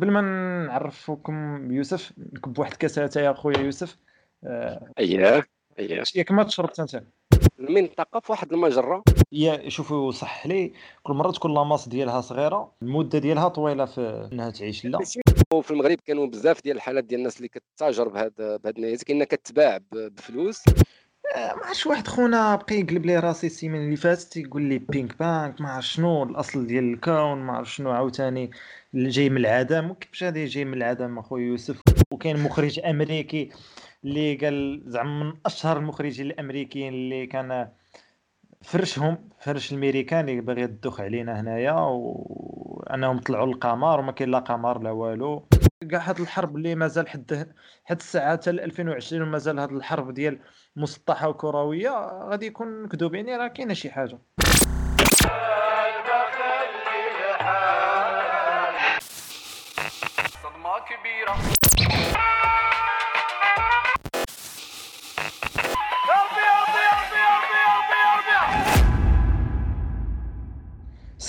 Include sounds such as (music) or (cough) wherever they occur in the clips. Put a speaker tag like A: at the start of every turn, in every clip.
A: قبل ما نعرفكم بيوسف نكب واحد كاسات يا خويا يوسف.
B: اييه اييه
A: ياك ما تشربت أنت؟
B: المنطقة في واحد المجرة.
A: هي شوفوا صح لي. كل مرة تكون لاماس ديالها صغيرة المدة ديالها طويلة في إنها تعيش. لا.
B: في المغرب كانوا بزاف ديال الحالات ديال الناس اللي كتتاجر بهاد بهاد النيات كاينة كتباع بفلوس.
A: ما عرفتش واحد خونا بقى يقلب لي راسي السيمانه اللي فاتت يقول لي بينك بانك ما عرف شنو الأصل ديال الكون ما عرف شنو عاوتاني. اللي جاي من العدم. وكيفاش هذا جاي من العدم أخويا يوسف؟ وكاين مخرج أمريكي اللي قال زعما من أشهر المخرجين الأمريكيين اللي كان فرشهم فرش الميريكان اللي باغي يدوخ علينا هنايا وأنهم طلعوا للقمر وما كاين لا قمر لا والو. كاع هاد الحرب اللي مازال حد حد الساعة حتى 2020 ومازال هاد الحرب ديال مسطحة وكروية غادي يكون مكذوب يعني راه كاينة شي حاجة.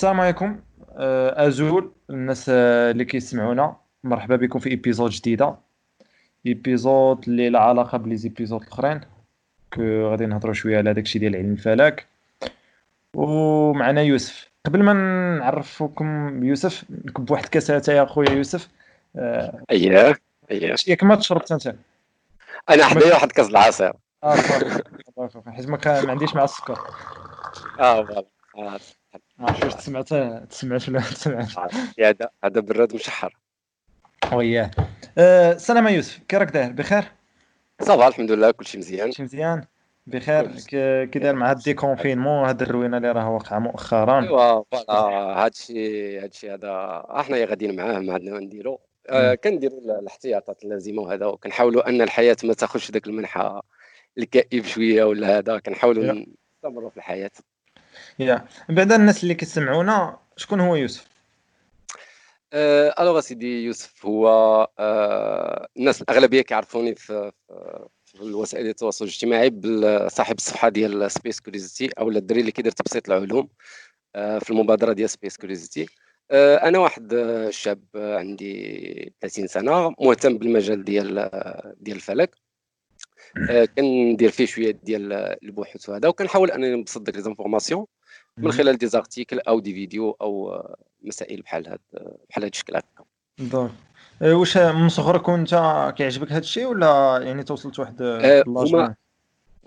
A: السلام عليكم. آه، أزول الناس اللي كيسمعونا مرحبا بكم في épisode جديدة. épisode اللي لا علاقة ب les épisodes الأخرين كو غادي نهضروا شوية على داكشي ديال علم الفلك. ومعنا يوسف. قبل ما نعرفكم بيوسف نكب واحد كاسات يا خويا يوسف.
B: آه، اييه اييه
A: ياك ما تشربت أنت؟
B: أنا حدايا واحد كاس العصير.
A: آه حيت ما عنديش مع السكر.
B: آه voilà.
A: ما عرفتش واش تسمعت ولا تسمعت
B: هذا هذا براد مشحر
A: وياه أه السلام يوسف كي راك داير؟ بخير؟
B: ça va الحمد لله كلشي مزيان.
A: كلشي مزيان؟ بخير. كي داير مع ال déconfinement هاد الروينة اللي راه واقعة مؤخرا.
B: ايوا voilà هادشي هادشي هذا أحنا غاديين معاه ما عندنا ما نديرو. آه كنديروا الاحتياطات اللازمة وهذا وكنحاولوا أن الحياة ما تاخذش ذاك المنحى الكئيب شوية ولا هذا كنحاولوا نستمروا في الحياة.
A: يا. بعد الناس اللي كيسمعونا شكون هو يوسف؟
B: أه alors سيدي يوسف هو أه الناس الأغلبية كيعرفوني في, الوسائل التواصل الاجتماعي بصاحب الصفحة ديال Space Curiosity أو الدري اللي كيدير تبسيط العلوم أه في المبادرة ديال Space Curiosity أنا واحد شاب عندي 30 سنة مهتم بالمجال ديال ديال الفلك. كندير فيه شوية ديال البحوث وهذا وكنحاول انني نبسط ديك les informations من خلال des articles أو des vidéos أو مسائل بحال هاد بحال هاد الشكل هكا.
A: donc إيه، واش من صغرك وأنت كيعجبك هاد الشيء ولا يعني توصلت واحد
B: أه هما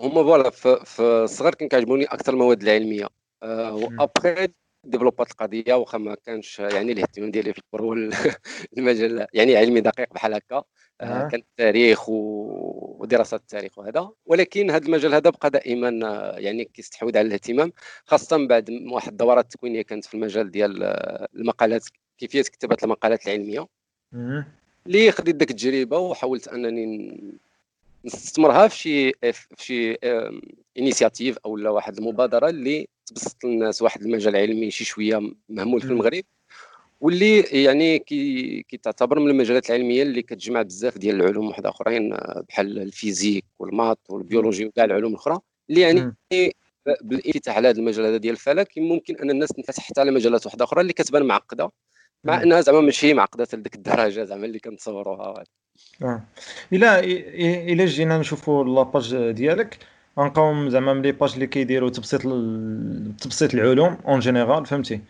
B: هما voilà في الصغر كان كيعجبوني أكثر المواد العلمية. و après développ ات القضية واخا ما كانش يعني الاهتمام ديالي في الكبر هو (laughs) المجال يعني علمي دقيق بحال هكا. آه. كان التاريخ ودراسة التاريخ وهذا. ولكن هذا المجال هذا بقى دائما يعني كيستحوذ على الاهتمام خاصة بعد واحد الدورات التكوينية كانت في المجال ديال المقالات كيفية كتابة المقالات العلمية. اللي خديت ديك التجربة وحاولت أنني نستثمرها في شي في شي انيسياتيف أو واحد المبادرة اللي تبسط للناس واحد المجال علمي شي شوية مهمول في المغرب واللي يعني كي كتعتبر من المجالات العلمية اللي كتجمع بزاف ديال العلوم واحد آخرين بحال ال physique وال maths وال biologie وكاع العلوم الأخرى اللي يعني بالانفتاح على هذا المجال هذا ديال الفلك ممكن أن الناس تنفتح حتى على مجالات واحدة أخرى اللي كتبان معقدة. مع إنها زعما ماشي معقده لديك الدرجه زعما اللي كنتصوروها.
A: آه. إلا إلا جينا نشوفوا la page ديالك غنلقاوها زعما من les pages اللي كيديروا تبسيط تبسيط العلوم en général فهمتي؟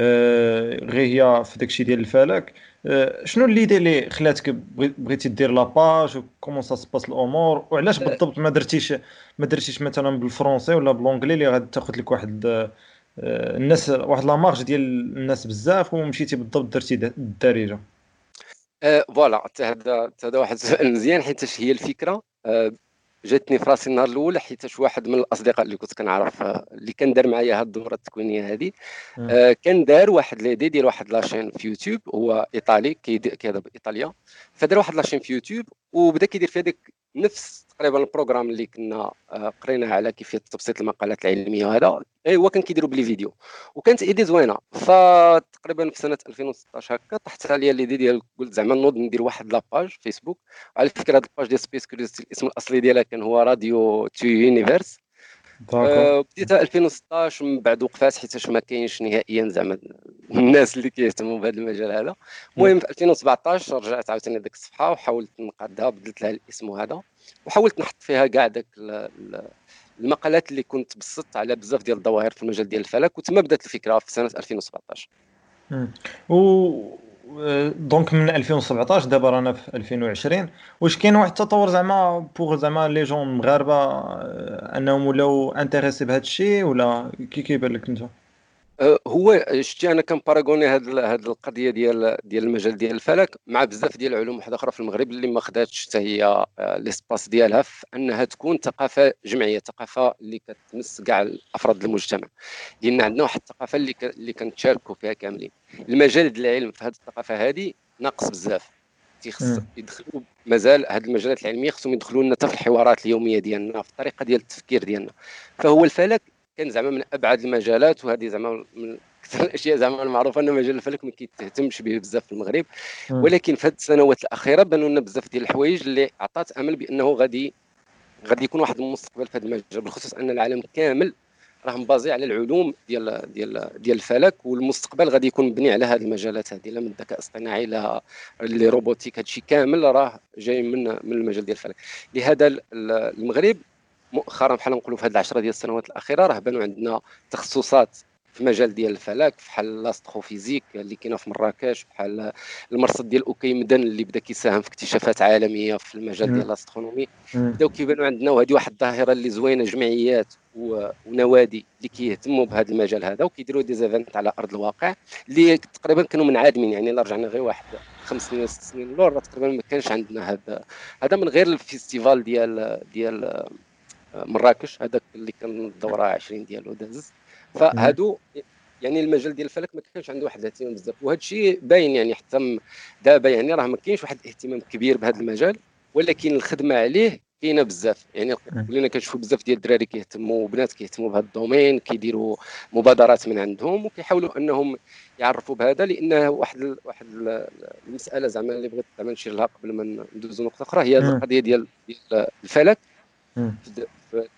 A: آه غير هي في داكشي ديال الفلك. آه شنو اللي اللي خلاتك بغيتي دير la page و comment ça se passe الأمور وعلاش بالضبط ما درتيش ما درتيش مثلا ب le français ولا ب l'anglais اللي غادي تاخذ لك واحد آه الناس واحد la marge ديال الناس بزاف ومشيتي بالضبط درتي الدارجة.
B: أه voilà هذا هذا واحد السؤال (laughs) مزيان حيت هي الفكرة؟ أه جاتني في راسي النهار الأول حيت واحد من الأصدقاء اللي كنت كنعرف اللي كان دار معايا هاد الدوره التكوينية هذه آه كان دار واحد l'idée ديال واحد la chaîne في يوتيوب هو إيطالي كيهضر بايطاليا فدار واحد la chaîne في يوتيوب وبدا كيدير في هذاك نفس تقريبا ال programme اللي كنا آه، قريناه على كيفية تبسيط المقالات العلمية وهذا. إيه، هو كان كيديروا ب les vidéos. وكانت idée زوينة. فتقريبا في سنة 2016 هكا طحت عليا l'idée ديال قلت زعما نوض ندير واحد la page فيسبوك. على فكرة هذه ال page ديال Space Curiosity الاسم الأصلي ديالها كان هو Radio to Universe آه بديتها 2016 من بعد وقفات حيت ما كاينش نهائيا زعما الناس اللي كيهتموا بهذا المجال هذا. المهم في 2017 رجعت عاوتاني ديك الصفحة وحاولت نقادها بدلت لها الاسم هذا وحاولت نحط فيها كاع داك المقالات اللي كنت بسطت على بزاف ديال الظواهر في المجال ديال الفلك وتما بدات الفكرة في سنة 2017
A: و donc من 2017 دابا رانا في 2020 واش كاين واحد التطور زعما pour زعما les jeunes مغاربة آه، أنهم ولاو intéressés بهذا الشيء ولا كي كيبان لك
B: أنت؟ هو شتي أنا كنباراغوني هاد هاد القضية ديال ديال المجال ديال الفلك مع بزاف ديال العلوم واحدة أخرى في المغرب اللي ما خداتش حتى هي l'espace ديالها في أنها تكون ثقافة جمعية ثقافة اللي كتمس كاع افراد المجتمع. لأن عندنا واحد الثقافة اللي ك... اللي كنتشاركوا فيها كاملين. المجال ديال العلم في هذه الثقافة هذه ناقص بزاف. تيخص يدخلوا مازال هذه المجالات العلمية خصهم يدخلوا لنا حتى في الحوارات اليومية ديالنا في الطريقة ديال التفكير ديالنا. فهو الفلك كان زعما من أبعد المجالات وهذه زعما من أكثر (laughs) الأشياء زعما المعروفة ان مجال الفلك ما كيتهتمش به بزاف في المغرب. ولكن في هذه السنوات الأخيرة بانوا لنا بزاف ديال الحوايج اللي عطات أمل بأنه غادي غادي يكون واحد المستقبل في هذا المجال بالخصوص أن العالم كامل راه م basé على العلوم ديال ديال ديال الفلك والمستقبل غادي يكون مبني على هذه المجالات هذه لا من الذكاء الاصطناعي لا les robotiques هادشي كامل راه جاي من من المجال ديال الفلك. لهذا المغرب مؤخرا بحال نقولوا في هذه العشرة ديال السنوات الأخيرة راه بانوا عندنا تخصصات في المجال ديال الفلك بحال l'astrophysique اللي كاينة في مراكش بحال المرصد ديال أوكيمدن اللي بدا كيساهم في اكتشافات عالمية في المجال ديال ال astronomie. بداو كيبانوا عندنا وهذه واحد الظاهرة اللي زوينة جمعيات ونوادي اللي كيهتموا بهذا المجال هذا وكيديروا des événements على أرض الواقع اللي تقريبا كانوا منعدمين يعني إلا رجعنا غير واحد خمس سنين ست سنين لور تقريبا ما كانش عندنا هذا هذا من غير ال festival ديال ديال مراكش هذاك اللي كان الدورة 20 ديالو داز. فهادو يعني المجال ديال الفلك ما كانش عنده واحد الاهتمام بزاف. وهذا الشيء باين يعني حتى دابا يعني راه ما كاينش واحد الاهتمام كبير بهذا المجال ولكن الخدمة عليه كاينة بزاف. يعني ولينا كنشوفوا بزاف ديال الدراري كيهتموا وبنات كيهتموا بهذا ال domaine كيديروا مبادرات من عندهم وكيحاولوا أنهم يعرفوا بهذا لأن واحد ال واحد ال المسألة زعما اللي بغيت زعما نشير لها قبل ما ندوزو نقطة أخرى هي القضية ديال الفلك.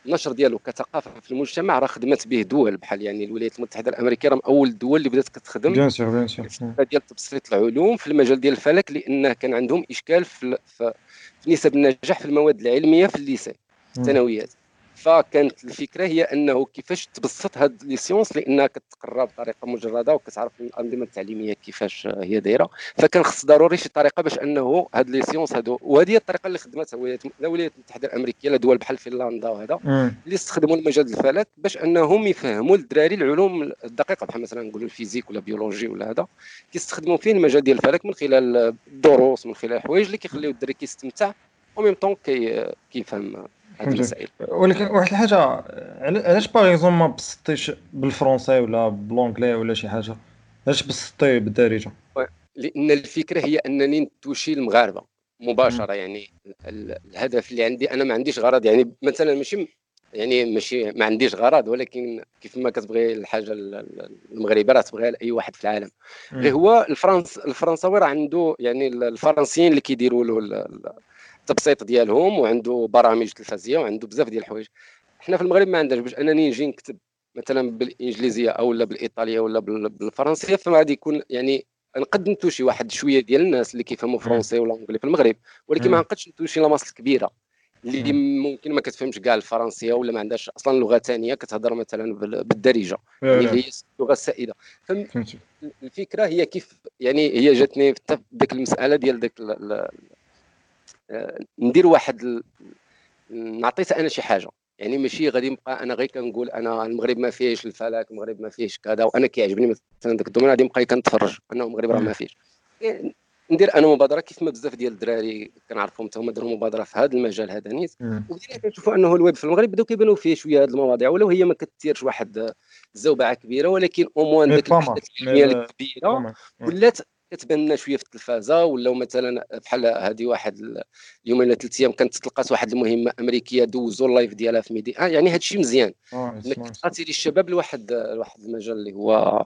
B: النشر ديالو كثقافة في المجتمع راه خدمت به دول بحال يعني الولايات المتحدة الأمريكية راه أول الدول اللي بدات كتخدم
A: بيان sûr bien sûr.
B: ديال تبسيط العلوم في المجال ديال الفلك لأن كان عندهم إشكال في, في, في نسب النجاح في المواد العلمية في ال lycée الثانويات. فكانت الفكرة هي أنه كيفاش تبسط هاد les sciences لأنها كتقرا بطريقة مجردة وكتعرف الأنظمة التعليمية كيفاش هي دايرة. فكان خص ضروري شي طريقة باش أنه هاد les sciences هادو وهذه هي الطريقة اللي خدمتها الولايات المتحده الامريكيه ولا دول بحال فنلندا وهذا اللي استخدموا المجال الفلك باش أنهم يفهموا للدراري العلوم الدقيقة بحال مثلا نقولوا la physique ولا biologie ولا هذا كيستخدموا فيه المجال ديال الفلك من خلال الدروس من خلال الحوايج اللي كيخليو الدري كيستمتع و même temps كيفهم هذه المسائل
A: ولكن واحد الحاجة علاش par exemple ما بسطيش بال français ولا بال anglais ولا شي حاجة؟ علاش بسطي بالدارجة؟
B: لأن الفكرة هي أنني نtoucher المغاربة مباشرة. يعني الهدف اللي عندي أنا ما عنديش غرض. يعني مثلا ماشي يعني ماشي ما عنديش غرض ولكن كيف ما كتبغي الحاجة المغربيه راه تبغيها لأي واحد في العالم. غير هو الفرنس الفرنساوي راه عنده يعني الفرنسيين اللي كيديروا له التبسيط ديالهم وعنده برامج تلفزيه وعنده بزاف ديال الحوايج. حنا في المغرب ما عندناش باش أنني نجي نكتب مثلا بالإنجليزية أو لا بالإيطالية ولا بالفرنسية فغادي يكون يعني نقد نtoucher واحد شوية ديال الناس اللي كيفهموا français ولا anglais في المغرب. ولكن ما نقدش نtoucher la masse ال كبيرة اللي ممكن ما كتفهمش كاع الفرنسية ولا ما عندهاش أصلا لغة ثانية كتهضر مثلا بالدارجة اللي هي اللغة السائده الفكرة هي كيف يعني هي جاتني في ديك المسألة ديال ديك ندير واحد ال... نعطي أنا شي حاجة. يعني ماشي غادي نبقى أنا غير كنقول أنا المغرب ما فيهش الفلك المغرب ما فيهش كذا وأنا كيعجبني مثلا داك ال domaine غادي نبقى كنتفرج أنه المغرب راه ما فيهش. إيه، ندير أنا مبادرة كيف ما بزاف ديال الدراري كنعرفهم حتى هما داروا مبادرة في هذا المجال هذا نيت. وبدينا كنشوفوا أنه الويب في المغرب بداو كيبانوا فيه شوية هذه المواضيع ولو هي ما كثيرش واحد الزوبعة كبيرة ولكن au moins ديك البحث الكبيرة ولات كتبان لنا شوية في التلفازة ولاو مثلا بحال هذه واحد اليومين ولا ثلاث أيام كانت تطلقات واحد المهمه أمريكية دوزوا ال live ديالها في ميديا آه يعني هذا الشيء مزيان. آه، انك تattirer الشباب لواحد لواحد المجال اللي هو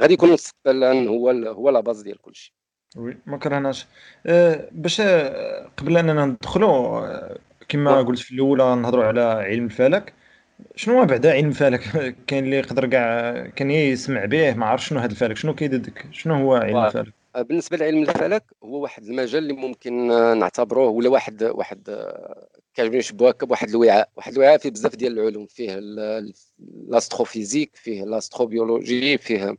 B: غادي يكون مستقبلا هو هو la base ديال كل شيء
A: oui ما كرهناش. أه باش قبل أننا ندخلوا كما قلت في الأولى نهضروا على علم الفلك. شنو هو بعدا علم فلك (laughs) كاين اللي يقدر كاع كان يسمع به ما عرف شنو هذا الفلك شنو كيدك شنو هو علم الفلك
B: بالنسبة لعلم الفلك هو واحد المجال اللي ممكن نعتبروه ولا واحد واحد كيعجبني نشبهها بواحد الوعاء. واحد الوعاء فيه بزاف ديال العلوم فيه l'astrophysique فيه l'astrobiologie فيه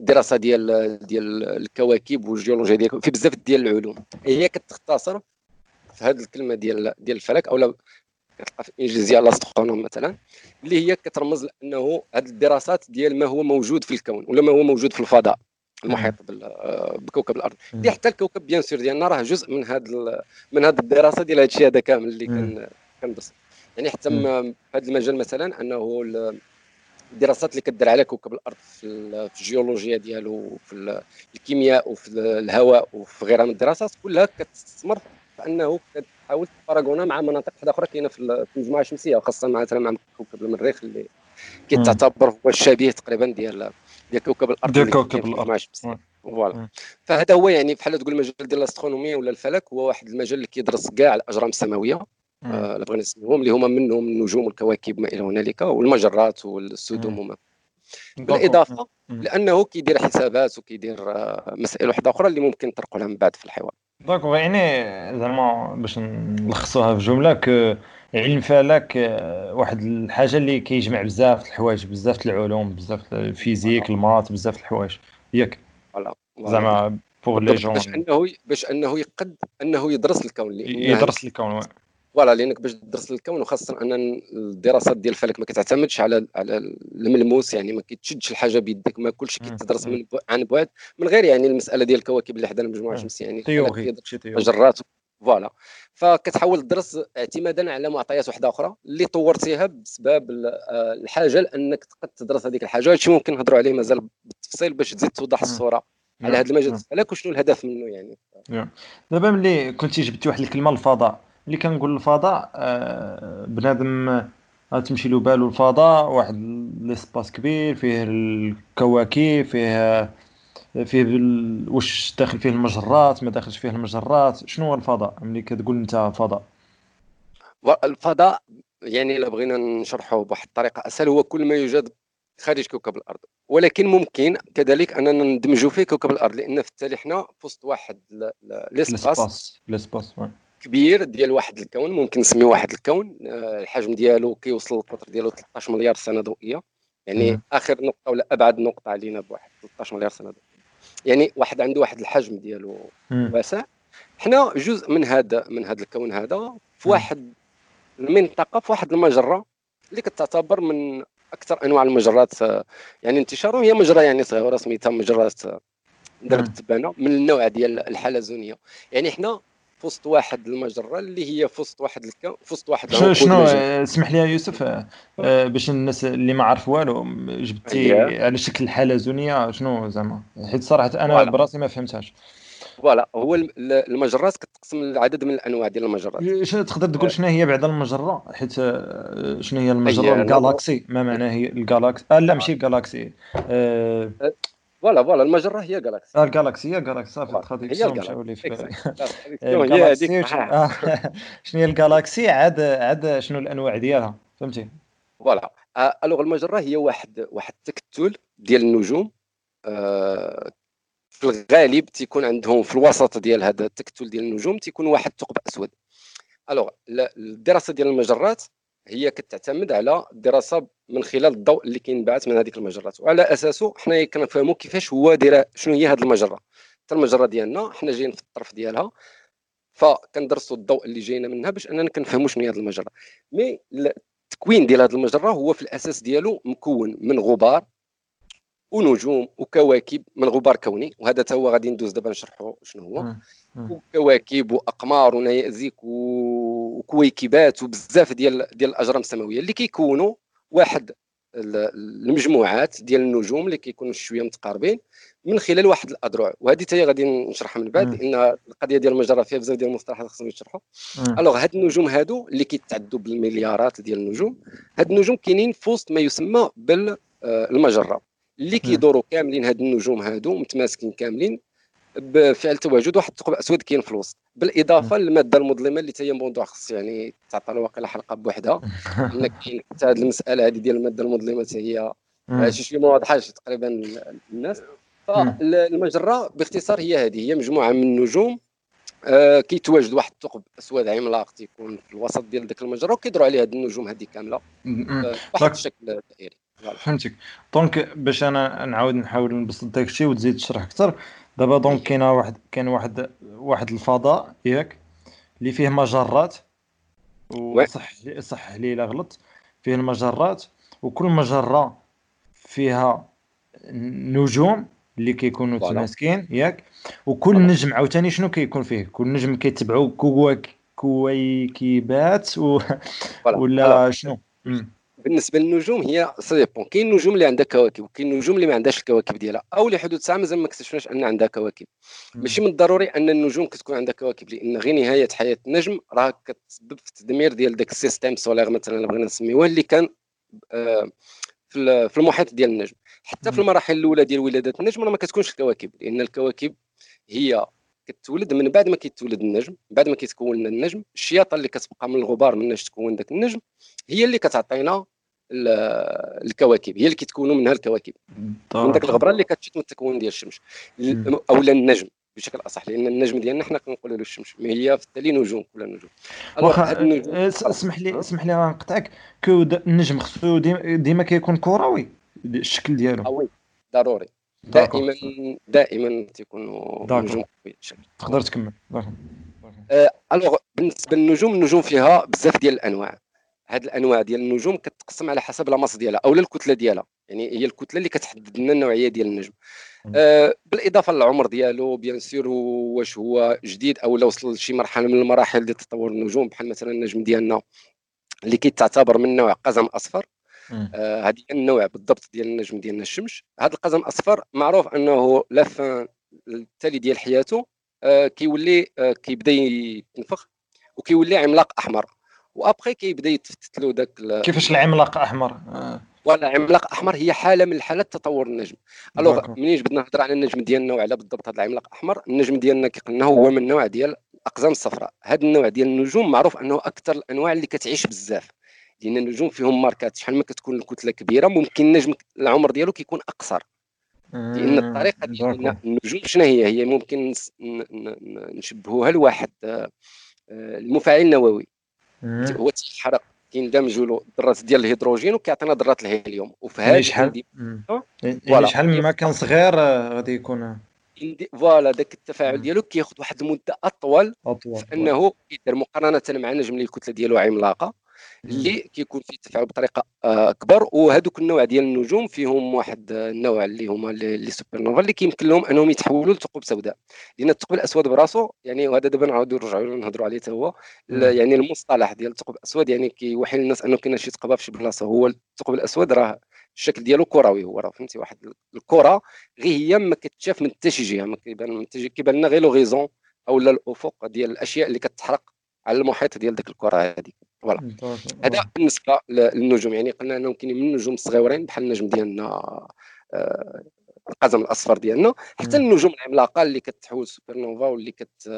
B: الدراسة ديال ديال الكواكب والجيولوجيا ديال فيه بزاف ديال العلوم. هي كتختصر في هذه الكلمة ديال ديال الفلك أو كتلقى في الانجليزيه l'astronomie مثلا اللي هي كترمز لأنه هذه الدراسات ديال ما هو موجود في الكون ولا ما هو موجود في الفضاء المحيط بكوكب الأرض. اللي حتى الكوكب bien sûr ديالنا راه جزء من هذا من هذه الدراسة ديال هذا الشيء هذا كامل اللي كان كندرس يعني حتى في هذا المجال مثلا أنه الدراسات اللي كدير على كوكب الأرض في الجيولوجيا ديالو وفي الكيمياء وفي الهواء وفي غيرها من الدراسات كلها كتستثمر في كتحاول تفرقونا مع مناطق واحدة أخرى كاينة في المجموعة الشمسية وخاصة مثلا مع كوكب المريخ اللي كيتعتبر هو الشبيه تقريبا ديال ديال كوكب الأرض
A: ديال كوكب الأرض.
B: فوالا. فهذا هو يعني بحال تقول المجال ديال الأسترونومي ولا الفلك هو واحد المجال اللي كيدرس كاع الأجرام السماوية. آه بغينا نسميهم اللي هما منهم النجوم والكواكب ما إلى هنالك والمجرات والسدوم وما بالإضافة لأنه كيدير حسابات وكيدير آه، مسائل واحدة أخرى اللي ممكن نطرقوا لها من بعد في الحوار.
A: donc يعني زعما باش نلخصوها في جملة كعلم فلك آه، واحد الحاجة اللي كيجمع بزاف الحوايج بزاف العلوم بزاف la physique, les maths بزاف الحوايج. ياك. زعما pour les gens
B: باش أنه باش أنه يقد أنه يدرس الكون
A: يدرس الكون
B: voilà لأنك باش تدرس الكون وخاصة أن الدراسات ديال الفلك ما كتعتمدش على على الملموس يعني ما كيتشدش الحاجة بيدك ما كلشي كيتدرس من عن بعد. من غير يعني المسألة ديال الكواكب اللي حدانا المجموعه الشمسيه يعني مجرات. فوالا. فكتحاول تدرس اعتمادا على معطيات واحدة أخرى اللي طورتيها بسبب آه، الحاجة لأنك تقد تدرس هذيك الحاجة. هادشي ممكن نهضروا عليه مازال بالتفصيل باش تزيد توضح الصورة على هذا المجال. الفلك وشنو الهدف منه يعني؟
A: دابا ملي كنتي جبتي واحد الكلمة الفضاء. اللي كنقول الفضاء آه، بنادم تمشي له بالو الفضاء واحد l'espace كبير فيه الكواكب فيه فيه بال... واش داخل فيه المجرات ما داخلش فيه المجرات شنو هو الفضاء؟ ملي كتقول أنت فضاء.
B: الفضاء يعني إلا بغينا نشرحه بواحد الطريقة أسهل هو كل ما يوجد خارج كوكب الأرض. ولكن ممكن كذلك أننا ندمجوا فيه كوكب الأرض لأن في التالي حنا في وسط واحد
A: l'espace l'espace
B: كبير ديال واحد الكون ممكن نسميه واحد الكون. آه، الحجم ديالو كيوصل القطر ديالو 13 مليار سنة ضوئية. يعني. آخر نقطة ولا أبعد نقطة علينا بواحد 13 مليار سنة ضوئية. يعني واحد عنده واحد الحجم ديالو واسع. حنا جزء من هذا من هذا الكون هذا في واحد المنطقة في واحد المجرة اللي كتعتبر من أكثر أنواع المجرات. آه، يعني انتشارا هي مجرة يعني صغيرة سميتها مجرة درب التبانه من النوع ديال الحلزونية. يعني حنا في وسط واحد المجرة اللي هي في وسط واحد الكون في وسط واحد
A: شنو؟ شنو اسمح لي يا يوسف آه، باش الناس اللي ما عرف والو جبتي على شكل حلزونيه شنو زعما؟ حيت صراحة أنا براسي ما فهمتهاش.
B: voilà هو المجرات كتقسم لعدد من الأنواع ديال المجرات.
A: شنو تقدر تقول آه. شنو هي بعدا المجرة؟ حيت آه، شنو هي المجرة؟ ال galaxie ما معناه هي ال galaxie آه لا ماشي galaxie
B: آه. voilà voilà المجرة هي galaxie
A: آه ال galaxie هي galaxie صافي
B: هي ال galaxie
A: هي هذيك شنو؟ هي ال galaxie عاد عاد شنو الأنواع ديالها؟ فهمتي؟
B: voilà. alors المجرة هي واحد واحد التكتل ديال النجوم. في الغالب تيكون عندهم في الوسط ديال هذا التكتل ديال النجوم تيكون واحد ثقب أسود. ألوغ الدراسة ديال المجرات هي كتعتمد على الدراسه من خلال الضوء اللي كينبعث من هذيك المجرات. وعلى اساسه حنا كنفهموا كيفاش هو دايرة شنو هي هذه المجرة. حتى المجرة ديالنا حنا جايين في الطرف ديالها فكندرسوا الضوء اللي جاينا منها باش أننا كنفهموا شنو هي هذه المجرة. مي التكوين ديال هذه المجرة هو في الأساس ديالو مكون من غبار ونجوم وكواكب من غبار كوني وهذا تا هو غادي ندوز دابا نشرحوا شنو هو. وكواكب وأقمار ونيازك وكويكبات وبزاف ديال ديال الأجرام السماوية اللي كيكونوا واحد المجموعات ديال النجوم اللي كيكونوا شوية متقاربين من خلال واحد الأذرع. وهذه حتى غادي نشرحها من بعد لأن القضية ديال المجرة فيها بزاف ديال المصطلحات خصهم يتشرحوا ألوغ هاد النجوم هادو اللي كيتعدوا بالمليارات ديال النجوم هاد النجوم كاينين في وسط ما يسمى بالمجره اللي كيدوروا كاملين هاد النجوم هادو متماسكين كاملين بفعل تواجد واحد الثقب أسود كاين في الوسط. بالإضافة للمادة المظلمة اللي هي موضوع خص يعني تعطى واقيلا حلقة بوحدها. (laughs) ان كاين حتى هذه المسألة هذه ديال المادة المظلمة هي شي شي ما واضحاش تقريبا للناس فالمجره باختصار هي هذه هي مجموعة من النجوم آه كيتواجد واحد الثقب أسود عملاق تيكون في الوسط ديال ديك المجرة وكيدوروا عليه هاد النجوم هذه كاملة آه واحد الشكل دائري.
A: فهمتك. donc باش أنا نعاود نحاول نبسط داك الشيء وتزيد تشرح أكثر. دابا donc كاينة واحد كاين واحد واحد الفضاء ياك؟ اللي فيه مجرات. وصح صح لي إلا غلط فيه المجرات وكل مجرة فيها نجوم اللي كيكونوا تماسكين ياك؟ وكل نجم عاوتاني شنو كيكون فيه؟ كل نجم كيتبعوا كويكبات و... ولا شنو؟
B: بالنسبة للنجوم هي ça dépend كاين نجوم اللي عندها كواكب وكاين نجوم اللي ما عندهاش الكواكب ديالها أو لحدود الساعة مازال ما اكتشفناش أن عندها كواكب. ماشي من الضروري أن النجوم كتكون عندها كواكب لأن غير نهاية حياة النجم راه كتسبب في التدمير ديال داك ال système solaire مثلا اللي بغينا نسميوه اللي كان آه، في المحيط ديال النجم. حتى في المراحل الأولى ديال ولادة النجم راه ما كتكونش الكواكب لأن الكواكب هي كتولد من بعد ما كيتولد النجم بعد ما كيتكون النجم الشياطة اللي كتبقى من الغبار مناش تكون داك النجم هي اللي كتعطينا الكواكب هي اللي كيتكونوا منها الكواكب. من داك الغبرة اللي كتشد من التكوين ديال الشمس. أولا النجم بشكل أصح لأن النجم ديالنا حنا كنقولوا له الشمس ما هي في التالي نجوم كلها نجوم؟
A: واخا أه، اسمح لي اسمح لي نقطعك. que النجم خصو ديما كيكون كروي الشكل ديالو.
B: ضروري. دائما دائما تيكونوا نجوم
A: تقدر تكمل.
B: أه، alors بالنسبة للنجوم النجوم فيها بزاف ديال الأنواع. هاد الأنواع ديال النجوم كتقسم على حسب la masse ديالها أو الكتلة ديالها. يعني هي الكتلة اللي كتحدد لنا النوعية ديال النجم. آه بالإضافة للعمر ديالو bien sûr واش هو جديد أو لا وصل لشي مرحلة من المراحل ديال تطور النجوم. بحال مثلا النجم ديالنا اللي كيتعتبر من نوع قزم أصفر. آه هذه النوع بالضبط ديال النجم ديالنا الشمس. هذا القزم الأصفر معروف أنه لا فان التالي ديال حياته آه كيولي آه كيبدا يتنفخ وكيولي عملاق أحمر. وأبخي كيبدا يتفتت له ذاك
A: كيفاش العملاق أحمر؟ آه.
B: ولا عملاق أحمر هي حالة من حالات تطور النجم. ألوغ منين بدنا نهضر على النجم ديالنا وعلى بالضبط هذا العملاق الاحمر النجم ديالنا كيقلنا هو من نوع ديال الأقزام الصفراء. هذا النوع ديال النجوم معروف أنه أكثر الأنواع اللي كتعيش بزاف. لأن النجوم فيهم ماركات شحال ما كتكون الكتلة كبيرة ممكن النجم العمر ديالو كيكون أقصر. لأن الطريقة ديال النجوم شنو هي؟ هي ممكن نشبهوها لواحد آه، المفاعل النووي. هو تيحرق كيندمجوا له الذرات ديال الهيدروجين وكيعطينا ذرات الهيليوم.
A: وفي هذه شحال؟ يعني شحال ما كان صغير آه، غادي يكون؟
B: voilà داك التفاعل ديالو كياخذ واحد المدة أطول. أطول في أنه يدير مقارنة مع نجم اللي الكتلة ديالو عملاقة. اللي كيكون فيه التفاعل بطريقة اكبر وهذوك النوع ديال النجوم فيهم واحد النوع اللي هما les supernovas اللي كيمكن لهم أنهم يتحولوا لثقوب سوداء. لأن الثقب الأسود براسو يعني وهذا دابا نعاودوا نرجعوا نهضروا عليه حتى هو يعني المصطلح ديال الثقب الأسود يعني كيوحي للناس أنه كاين شي ثقبة في شي بلاصة هو الثقب الأسود راه الشكل ديالو كروي هو راه فهمتي واحد الكرة غير هي ما كتشاف من حتى شي جهة ما كيبان كيبان لنا غير l'horizon أو الأفق ديال الأشياء اللي كتحرق على المحيط ديال ديك الكرة هذيك voilà هذا بالنسبة للنجوم يعني قلنا انهم كاينين من النجوم الصغيورين بحال النجم ديالنا آه، القزم الأصفر ديالنا. حتى النجوم العملاقة اللي كتحول سوبر نوفا واللي كت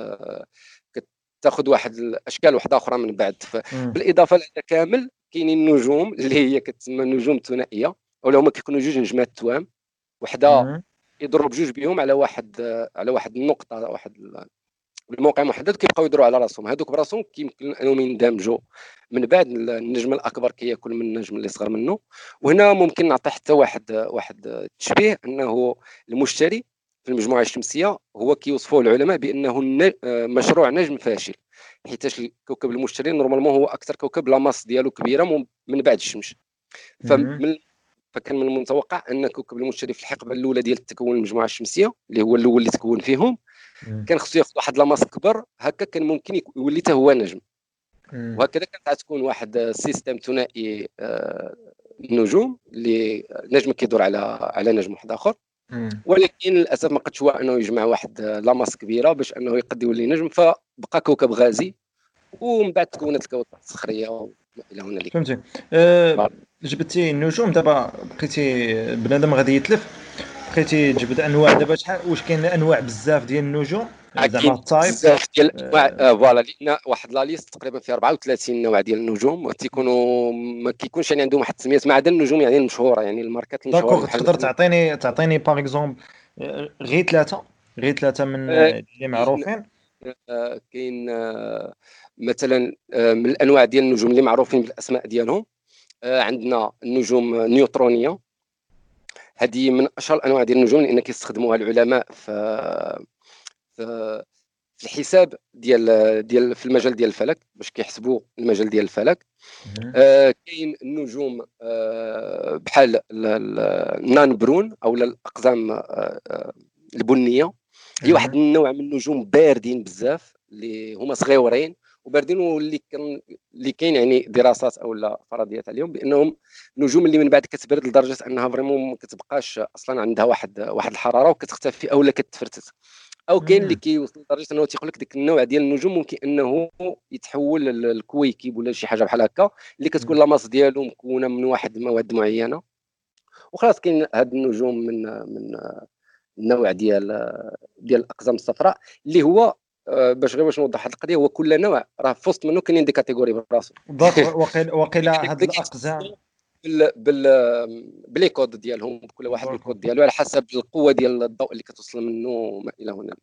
B: كتاخذ واحد الأشكال واحدة أخرى من بعد. بالإضافة لهذا كامل كاينين النجوم اللي هي كتسمى نجوم ثنائية ولا هما كيكونوا جوج نجمات توام وحدة يضرب بجوج بهم على واحد على واحد النقطة واحد بالموقع محدد كيبقاو يدوروا على راسهم. هذوك براسهم كيمكن انهم يندمجوا من بعد النجم الاكبر كياكل من النجم اللي صغر منه. وهنا ممكن نعطي حتى واحد واحد التشبيه انه المشتري في المجموعة الشمسية هو كيوصفه العلماء بأنه مشروع نجم فاشل. حيتاش الكوكب المشتري normalement هو أكثر كوكب la masse ديالو كبيرة من بعد الشمس. فمن فكان من المتوقع أن كوكب المشتري في الحقبة الأولى ديال تكون المجموعة الشمسية اللي هو الأول اللي تكون فيهم كان خصو ياخذ واحد la masse كبر هكا كان ممكن يولي حتى هو نجم. وهكذا كانت تكون واحد système ثنائي آه، نجوم اللي نجم كيدور على على نجم واحد آخر. ولكن للأسف ما قدش هو إنه يجمع واحد la masse كبيرة باش إنه يقد يولي نجم فبقى كوكب غازي. ومن بعد تكونت الكواكب الصخرية إلى هنالك
A: فهمتي. أه جبتي النجوم دابا بقيتي بنادم غادي يتلف. بقيتي تجبد انواع دابا شحال واش كاين انواع بزاف ديال النجوم؟
B: زعما ال type بزاف ديال الأنواع. آه، voilà لأن واحد la liste تقريبا فيها 34 نوع ديال النجوم. تيكونوا ما كيكونش يعني عندهم واحد التسميات ما عدا النجوم يعني المشهورة يعني الماركات
A: المشهورة تقدر تعطيني تعطيني par exemple غير ثلاثة؟ غير ثلاثة من اللي معروفين؟
B: كاين مثلا من الأنواع ديال النجوم اللي معروفين بالأسماء ديالهم. عندنا النجوم نيوترونية. هذه من أشهر الانواع ديال النجوم لأن كيستخدموها العلماء في في الحساب ديال ديال في المجال ديال الفلك باش كيحسبوا المجال ديال الفلك. آه كاين النجوم آه بحال النان برون أو الأقزام آه, آه، البنية. هي واحد النوع من النجوم باردين بزاف اللي هما صغيورين وباردين واللي كان اللي كاين يعني دراسات أو لا فرضيات عليهم بأنهم نجوم اللي من بعد كتبرد لدرجة أنها vraiment ما كتبقاش أصلا عندها واحد واحد الحرارة وكتختفي أو لا كتفرتت. أو كاين اللي كيوصل لدرجة أنه تيقول لك ديك النوع ديال النجوم ممكن أنه يتحول للكويكب ولا شي حاجة بحال هكا اللي كتكون la masse ديالو مكونة من واحد المواد معينة. وخلاص كاين هاد النجوم من من النوع ديال ديال الأقزام الصفراء اللي هو باش غير باش نوضح هذه القضية هو كل نوع راه في وسط منه كاينين des catégories براسو
A: بالضبط (laughs) وقيل هاد الأقزام.
B: بال بال ب les codes ديالهم كل واحد بالكود ديالو على حسب القوة ديال الضوء اللي كتوصل منه ما إلى هنا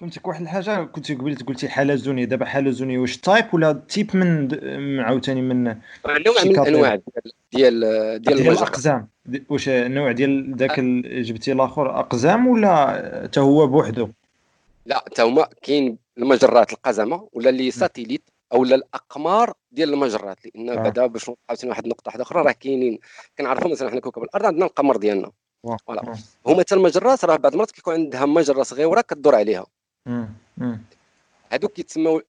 A: فهمتك. واحد الحاجة كنت قبيله قلتي حلزونيه دابا حلزونيه واش type ولا type من عاوتاني من
B: نوع من الانواع ديال
A: ديال ديال الأقزام. واش النوع ديال ذاك جبتي الآخر أقزام ولا حتى هو بوحدو؟
B: لا حتى هما كاين المجرات القزمة ولا les satellites أو الأقمار ديال المجرات لأن آه. بعدا باش عاوتاني واحد النقطة واحدة أخرى راه كاينين كنعرفوا مثلا حنا كوكب الأرض عندنا القمر ديالنا. voilà. هما حتى المجرات راه بعض المرات كيكون عندها مجرة صغيرة كدور عليها. هذوك كيتسموا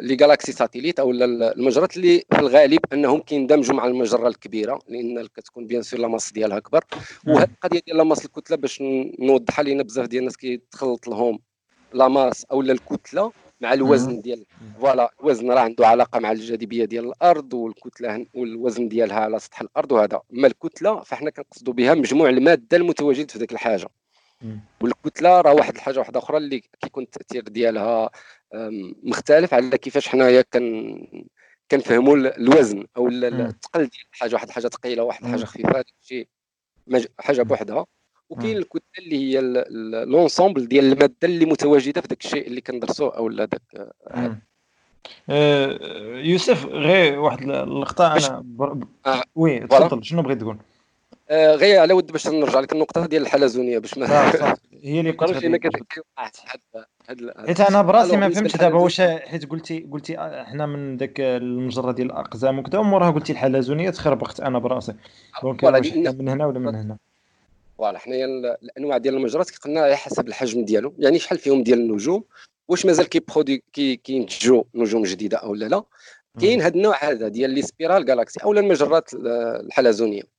B: les galaxies satellites أو المجرات اللي في الغالب أنهم كيندمجوا مع المجرة الكبيرة لأن كتكون bien sûr la masse ديالها أكبر. وهذه القضية ديال la masse الكتلة باش نوضحها لأن بزاف ديال الناس كيتخلط لهم la masse أو الكتلة مع الوزن ديال voilà الوزن راه عنده علاقة مع الجاذبية ديال الأرض والكتلة والوزن ديالها على سطح الأرض وهذا اما الكتلة فاحنا كنقصدوا بها مجموع المادة المتواجد في ذيك الحاجة. والكتلة راه واحد الحاجة واحدة أخرى اللي كيكون التأثير ديالها مختلف على كيفاش حنايا كن كنفهموا الوزن أو الثقل ديال الحاجة واحد الحاجة ثقيلة واحد الحاجة خفيفة شي حاجة بوحدها. وكاين الكتلة اللي هي l'ensemble ديال المادة اللي متواجدة في ذاك الشيء اللي كندرسوا أو لا ذاك
A: أه يوسف غير واحد اللقطه أنا بر... آه. oui تفضل شنو بغيت تقول؟
B: آه غير على ود باش نرجع لك النقطة ديال الحلزونية باش ما
A: هي اللي (laughs) كنت حيت أنا براسي ما فهمتش دابا واش حيت قلتي قلتي حنا من ذاك المجرة ديال الأقزام وكذا وموراها قلتي الحلزونية تخربقت أنا براسي. donc من هنا ولا من هنا؟
B: voilà حنايا الأنواع ديال المجرات قلنا على حسب الحجم ديالو. يعني شحال فيهم ديال النجوم؟ واش مازال كي produit كي كينتجوا نجوم جديدة أو لا لا. كاين هذا النوع هذا ديال les spirales galaxies أو المجرات الحلزونية.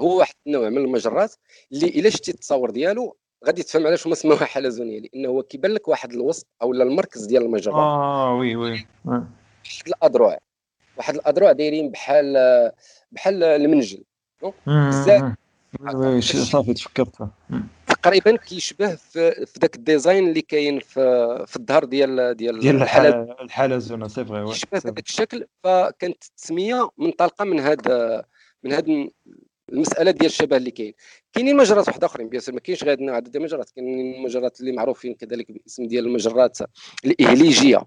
B: هو واحد النوع من المجرات اللي إلا شتي التصاور ديالو غادي تفهم علاش هما سموها حلزونيه لأنه هو كيبان لك واحد الوسط أو المركز ديال المجرة.
A: آه oui oui. واحد
B: الاذرع واحد الاذرع دايرين بحال بحال المنجل.
A: بزاف. صافي تفكرتها.
B: تقريبا كيشبه في, في ذاك ال design اللي كاين في في الظهر ديال
A: ديال ديال زونا سي فغي
B: يشبه بهذاك الشكل فكانت التسميه منطلقة من هذا من هذا المسألة ديال الشبه اللي كاين. كاينين مجرات واحدة أخرين بيان ما كاينش غير عدد المجرات. كاينين المجرات اللي معروفين كذلك باسم ديال المجرات الإهليجية.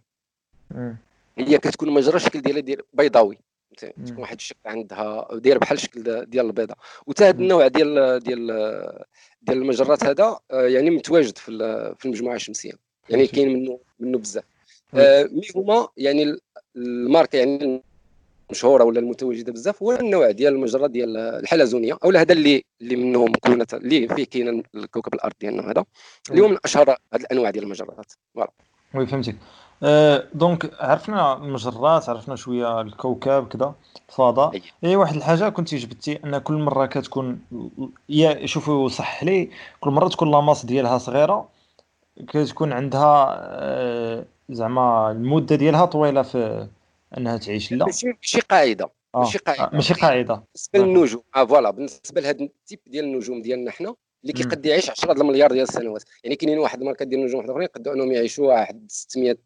B: هي كتكون مجره الشكل ديالها ديال بيضاوي. تكون واحد الشكل عندها دايرة بحال الشكل ديال البيضة. وتا هذا النوع ديال ديال ديال المجرات هذا آه، يعني متواجد في في المجموعة الشمسية. يعني كاين منه منه بزاف. آه، mais هما يعني الماركة يعني المشهوره ولا المتواجدة بزاف هو النوع ديال المجرة ديال الحلزونية أو هذا اللي اللي منه مكونه اللي فيه كاين الكوكب الأرض ديالنا هذا. اللي هو من أشهر هذه الأنواع ديال المجرات. voilà.
A: oui فهمتك. أه donc عرفنا المجرات عرفنا شوية الكوكب كذا الفضاء أي. واحد الحاجة كنت جبتي أن كل مرة كتكون يا شوفوا صح لي كل مرة تكون لاماس ديالها صغيرة كتكون عندها أه زعما المدة ديالها طويلة في أنها تعيش لا.
B: ماشي ماشي قاعدة
A: آه. ماشي قاعدة. ماشي قاعدة.
B: بالنسبة للنجوم آه فوالا بالنسبة لهذا التيب ديال النجوم ديالنا حنا اللي كيقد يعيش 10 المليار ديال السنوات. يعني كاينين واحد الماركه ديال النجوم واحد آخرين يقدروا إنهم يعيشوا واحد 600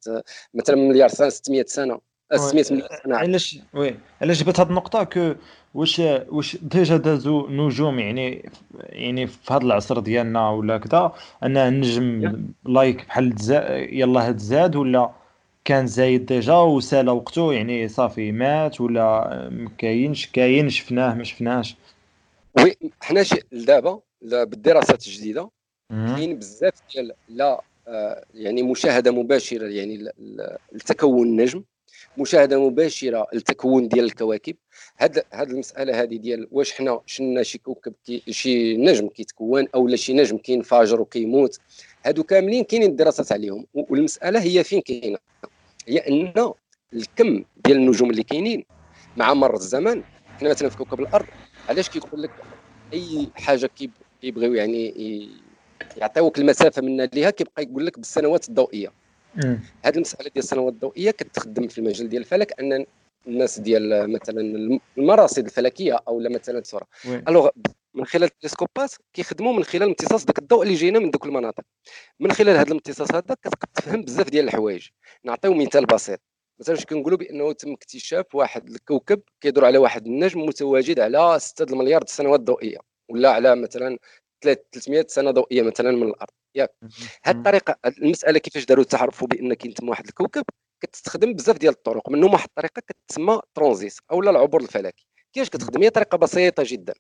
B: مثلا مليار سنة 600 سنة 600 مليار سنة.
A: علاش وي علاش جبت هذه النقطة كو واش واش ديجا دازو نجوم يعني يعني في هذا العصر ديالنا ولا كذا أن النجم لايك بحال يلاه تزاد ولا كان زايد ديجا وسال وقته يعني صافي مات ولا ما كاينش كاين شفناه ما شفناهش.
B: وي حنا دابا بالدراسات الجديدة كاين بزاف ديال لا آه، يعني مشاهدة مباشرة يعني لتكون النجم مشاهدة مباشرة للتكون ديال الكواكب. هاد هاد المسألة هذه ديال واش حنا شنا شي كوكب كي شي نجم كيتكون أو لا شي نجم كينفجر وكيموت هادو كاملين كاينين الدراسات عليهم والمسألة هي فين كاينة؟ هي إن الكم ديال النجوم اللي كاينين مع مر الزمن حنا مثلا في كوكب الأرض علاش كيقول لك أي حاجة كيبغيو يعني يعطيوك المسافة منا ليها كيبقى يقول لك بالسنوات الضوئية. هذه المسألة ديال السنوات الضوئية كتخدم في المجال ديال الفلك أن الناس ديال مثلا المراصد الفلكية أو مثلا صوره ألوغ من خلال التلسكوبات كيخدموا من خلال امتصاص داك الضوء اللي جاينا من دوك المناطق. من خلال هذا الامتصاص هذا كتقدر تفهم بزاف ديال الحوايج. نعطيو مثال بسيط. مثلا واش كنقولوا بأنه تم اكتشاف واحد الكوكب كيدور على واحد النجم متواجد على 6 المليار السنوات الضوئية ولا على مثلا 300 سنة ضوئية مثلا من الأرض. ياك. هذه الطريقة المسألة كيفاش داروا تعرفوا بأن كاين تما واحد الكوكب كتستخدم بزاف ديال الطرق. منهم واحد الطريقة كتسمى ترانزيت أو العبور الفلكي. كيفاش كتخدم؟ هي طريقة بسيطة جدا.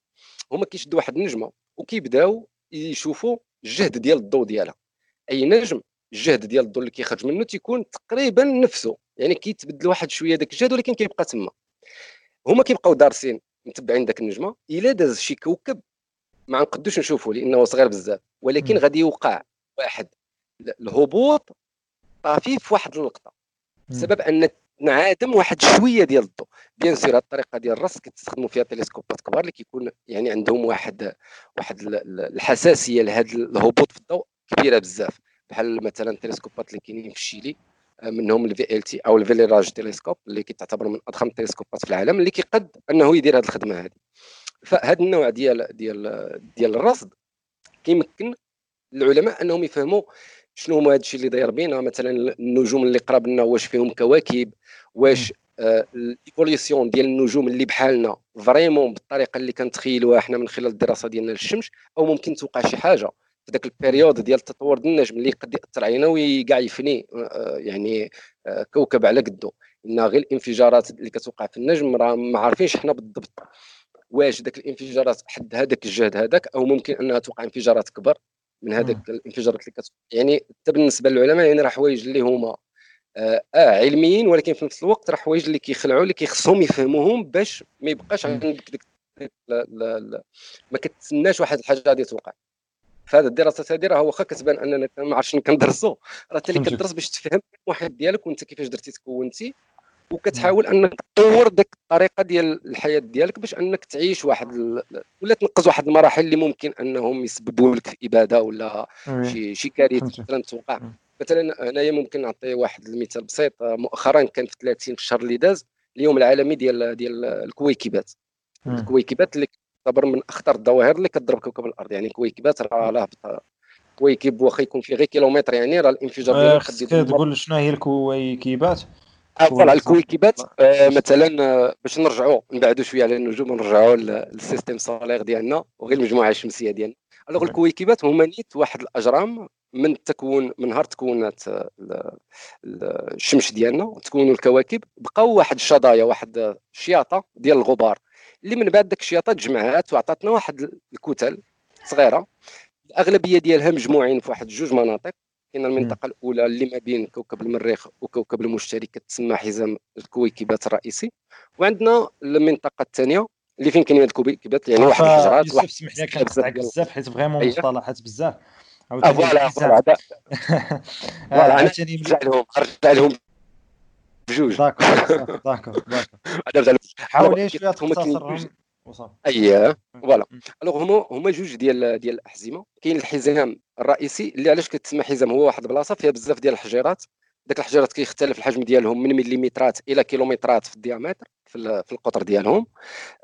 B: هما كيشدوا واحد النجمة وكيبداو يشوفوا الجهد ديال الضوء ديالها. أي نجم؟ الجهد ديال الضوء اللي كيخرج منه تيكون تقريبا نفسه يعني كيتبدل واحد شوية داك الجهد ولكن كيبقى تما. هما كيبقاو دارسين متبعين داك النجمة إلا داز شي كوكب ما نقدوش نشوفوا لأنه صغير بزاف ولكن غادي يوقع واحد الهبوط طفيف في واحد اللقطه بسبب أن نعادم واحد شوية ديال الضوء. bien sûr الطريقة ديال الرصد كتستخدموا فيها تلسكوبات كبار اللي كيكون يعني عندهم واحد واحد الحساسية لهذا الهبوط في الضوء كبيرة بزاف. بحال مثلا التلسكوبات اللي كاينين في شيلي آه، منهم ال VLT أو ال Very Large Telescope اللي كتعتبر من أضخم التلسكوبات في العالم اللي كيقد أنه يدير هذه الخدمة هذه فهذا النوع ديال ديال ديال الرصد كيمكن العلماء أنهم يفهموا شنو هما هذا الشيء اللي داير بينا؟ مثلا النجوم اللي قراب لنا واش فيهم كواكب؟ واش آه ال évolution ديال النجوم اللي بحالنا vraiment بالطريقة اللي كنتخيلوها إحنا من خلال الدراسة ديالنا للشمس أو ممكن توقع شي حاجة في ذاك البيريود ديال التطور ديال النجم اللي قد يأثر علينا ويقع يفني آه يعني آه كوكب على قده إن غير الانفجارات اللي كتوقع في النجم راه ما عارفينش حنا بالضبط واش ذاك الانفجارات حد هذاك الجهد هذاك أو ممكن أنها توقع انفجارات كبر. من هذاك الانفجارات اللي كتوقع يعني حتى بالنسبة للعلماء يعني راه حوايج اللي هما آه, آه علميين ولكن في نفس الوقت راه حوايج اللي كيخلعوا اللي كيخصهم يفهموهم باش ما يبقاش عندك ديك ما كتسناش واحد الحاجة غادي توقع. فهذا الدراسات هذه راه واخا كتبان أننا ما عرفتش كندرسوا راه أنت اللي كتدرس باش تفهم واحد ديالك وأنت كيفاش درتي تكونتي. وكتحاول أنك تطور ديك الطريقة ديال الحياة ديالك باش أنك تعيش واحد ال... ولا تنقذ واحد المراحل اللي ممكن أنهم يسببوا لك في إبادة ولا شي شي كارثة مثلا توقع. مثلا هنايا ممكن نعطي واحد المثال بسيط. مؤخرا كان في 30 في الشهر اللي داز اليوم العالمي ديال ديال الكويكبات الكويكبات اللي تعتبر من أخطر الظواهر اللي كتضرب كوكب الأرض. يعني كويكبات راه لا كويكب واخا يكون فيه غير كيلومتر يعني راه الإنفجار
A: ديالو تقول شنو هي الكويكبات
B: voilà الكويكبات آه مثلا آه، باش نرجعوا نبعدوا شوية على النجوم ونرجعوا لل système solaire ديالنا وغير المجموعة الشمسية ديالنا. alors الكويكبات هما نيت واحد الأجرام من تكون من نهار تكونات آه، الشمس ديالنا تكونوا الكواكب. بقاو واحد الشظايا واحد الشياطه ديال الغبار. اللي من بعد داك الشياطة تجمعات وعطاتنا واحد الكتل صغيرة. الأغلبية ديالها مجموعين في واحد جوج مناطق. كاين المنطقة الأولى اللي ما بين كوكب المريخ وكوكب المشتري كتسمى حزام الكويكبات الرئيسي. وعندنا المنطقة الثانية اللي فين كاينين الكويكبات يعني واحد الحجرات
A: واحد سمح لي كنقطعك بزاف حيت vraiment أيوه. مصطلحات بزاف.
B: voilà voilà. (laughs) voilà عاوتاني نرجع لهم نرجع لهم بجوج.
A: d'accord d'accord d'accord (laughs) حاول شوية تختصرهم
B: اييه voilà. alors هما هما جوج ديال ديال الأحزمة. كاين الحزام الرئيسي اللي علاش كتسمى حزام؟ هو واحد البلاصة فيها بزاف ديال الحجيرات. داك الحجيرات كيختلف الحجم ديالهم من مليمترات إلى كيلومترات في ال diamètre في, في القطر ديالهم.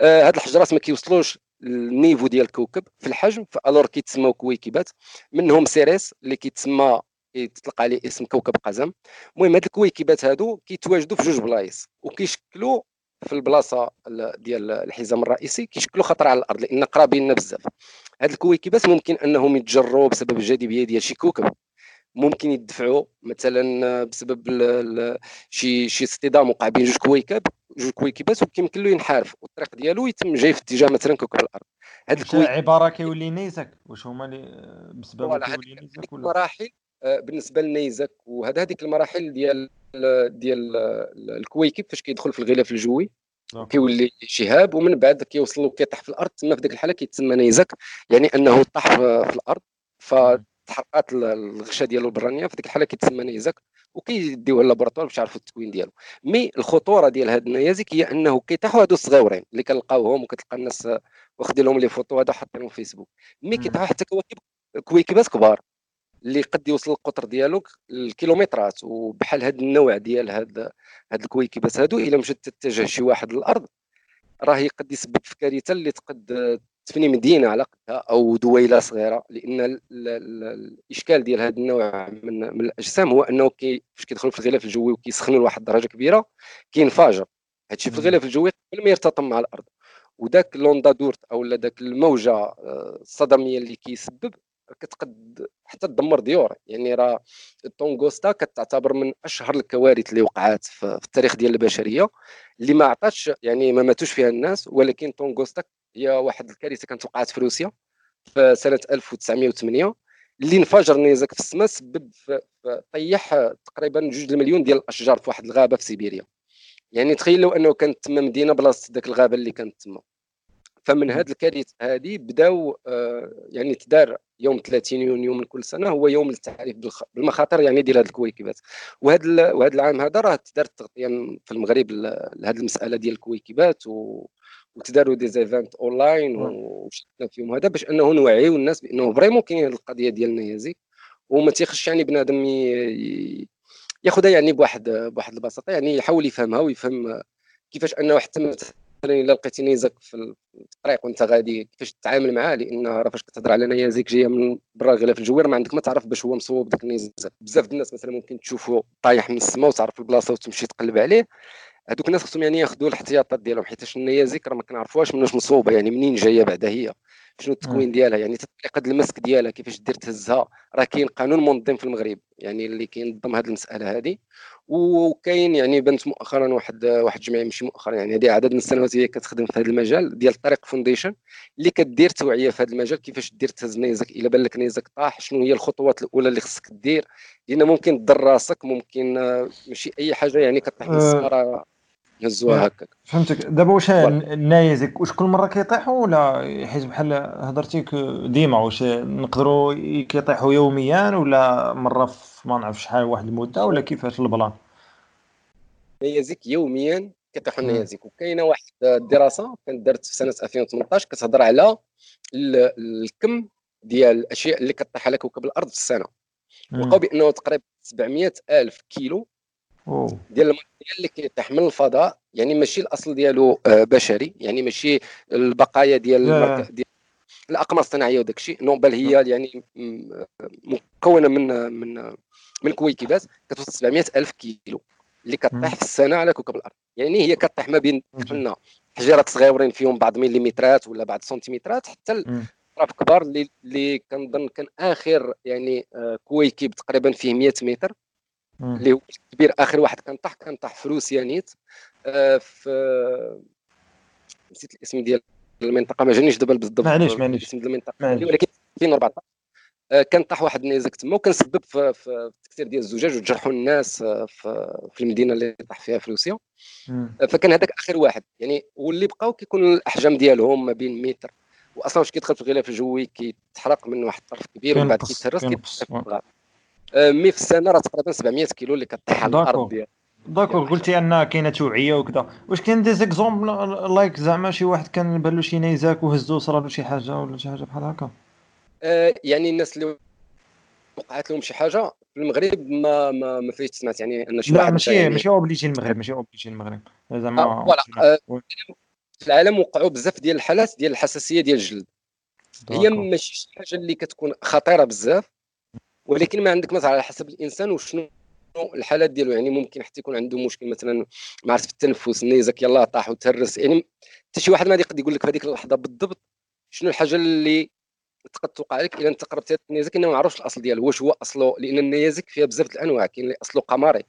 B: آه هاد الحجرات ما كيوصلوش ال niveau ديال الكوكب في الحجم ف alors كيتسموا كويكبات منهم سيريس اللي كيتسمى كيطلق عليه اسم كوكب قزم. المهم هاد الكويكبات هادو كيتواجدوا في جوج بلايص وكيشكلوا في البلاصة ديال الحزام الرئيسي كيشكلوا خطر على الأرض لأن قرابين بزاف. هاد الكويكبات ممكن أنهم يتجروا بسبب الجاذبية ديال شي كوكب. ممكن يدفعوا مثلا بسبب شي شي اصطدام وقع بين جوج كويكب جوج كويكبات وكيمكن له ينحرف والطريق ديالو يتم جاي في اتجاه مثلا كوكب الأرض.
A: هاد الكويكب عبارة كيولي نيزك؟ واش هما اللي بسبب
B: كيولي نيزك ولا؟ مراحل بالنسبة للنيزك وهذا هذيك المراحل ديال ديال الكويكب فاش كيدخل في الغلاف الجوي كيولي شهاب ومن بعد كيوصل له كيطيح في الأرض. تما في ديك الحالة كيتسمى نيزك يعني أنه طاح في الأرض فتحرقات القشرة ديالو البرانيه في ديك الحالة كيتسمى نيزك وكيديوه ل laboratoire باش يعرفوا التكوين ديالو. mais الخطورة ديال هاد النيازك هي أنه كيطيحوا هادو الصغيورين اللي كنلقاوهم وكتلقى الناس واخدين لهم les photos هادو حاطينهم في فيسبوك mais كيطيحوا حتى كواكب كويكبات كبار. اللي قد يوصل القطر ديالو الكيلومترات وبحال هذا النوع ديال هاد هاد الكويكبات هادو إلا مشات تتجه شي واحد للأرض راه يقد يسبب في كارثه اللي تقد تفني مدينة على قدها أو دويلة صغيرة لأن ال ال ال الإشكال ديال هذا النوع من, من الأجسام هو أنه كي فاش كيدخلوا في الغلاف الجوي وكيسخنوا لواحد الدرجة كبيرة كينفجر. هادشي في الغلاف الجوي قبل ما يرتطم مع الأرض. وداك l'onde أو داك الموجة آه، الصدمية اللي كيسبب كتقد حتى تدمر ديور يعني راه التونغوسكا كتعتبر من أشهر الكوارث اللي وقعت في التاريخ ديال البشرية اللي ما عطاتش يعني ما ماتوش فيها الناس ولكن تونغوسكا هي واحد الكارثة كانت وقعت في روسيا في سنة 1908 اللي انفجر نيزك في السماء سبب طيح تقريبا جوج المليون ديال الأشجار في واحد الغابة في سيبيريا. يعني تخيل لو أنه كانت تما مدينة بلاصة ذاك الغابة اللي كانت تما. فمن هذه الكارثة هذه بداو آه، يعني تدار يوم 30 يونيو من كل سنة هو يوم للتعريف بالمخاطر يعني ديال هذه الكويكبات وهذا وهذا العام هذا راه تدارت تغطيه في المغرب لهذه المسألة ديال الكويكبات و وتداروا des events online وشفنا فيهم هذا باش أنه نوعيو الناس بأنه vraiment كاين القضية ديال النيازك وما تيخش يعني بنادم ياخذها يعني بواحد بواحد البساطة يعني يحاول يفهمها ويفهم كيفاش أنه حتى مثلا إلا لقيتي نيزك في الطريق وأنت غادي كيفاش تتعامل معاه لأن راه فاش كتهضر على نيازك جاية من برا غلاف الجوير ما عندك ما تعرف باش هو مصوب داك النيزك بزاف الناس مثلا ممكن تشوفه طايح من السماء وتعرف البلاصة وتمشي تقلب عليه. هذوك الناس خصهم يعني ياخذوا الاحتياطات ديالهم حيت النيازك راه ما كنعرفوهاش مناش مصوبة يعني منين جاية بعدا هي. شنو التكوين ديالها؟ يعني طريقه المسك ديالها كيفاش دير تهزها؟ راه كاين قانون منظم في المغرب يعني اللي كينظم هذه المسألة هذه وكاين يعني بنت مؤخرا واحد واحد الجمعيه ماشي مؤخرا يعني هذه عدد من السنوات هي كتخدم في هذا المجال ديال الطارق foundation اللي كدير توعية في هذا المجال كيفاش دير تهز نيزك إلا بان لك نيزك طاح شنو هي الخطوات الأولى اللي خصك دير؟ لأن ممكن تضر راسك ممكن ماشي أي حاجة يعني كطيح من السماء هزوها هكاك.
A: فهمتك. دابا واش النيازك واش كل مرة كيطيحوا ولا حيت بحال هضرتي ديما واش نقدروا كيطيحوا يوميا ولا مرة في ما نعرف شحال واحد المدة ولا كيفاش البلان؟
B: النيازك يوميا كيطيحوا النيازك وكاينة واحد الدراسة كانت دارت في سنة 2018 كتهضر على الكم ديال الأشياء اللي كطيح على كوكب الأرض في السنة. لقاو بأنه تقريبا 700 ألف كيلو ديال ال matériel اللي من الفضاء يعني ماشي الأصل ديالو آه، بشري يعني ماشي البقايا ديال ديال الأقمار الصناعية وداك الشيء non بل هي يعني مكونة من من من كويكبات كتوصل 700 ألف كيلو اللي كطيح في السنة على كوكب الأرض. يعني هي كطيح ما بين قلنا حجرات صغيورين فيهم بعض مليمترات ولا بعض سنتيمترات حتى لأطراف كبار اللي اللي كنظن كان آخر يعني آه، كويكب تقريبا فيه 100 متر. اللي هو كبير آخر واحد كان طاح كان طاح في روسيا نيت آه في نسيت الاسم ديال المنطقة ما جانيش دابا بالضبط
A: معليش معليش
B: اسم المنطقة ولكن 2014 آه كان طاح واحد النيزك تما وكان سبب في, في التكسير ديال الزجاج وجرحوا الناس آه، في, في المدينة اللي طاح فيها في روسيا. فكان هذاك آخر واحد. يعني واللي بقاو كيكون الأحجام ديالهم ما بين متر. واصلا واش كيدخل في الغلاف الجوي كيتحرق من واحد الطرف كبير ومن بعد كيتهرس كيتحرق في الغابه آه، مي في السنة راه تقريبا 700 كيلو اللي كطيح على الأرض ديالها
A: d'accord قلتي أن كاينة توعية وكذا. واش كاين des exemples like زعما شي واحد كان بان له شي نيزك وهزو صرا له شي حاجة ولا شي حاجة بحال هكا؟
B: آه يعني الناس اللي وقعت لهم شي حاجة في المغرب ما ما ما فايت سمعت. يعني أن شي
A: واحد ماشي يعني... ماشي اوبليجي المغرب ماشي اوبليجي المغرب. زعما
B: آه آه في العالم وقعوا بزاف ديال الحالات ديال الحساسية ديال الجلد. هي ماشي شي حاجة اللي كتكون خطيرة بزاف. ولكن ما عندك مثلا على حسب الإنسان وشنو الحالات ديالو. يعني ممكن حتى يكون عنده مشكل مثلا ما عرفت في التنفس نيزك يلاه طاح وتهرس. يعني حتى شي واحد ما يقدر يقول لك في هذيك اللحظة بالضبط شنو الحاجة اللي تقد توقع لك اذا أنت قربت هذا النيزك إنه ما عرفش الأصل ديالو. واش هو أصله؟ لأن النيازك فيها بزاف الأنواع. كاين اللي أصله قمري.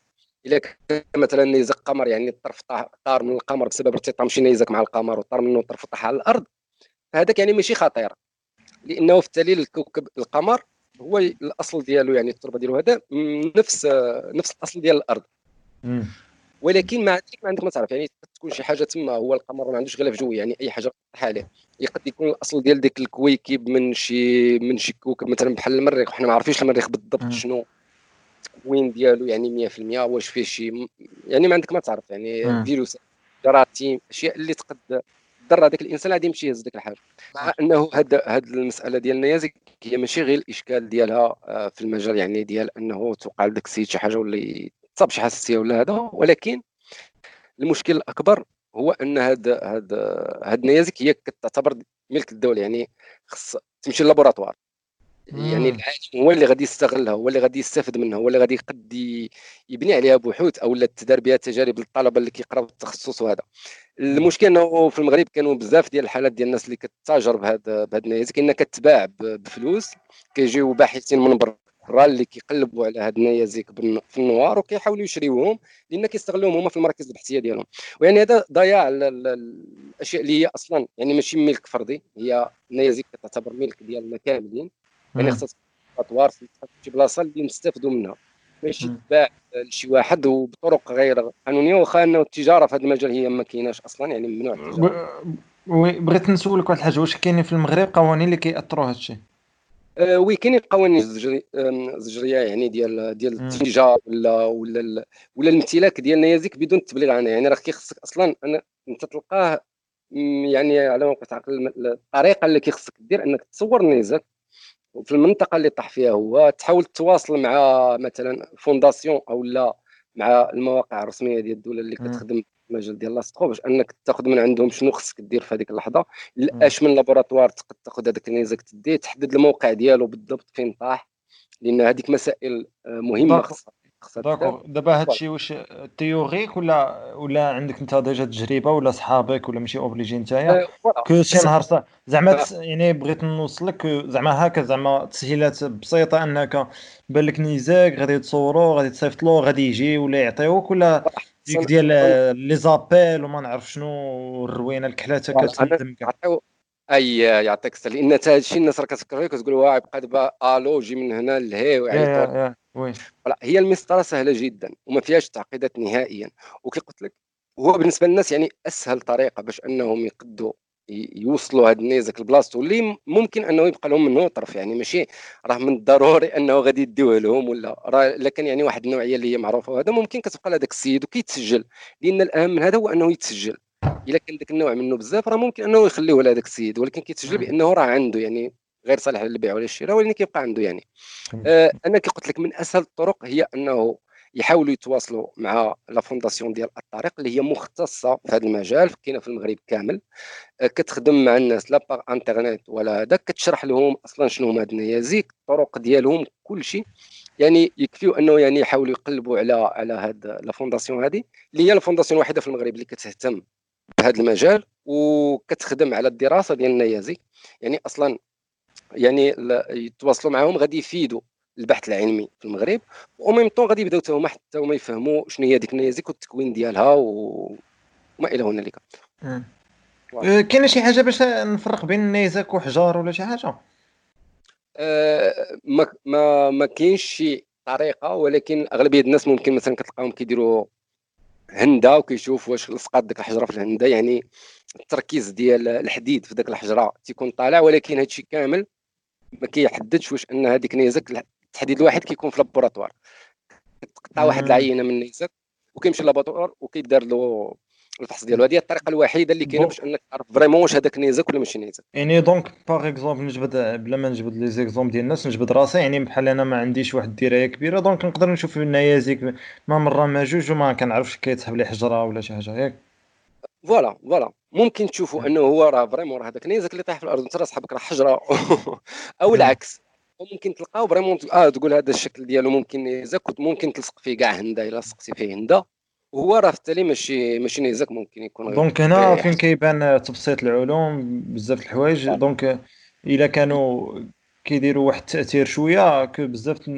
B: إلا كان مثلا نيزك قمر يعني الطرف طار من القمر بسبب ارتطام ماشي نيزك مع القمر وطار منه طرف طاح على الأرض. فهذاك يعني ماشي خطير. لأنه في التالي الكوكب القمر هو الأصل ديالو يعني التربة ديالو هذا نفس نفس الأصل ديال الأرض. ولكن مع ذلك ما عندك ما تعرف يعني تكون شي حاجة تما هو القمر ما عندوش غلاف جوي يعني أي حاجة عليه. يقد يكون الأصل ديال ديك الكويكب من شي من شي كوكب مثلا بحال المريخ وحنا ما عارفينش المريخ بالضبط شنو التكوين ديالو يعني 100% واش فيه شي يعني ما عندك ما تعرف يعني فيروس جراثيم أشياء اللي تقد ضر هذاك الإنسان غادي يمشي يهز ديك الحاجة. مع أنه هاد هاد المسألة ديال النيازك هي ماشي غير الإشكال ديالها آه، في المجال يعني ديال أنه توقع لداك السيد شي حاجة ولا تصاب شي حساسيه ولا هذا ولكن المشكل الأكبر هو أن هاد هاد هاد النيازك هي كتعتبر ملك الدولة يعني خص تمشي للابوراتوار. يعني العالم هو اللي غادي يستغلها هو اللي غادي يستافد منها هو اللي غادي يقد يبني عليها بحوث أو تدار بها تجارب للطلبة اللي كيقراو التخصص وهذا. المشكل إنه في المغرب كانوا بزاف ديال الحالات ديال الناس اللي كتتاجر بهذا بهذا النيازك كاينة كتباع بفلوس كيجيو باحثين من برا اللي كيقلبوا على هاد النيازك في النوار وكيحاولوا يشريوهم لأن كيستغلوهم هما في المراكز البحثية ديالهم. ويعني هذا ضياع الأشياء اللي هي أصلا يعني ماشي ملك فردي هي النيازك كتعتبر ملك ديالنا كاملين. يعني خصها أطوار في شي بلاصة اللي نستافدوا منها. ماشي تباع لشي واحد وبطرق غير قانونية واخا أنه التجارة في هذا المجال هي ما كايناش أصلا يعني ممنوع التجارة.
A: وي بغيت نسولك واحد الحاجة واش كاينين في المغرب قوانين اللي كيأثروا هذا الشيء؟
B: أه وي كاينين قوانين زجرية يعني ديال ديال التجارة ولا ولا ولا الامتلاك ديال النيازك بدون التبليغ عنها. يعني راه كيخصك أصلا أنا أنت تلقاه يعني على ما تعقل الطريقة اللي كيخصك دير أنك تصور النيزك في المنطقة اللي طاح فيها هو تحاول تواصل مع مثلا fondation أو لا مع المواقع الرسمية ديال الدولة اللي كتخدم في المجال ديال l'astro باش أنك تاخذ من عندهم شنو خصك دير في هذيك اللحظة اش من laboratoire تاخذ هذاك النيزك تديه تحدد الموقع ديالو بالضبط فين طاح لأن هذيك مسائل آه، مهمة خصها
A: d'accord دابا هادشي واش théorique ولا ولا عندك انت déjà تجربة ولا صحابك ولا ماشي obligé نتايا؟ أه، كو شي نهار زعما يعني بغيت نوصلك زعما هكا زعما تسهيلات بسيطة أنك بان لك نيزاك غادي تصورو غادي تصيفط له غادي يجي ولا يعطيوك ولا ديك ديال les appels وما نعرف شنو الروينه الكحلاته كتخدم
B: أي يعطيك الصحه لأن هذا الشيء الناس راه كتفكر فيه كتقول واه يبقى دابا ألو جي من هنا لهي
A: ويعني
B: oui هي المسطرة سهلة جدا وما فيهاش تعقيدات نهائيا. وكي قلت لك هو بالنسبة للناس يعني أسهل طريقة باش أنهم يقدوا يوصلوا هاد النيزك لبلاصتو اللي ممكن أنه يبقى لهم منه طرف. يعني ماشي راه من الضروري أنه غادي يديوه لهم ولا راه لكن يعني واحد النوعية اللي هي معروفة. وهذا ممكن كتبقى لهذاك السيد وكيتسجل. لأن الأهم من هذا هو أنه يتسجل. إلا كان ذاك النوع منه بزاف راه ممكن أنه يخليه لهذاك السيد. ولكن كيتسجل بأنه راه عنده يعني غير صالح للبيع ولا الشراء ولكن كيبقى عنده يعني. آه أنا كي قلت لك من أسهل الطرق هي أنه يحاولوا يتواصلوا مع la fondation ديال الطريق اللي هي مختصة في هذا المجال كاينة في المغرب كامل. آه كتخدم مع الناس لا par internet ولا هذا كتشرح لهم أصلا شنو هما هاد النيازك الطرق ديالهم كل شيء يعني يكفيو أنه يعني يحاولوا يقلبوا على على هاد la fondation هذه اللي هي ال fondation الوحيده في المغرب اللي كتهتم بهذا المجال وكتخدم على الدراسة ديال النيازك يعني أصلا يعني يتواصلوا معاهم غادي يفيدوا البحث العلمي في المغرب وميم طون غادي يبداو هما حتى هما يفهموا شنو هي ديك النيازك والتكوين ديالها و... وما إلى هنالك
A: أه، كاينة شي حاجة باش نفرق بين النيزك وحجار ولا شي حاجة؟
B: أه ما ما ما كاينش شي طريقة ولكن أغلبية الناس ممكن مثلا كتلقاهم كيديروا هنده وكيشوف واش لصقات ديك الحجرة في الهنده يعني التركيز ديال الحديد في ديك الحجرة تيكون طالع ولكن هادشي كامل ما كيحددش واش أن هذيك نيزك التحديد الواحد كيكون في laboratoire. تقطع واحد العينة من النيزك وكيمشي laboratoire وكيدار له الفحص ديالو. هذه الطريقة الوحيدة اللي كاينة باش أنك تعرف vraiment واش هذاك نيزك ولا ماشي نيزك.
A: يعني donc par exemple نجبد بلا ما نجبد les exemples ديال الناس نجبد راسي. يعني بحال أنا ما عنديش واحد الدراية كبيرة donc نقدر نشوف النيازك ما مرة ما جوج وما كنعرفش كيتسحب لي حجرة ولا شي حاجة. ياك.
B: فوالا voilà ممكن تشوفوا إنه هو راه vraiment راه هذاك نيزك اللي طايح في الأرض أنت راه صاحبك راه حجرة. (laughs) أو العكس. ممكن تلقاو vraiment آه تقول هذا الشكل ديالو ممكن نيزك ممكن تلصق فيه كاع هندا إلا لصقتي فيه هندا. وهو راه في التالي ماشي ماشي نيزك ممكن يكون
A: donc هنا فين كيبان تبسيط العلوم بزاف الحوايج. دونك إلا كانوا كيديروا واحد التأثير شوية بزاف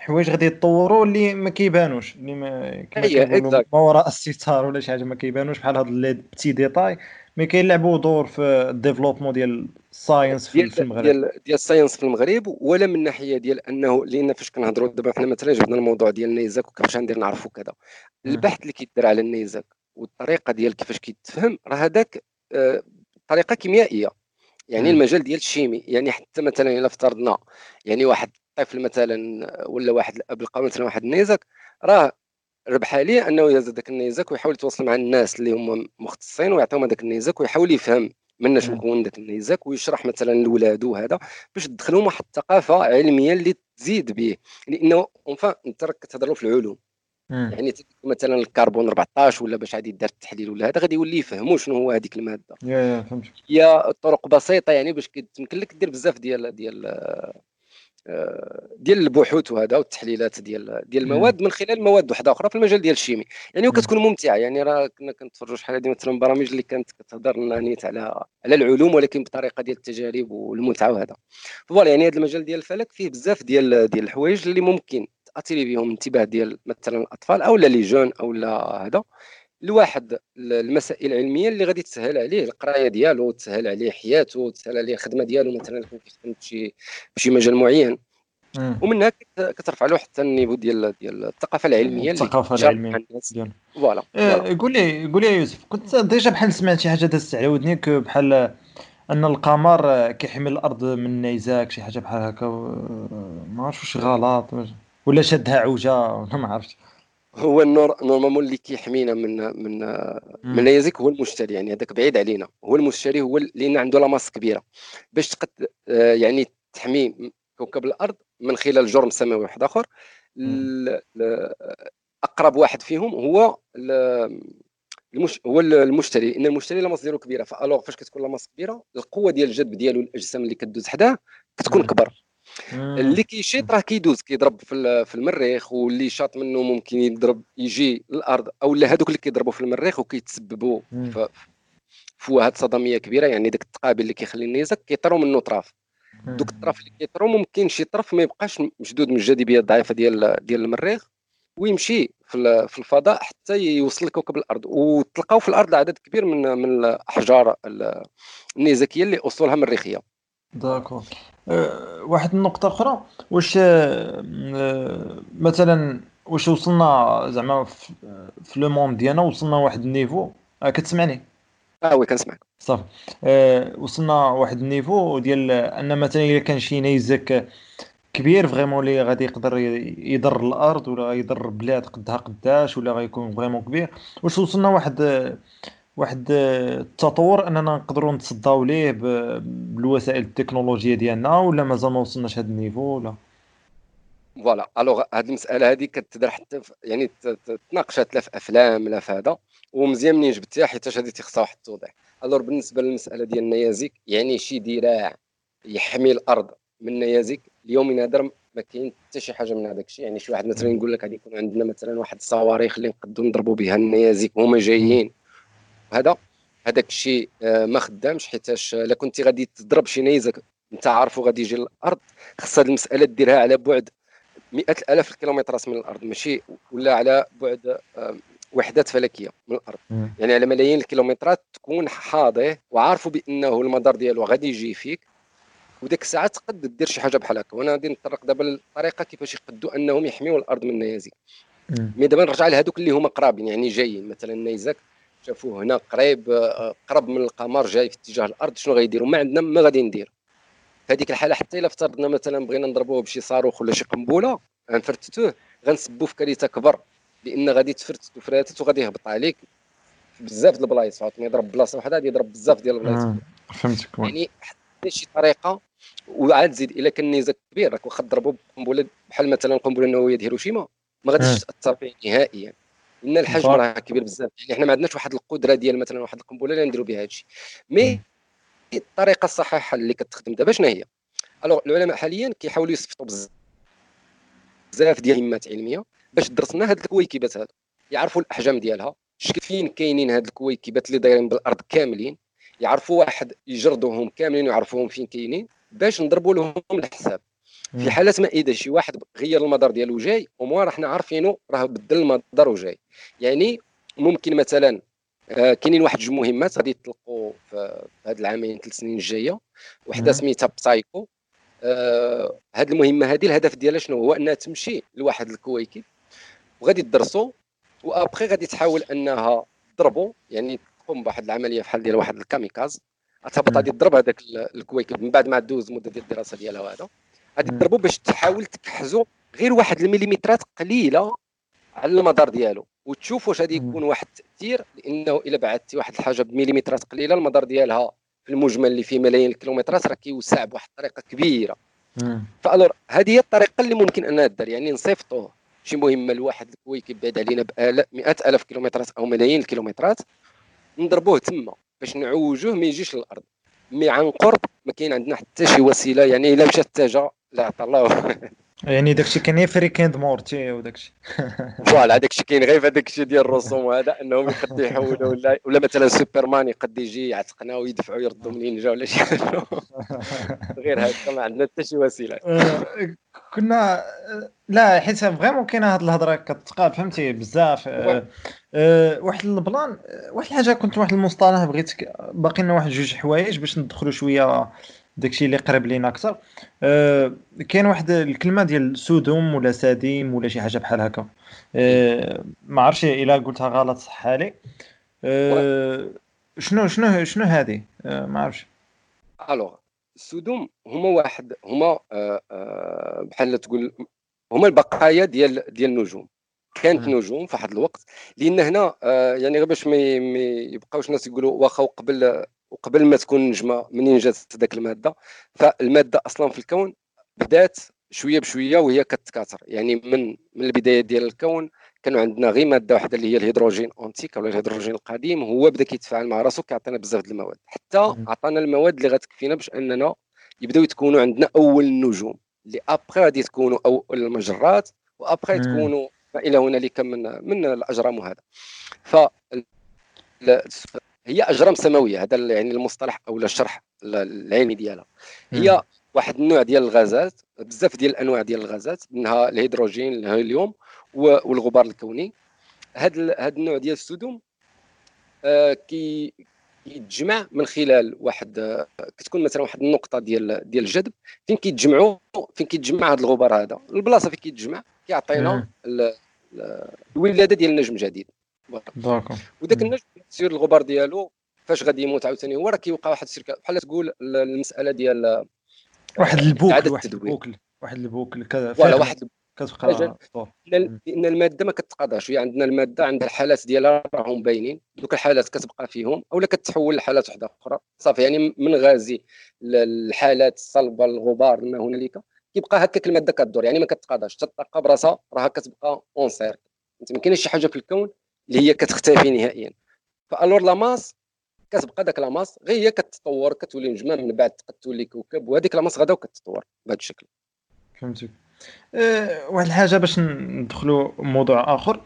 A: الحوايج غادي يتطوروا اللي ما كيبانوش اللي ما كما ما وراء الستار ولا شي حاجة ما كيبانوش بحال هاد les petits détails mais كيلعبوا دور في ال développement ديال ال science في,
B: في المغرب ديال ديال ال science في المغرب ولا من ناحية ديال أنه لأن فاش كنهضروا دابا حنا مثلا جبنا الموضوع ديال النيزك وكيفاش غندير نعرفوا كذا. البحث اللي كيدير على النيزك والطريقة ديال كيفاش كيتفهم راه هذاك آه، طريقة كيميائية. يعني المجال ديال ال chimie يعني حتى مثلا إلا افترضنا يعني واحد طفل مثلا ولا واحد الاب لقى مثلا واحد النيزك راه ربح عليه أنه يهز هذاك النيزك ويحاول يتواصل مع الناس اللي هما مختصين ويعطيهم هذاك النيزك ويحاول يفهم مناش مكون ذاك النيزك ويشرح مثلا لولادو هذا باش تدخلهم واحد الثقافة علمية اللي تزيد به. لأنه enfin أنت راك كتهضر في العلوم. مم. يعني مثلا الكربون 14 ولا باش غادي يدار التحليل ولا هذا غادي يولي يفهموا شنو هو هذيك المادة.
A: يا يا فهمت.
B: هي طرق بسيطة يعني باش كتمكن لك دير بزاف ديال ديال ديال البحوث وهذا والتحليلات ديال ديال المواد من خلال مواد وحدة أخرى في المجال ديال ال chimie. يعني وكتكون ممتعة يعني راه كنا كنتفرجوا شحال هذه مثلا برامج اللي كانت كتهضر نيت على على العلوم ولكن بطريقة ديال التجارب والمتعة وهذا. voilà يعني هذا المجال ديال الفلك فيه بزاف ديال ديال الحوايج اللي ممكن تاثري بهم الانتباه ديال مثلا الأطفال أو les jeunes أو لا هذا. لواحد المسائل العلمية اللي غادي تسهل عليه القراية ديالو تسهل عليه حياته وتسهل عليه الخدمه ديالو مثلا يكون كيخدم بشي بشي مجال معين. ومنها كترفع له حتى ال niveau ديال ديال الثقافة العلمية
A: الثقافة العلمية.
B: voilà
A: آه، قول لي قول لي يا يوسف كنت déjà بحال سمعت شي حاجة دازت على ودنيك بحال أن القمر كيحمي الأرض من نيزاك شي حاجة بحال هكا ما عرفتش واش غلط ولا شدها عوجة؟ ولا (laughs) ما عرفتش.
B: هو النور normalement اللي كيحمينا من من النيازك هو المشتري يعني هذاك بعيد علينا. هو المشتري هو اللي عنده la masse كبيرة. باش تقد آه، يعني تحمي كوكب الأرض من خلال جرم سماوي واحد آخر. أقرب واحد فيهم هو المش... هو المشتري. إن المشتري la masse ديالو كبيرة ف alors فاش كتكون la masse كبيرة القوة ديال الجذب ديالو الأجسام اللي كدوز حداه كتكون كبر. اللي كيشيط راه كيدوز كيضرب في في المريخ واللي شاط منه ممكن يضرب يجي للأرض أو لا هذوك اللي كيضربوا في المريخ وكيتسببوا في فوهات صدمية كبيرة يعني داك التقابل اللي كيخلي النيزك كيطروا منه طراف. دوك الطراف اللي كيطروا ممكن شي طرف ما يبقاش مشدود من الجاذبية الضعيفة ديال ديال المريخ ويمشي في الفضاء حتى يوصل لكوكب الأرض. وتلقاو في الأرض عدد كبير من من الأحجار النيزكية اللي أصولها مريخية.
A: داكور أه واحد النقطة أخرى واش أه مثلا واش وصلنا زعما في le monde ديالنا وصلنا واحد ال niveau أه كتسمعني؟
B: آه oui كنسمعك.
A: صافي. أه وصلنا واحد ال niveau ديال أن مثلا إلا كان شي نيزك كبير vraiment اللي غادي يقدر يضر الأرض ولا يضر بلاد قدها قداش ولا غيكون vraiment كبير واش وصلنا واحد واحد التطور أننا نقدروا نتصداو ليه بالوسائل التكنولوجية ديالنا ولا مازال ما وصلناش هذا ال niveau ولا؟
B: voilà. alors هذه المساله هذه كتدار حتى يعني تناقشات لا في أفلام لا في هذا ومزيان منين جبتيها حيت هذه تيخصها واحد التوضيح. alors بالنسبة للمسألة ديال النيازك يعني شي درع يحمي الأرض من النيازك اليوم هذا ما كاين حتى شي حاجة من هذاك الشيء. يعني شي واحد مثلا يقول لك غادي يكون عندنا مثلا واحد الصواريخ اللي نقدروا نضربوا بها النيازك وهما جايين. هذا هذاك الشيء آه، ما خدامش حيتاش الا كنتي غادي تضرب شي نيزك انت عارفو غادي يجي للأرض خص هذه المسألة ديرها على بعد مئات الألاف الكيلومترات من الأرض ماشي ولا على بعد وحدات فلكية من الأرض. م. يعني على ملايين الكيلومترات تكون حاضر وعارفه بأنه المدار ديالو غادي يجي فيك وديك الساعة تقد دير شي حاجة بحال هكا. وأنا غادي نطرق دابا للطريقة كيفاش يقدوا أنهم يحميوا الأرض من النيازك. مي دابا نرجع لهذوك اللي هما قرابين يعني جايين مثلا النيزك شافوه هنا قريب آه، قرب من القمر جاي في اتجاه الأرض شنو غيديروا؟ ما عندنا ما غادي ندير. في هذيك الحالة حتى إلا افترضنا مثلا بغينا نضربوه بشي صاروخ ولا شي قنبلة غنفرتتوه غنسبوا في كارثه كبر لأن غادي تفرتت وفراتت وغادي يهبط عليك. بزاف د البلايص ما يضرب بلاصة واحدة غادي يضرب بزاف ديال البلايص.
A: فهمتك.
B: يعني حتى شي طريقة وعاد زيد إلا كان نيزك كبير راك واخا تضربوا بقنبلة بحال مثلا القنبله النوويه ديال هيروشيما ما غاديش تأثر فيه نهائيا. لأن الحجم راه كبير بزاف يعني حنا ما عندناش واحد القدرة ديال مثلا واحد القنبلة اللي نديروا بها هادشي. mais الطريقة الصحيحة اللي كتخدم دابا شنو هي؟ alors العلماء حاليا كيحاولوا يصيفطوا بزاف ديال المهمات علميه باش درسنا هاد الكويكبات هادو. يعرفوا الأحجام ديالها شكل فين كاينين هاد الكويكبات اللي دايرين بالأرض كاملين يعرفوا واحد يجردوهم كاملين ويعرفوهم فين كاينين باش نضربوا لهم الحساب. في حالات ما اذا شي واحد غير المدار ديالو جاي وموا راه حنا عارفينه راه بدل المدار وجاي. يعني ممكن مثلا آه كاينين واحد جوج مهمات غادي يطلقوا في هاد العامين ثلاث سنين الجاية. وحدة سميتها بسايكو آه هاد المهمة هذه الهدف ديالها شنو هو؟ أنها تمشي لواحد الكويكب وغادي تدرسوا وأبخي غادي تحاول أنها تضربوا يعني تقوم بواحد العملية بحال ديال واحد ال kamikaze. تهبط غادي تضرب هذاك الكويكب من بعد ما دوز مدة ديال الدراسة ديالها وهذا. غادي تضربوا باش تحاول تكحزوا غير واحد المليمترات قليلة على المدار ديالو. وتشوف واش غادي يكون واحد التأثير لأنه إلا بعثتي واحد الحاجة بمليمترات قليلة المدار ديالها في المجمل اللي فيه ملايين الكيلومترات راه كيوسع بواحد الطريقة كبيرة. فألور هذه هي الطريقة اللي ممكن أنها دار يعني نصيفطوه. شي مهمه لواحد الكويكب بعيد علينا 100 الف كيلومترات أو ملايين الكيلومترات نضربوه تما باش نعوجوه ما يجيش للأرض. مي عن قرب ما كاين عندنا حتى شي وسيلة يعني إلا مشات التاجه لا الله
A: يعني داكشي كان ف Rick and Morty وداكشي. (laughs)
B: voilà داكشي كاين غير في هذاك ديال الرسوم وهذا انهم يقد يحولوا ولا ولا مثلا سوبرمان يقد يجي يعتقنا ويدفعوا يردوا منين جا ولا شي (laughs) غير هكا ما عندنا حتى شي وسيلة.
A: آه، كنا لا حيت vraiment كاينة هاد الهضرة كتقال فهمتي؟ بزاف. أه واحد ال plan واحد الحاجة كنت واحد المصطلح بغيت باقي لنا واحد جوج حوايج باش ندخلوا شوية داكشي اللي قريب لينا أكثر. أه كاين واحد الكلمة ديال سودوم ولا ساديم ولا شي حاجة بحال هكا. أه ما عرفتش إلا قلتها غلط صح لي. أه شنو شنو شنو هذه؟ أه ما عرفتش.
B: alors السودوم هما واحد هما أه أه بحال تقول هما البقايا ديال ديال النجوم. كانت نجوم في واحد الوقت لأن هنا أه يعني غير باش ما يبقاوش الناس يقولوا واخا قبل وقبل ما تكون نجمة منين جات ذاك المادة فالمادة أصلا في الكون بدات شوية بشوية وهي كتكاثر. يعني من من البداية ديال الكون كانوا عندنا غير مادة واحدة اللي هي الهيدروجين اونتيك ولا الهيدروجين القديم هو بدا كيتفاعل مع راسو كيعطينا بزاف ديال المواد. حتى عطانا المواد اللي غتكفينا باش أننا يبداو يتكونوا عندنا أول النجوم اللي ابخي غادي تكونوا اول المجرات وابخي تكونوا ما إلى هنالك من من الأجرام وهذا. ف هي أجرام سماوية هذا يعني المصطلح أو الشرح العلمي ديالها. هي واحد النوع ديال الغازات بزاف ديال الأنواع ديال الغازات منها الهيدروجين الهيليوم والغبار الكوني. هذا هذا النوع ديال السدوم آه كي كيتجمع من خلال واحد آه كتكون مثلا واحد النقطة ديال ديال الجذب فين كيتجمعوا فين كيتجمع هذا الغبار هذا؟ البلاصة فين كيتجمع؟ كيعطينا الولادة ديال نجم جديد
A: داكو
B: وداك النجم يصير الغبار ديالو فاش غادي يموت عاوتاني هو راه كيوقع واحد الشركة. بحال تقول المسألة ديال
A: واحد البوكل واحد البوكل واحد البوكل
B: كذا. فوالا واحد كتبقى لأن المادة ما كتقاداش هي عندنا المادة عندها الحالات ديالها راهم باينين. دوك الحالات كتبقى فيهم اولا كتحول لحالات وحدة أخرى. صافي يعني من غازي الحالات الصلبة الغبار ما هنالك كيبقى هكاك المادة كدور. يعني ما كتقاداش حتى الطاقه براسها راها كتبقى en cercle ما كاينش شي حاجة في الكون اللي هي كتختفي نهائيا. ف alors la masse كتبقى داك la masse غير هي كتطور كتولي نجمة من بعد تولي كوكب وهذيك la masse غدا وكتطور بهذا الشكل.
A: فهمتك. أه واحد الحاجة باش ندخلوا موضوع آخر.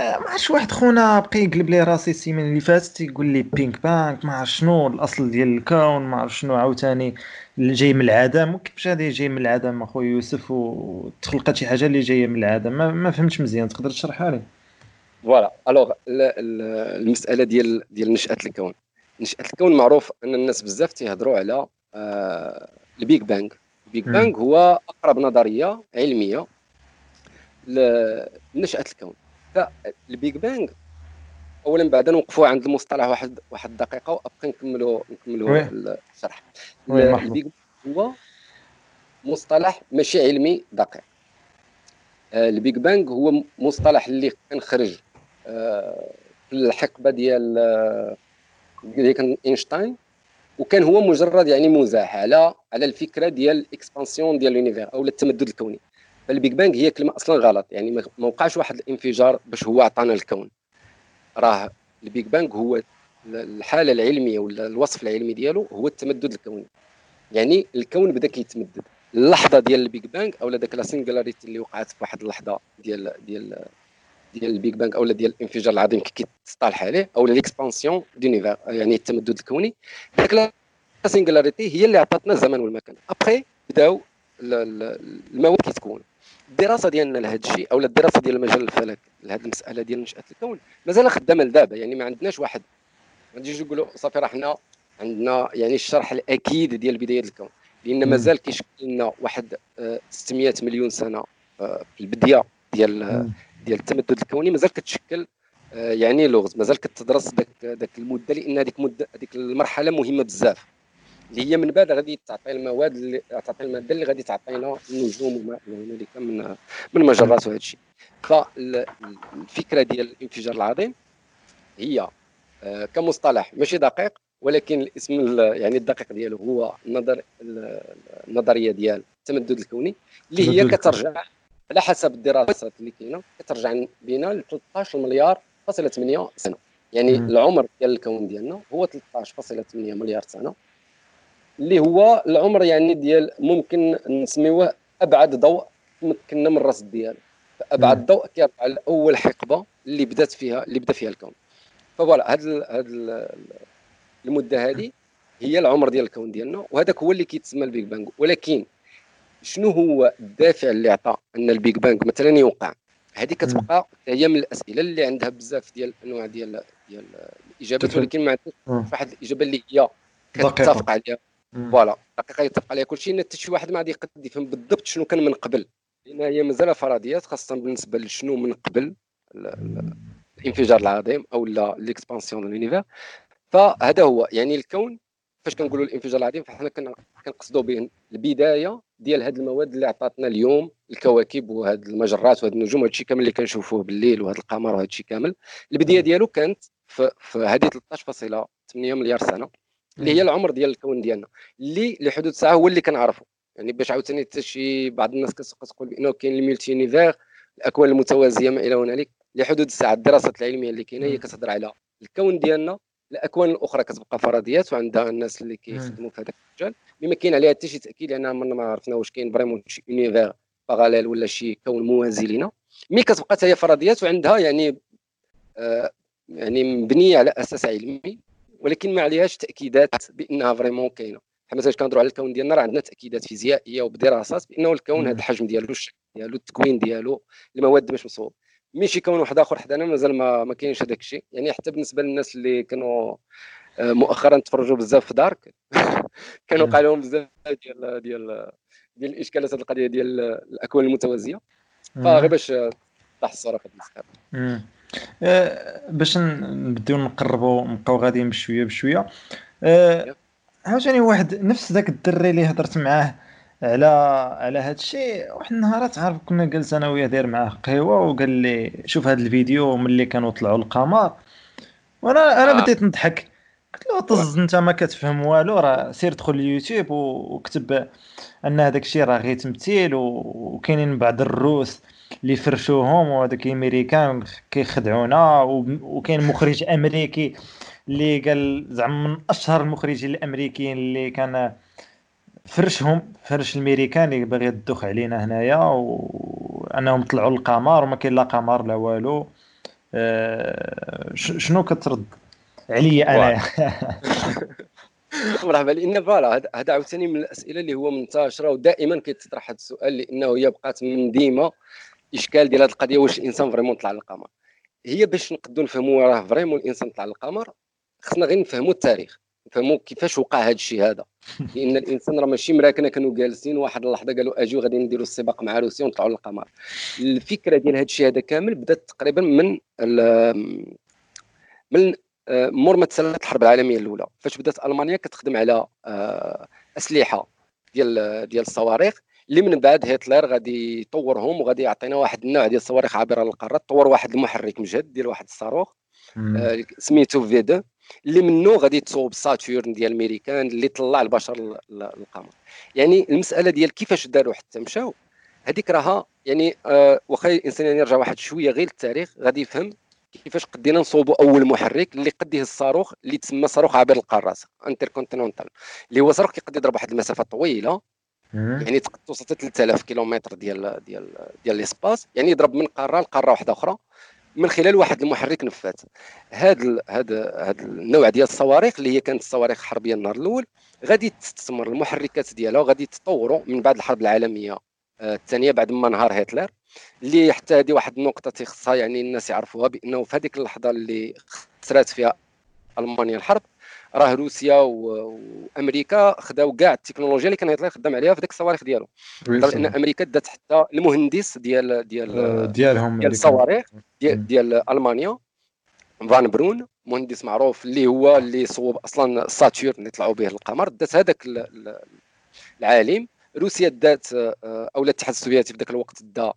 A: أه ما عرفتش واحد خونا بقى يقلب لي راسي السيمانه اللي فاتت يقول لي Big Bang ما عرف شنو الأصل ديال الكون ما عرف شنو عاوتاني اللي جاي من العدم. وكيفاش هذه جاي من العدم اخويا يوسف؟ وتخلقت شي حاجة اللي جاية من العدم. ما, ما فهمتش مزيان تقدر تشرحها لي؟
B: voilà alors المسألة ديال ديال نشأة الكون. نشأة الكون معروف أن الناس بزاف تيهضروا على آه ال Big Bang. ال Big Bang هو أقرب نظرية علمية لنشأة الكون. فال Big Bang اولا بعدا نوقفوا عند المصطلح واحد واحد الدقيقه وابقى نكملوا نكملوا الشرح. ال Big هو مصطلح ماشي علمي دقيق. آه، ال Big Bang هو مصطلح اللي كان خرج في الحقبة ديال ديال كان إينشتاين. وكان هو مجرد يعني مزاح على على الفكرة ديال ال expansion ديال l'univers أو التمدد الكوني. فال Big Bang هي كلمة أصلا غلط. يعني ما وقعش واحد الانفجار باش هو عطانا الكون. راه ال Big Bang هو الحالة العلمية ولا الوصف العلمي ديالو هو التمدد الكوني. يعني الكون بدأ كيتمدد. اللحظة ديال ال Big Bang أو داك la singularité اللي وقعت في واحد اللحظة ديال ديال ديال ال Big Bang أو ديال الانفجار العظيم كي كيتصطلح عليه أو l'expansion d'univers يعني التمدد الكوني. داك la singularité هي اللي عطاتنا الزمن والمكان. ابخي بداو المواد كيتكون الدراسة ديالنا لهذا الشيء أو الدراسة ديال مجال الفلك لهذه المسألة ديال نشأة الكون مازال خدامة لدابا. يعني ما عندناش واحد. ما نجيش نقولوا صافي راه حنا عندنا يعني الشرح الأكيد ديال بداية الكون. لأن مازال كيشكل لنا واحد 600 آه، مليون سنة آه، في البداية ديال ديال التمدد الكوني مازال كتشكل آه، يعني لغز مازال كتدرس داك داك المدة لأن هذيك مده هذيك المرحلة مهمة بزاف. اللي هي من بعد غادي تعطي المواد اللي تعطي المادة اللي غادي تعطينا النجوم وما هنالك من من المجرات وهذا الشيء. فالفكرة ديال الانفجار العظيم هي كمصطلح ماشي دقيق ولكن الاسم يعني الدقيق ديالو هو النظر النظرية ديال التمدد الكوني اللي هي كترجع على حسب الدراسات اللي كاينة. كترجع بينا ل 13 مليار فاصلة 8 سنة. يعني م. العمر ديال الكون ديالنا هو 13.8 مليار سنة. اللي هو العمر يعني ديال ممكن نسميوه أبعد ضوء تمكنا من الرصد ديالو. ابعد ضوء كيرجع على اول حقبة اللي بدات فيها اللي بدأ فيها الكون. voilà هذا هذا المدة هذه هي العمر ديال الكون ديالنا وهذاك هو اللي كيتسمى ال Big Bang ولكن شنو هو الدافع اللي عطى أن ال Big Bang مثلا يوقع؟ هذه كتبقى هي من الأسئلة اللي عندها بزاف ديال الأنواع ديال ديال الإجابات ولكن ما عندهاش واحد الإجابة اللي هي كتتفق عليها. voilà دقيقة يتفق عليها. كل شيء حتى شي واحد ما غادي يقدر يفهم بالضبط شنو كان من قبل. لأن هي مازال فرضيات خاصة بالنسبة لشنو من قبل الانفجار العظيم أو l'expansion de l'univers فهذا هو. يعني الكون فاش كنقولوا الانفجار العظيم فحنا كنقصدوا به البداية ديال هذه المواد اللي عطاتنا اليوم الكواكب وهذه المجرات وهذه النجوم وهذا الشيء كامل اللي كنشوفوه بالليل وهذا القمر وهذا الشيء كامل. البداية ديالو كانت في, في هذه 13.8 مليار سنة اللي هي العمر ديال الكون ديالنا اللي لحدود الساعة هو اللي كنعرفوا يعني باش عاوتاني حتى شي بعض الناس كتقول بأنه كاين ال multi-univers الأكوان المتوازية ما إلى هنالك لحدود الساعة الدراسات العلمية اللي كاينة هي كتهضر على الكون ديالنا الأكوان الأخرى كتبقى فرضيات وعندها الناس اللي كيخدموا في هذاك المجال. اللي ما كاين عليها حتى شي تأكيد لأن عمرنا ما عرفنا واش كاين vraiment شي univers parallèle ولا شي كون موازي لنا mais كتبقى حتى هي فرضيات وعندها يعني آه يعني مبنية على أساس علمي ولكن ما عليهاش تأكيدات بأنها vraiment كاينة. بحال مثلا كنهضروا على الكون ديالنا راه عندنا تأكيدات فيزيائية وبدراسات بأنه الكون هذا الحجم ديالو الشكل ديالو التكوين ديالو المواد باش مصوب mais شي كون واحد آخر حدانا مازال ما, ما كاينش هذاك الشيء يعني حتى بالنسبة للناس اللي كانوا آه، مؤخرا تفرجوا بزاف في Dark (laughs) كانوا وقع لهم بزاف ديال ديال ديال الإشكالات هذه القضية ديال الأكوان المتوازية. فغير باش توضح الصورة في المسألة
A: أه باش نبداو نقربوا نبقاو غاديين بشوية بشوية. أه عاوتاني واحد نفس ذاك الدري اللي هضرت معاه على على هذا الشيء واحد النهار عارف كنا جالس أنا وياه داير معاه قهوة وقال لي شوف هذا الفيديو ملي كانوا طلعوا القمر وأنا أنا آه. بديت نضحك قلت له طز أنت ما كتفهم والو راه سير دخل اليوتيوب وكتب أن هذاك الشيء راه غير تمثيل وكاينين بعض الروس اللي فرشوهم وهذاك الأمريكان كيخدعونا وكاين مخرج أمريكي اللي قال زعما من أشهر المخرجين الأمريكيين اللي كان فرشهم فرش الميريكان باغي يدوخ علينا هنايا وانهم طلعوا القمر وما كاين لا قمر لا والو. أه شنو كترد عليا أنا؟ (laughs)
B: مرحبا لأن voilà هذا عاوتاني من الأسئلة اللي هو منتشرة ودائما كيتطرح هذا السؤال لأنه هي بقات من ديما إشكال ديال هذه القضية واش الإنسان vraiment طلع للقمر هي باش نقدروا نفهموا راه vraiment الإنسان طلع للقمر خصنا غير نفهموا التاريخ. نفهموا كيفاش وقع هذا الشيء هذا؟ (laughs) لأن الإنسان راه ماشي مراكنة كانوا جالسين واحد اللحظة قالوا اجيو غادي نديروا السباق مع روسيا ونطلعوا للقمر. الفكرة ديال هذا الشيء هذا كامل بدات تقريبا من من آه، مور ما تسالت الحرب العالمية الأولى فاش بدات ألمانيا كتخدم على آه، أسلحة ديال ديال الصواريخ اللي من بعد هتلر غادي يطورهم وغادي يعطينا واحد النوع ديال الصواريخ عابرة للقارات طور واحد المحرك مجهد ديال واحد الصاروخ آه، سميتو V2 اللي منه غادي تصوب Saturn ديال الميريكان اللي طلع البشر للقمر يعني المسألة ديال كيفاش داروا حتى مشاو هذيك راها يعني آه واخا الإنسان يعني يرجع واحد شوية غير للتاريخ غادي يفهم كيفاش قدينا نصوبوا أول محرك اللي قد الصاروخ اللي تسمى صاروخ عابر القارات انتركونتينونتال اللي هو صاروخ كيقدر يضرب واحد المسافة طويلة يعني توصل 3000 كيلومتر ديال ديال ديال l'espace يعني يضرب من قارة لقارة واحدة أخرى. من خلال واحد المحرك نفاث هذا هذا هذا النوع ديال الصواريخ اللي هي كانت الصواريخ الحربية النهار الأول غادي تستثمر المحركات ديالها وغادي تطوروا من بعد الحرب العالمية آه، الثانية بعد ما نهار هتلر. اللي حتى هذه واحد النقطة تخصها يعني الناس يعرفوها بأنه في هذيك اللحظة اللي خسرات فيها ألمانيا الحرب راه روسيا وأمريكا خداو كاع التكنولوجيا اللي كان هتلر خدام عليها في ذاك الصواريخ ديالو. لأن أمريكا دات حتى المهندس ديال ديال
A: آه، ديالهم
B: ديال الصواريخ ديال, ديال ألمانيا. فان برون مهندس معروف اللي هو اللي صوب أصلا ساتيرن اللي طلعوا به القمر دات هذاك العالم. روسيا دات آه، أو الاتحاد السوفيتي في ذاك الوقت دا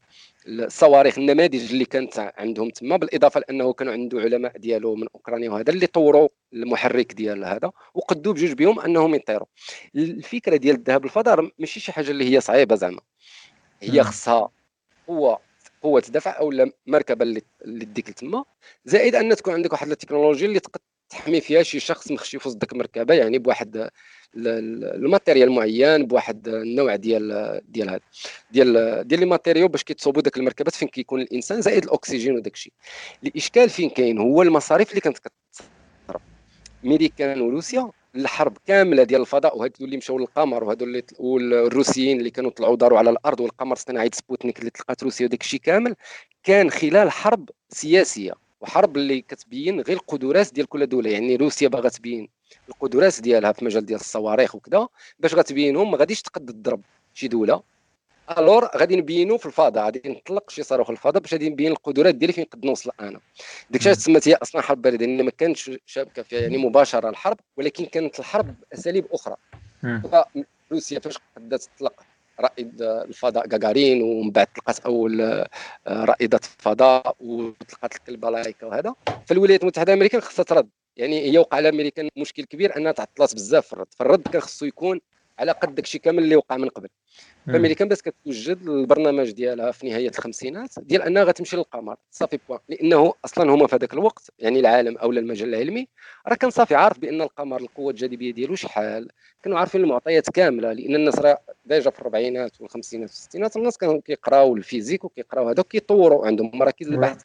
B: الصواريخ النماذج اللي كانت عندهم تما بالإضافة لأنه كانوا عنده علماء ديالو من أوكرانيا وهذا اللي طوروا المحرك ديال هذا وقدوا بجوج بهم أنهم يطيروا. الفكرة ديال الذهاب للفضاء ماشي شي حاجة اللي هي صعيبة زعما. هي خصها قوة قوة دفع أو مركبة اللي ديك تما. زائد أن تكون عندك واحد التكنولوجيا اللي تقدر تحمي فيها شي شخص مخشي في وسط ديك المركبه يعني بواحد ال matériel معين بواحد النوع ديال ديال هذا ديال ديال لي باش كيتصوبوا داك المركبات فين كيكون الإنسان زائد الأكسجين وداك الشيء الإشكال فين كاين؟ هو المصاريف اللي كانت كتصرف ميريكان وروسيا الحرب كاملة ديال الفضاء وهادو اللي مشاو للقمر وهادو اللي والروسيين اللي كانوا طلعوا داروا على الأرض والقمر الصناعي سبوتنيك اللي تلقات روسيا وداك الشيء كامل كان خلال حرب سياسية. وحرب اللي كتبين غير القدرات ديال كل دولة. يعني روسيا باغا تبين القدرات ديالها في مجال ديال الصواريخ وكذا باش غتبينهم ما غاديش تقد تضرب شي دولة. الور غادي نبينوا في الفضاء غادي نطلق شي صاروخ الفضاء باش غادي نبين القدرات ديالي فين نقد نوصل أنا. ديك الشيء تسمات هي أصلا حرب باردة لأن ما كانتش شابكة فيها يعني مباشرة الحرب ولكن كانت الحرب باساليب أخرى. روسيا فاش قدات تطلق رائد الفضاء غاغارين ومن بعد طلقات أول آه، رائدة فضاء وطلقات الكلبه لايكا وهذا. فالولايات المتحدة الأمريكية خصها ترد. يعني هي وقع على أمريكا مشكل كبير أنها تعطلات بزاف في الرد. فالرد كان خصو يكون على قد داكشي كامل اللي وقع من قبل. فامريكا بدات كتوجد البرنامج ديالها في نهاية الخمسينات ديال أنها غتمشي للقمر. صافي point لأنه أصلا هما في هذاك الوقت يعني العالم أو المجال العلمي. راه كان صافي عارف بأن القمر القوة الجاذبية ديالو شحال. كانوا عارفين المعطيات كاملة لأن الناس راه déjà في الاربعينات والخمسينات والستينات الناس كانوا كيقراو ال physique وكيقراو هذا وكيطوروا عندهم مراكز البحث.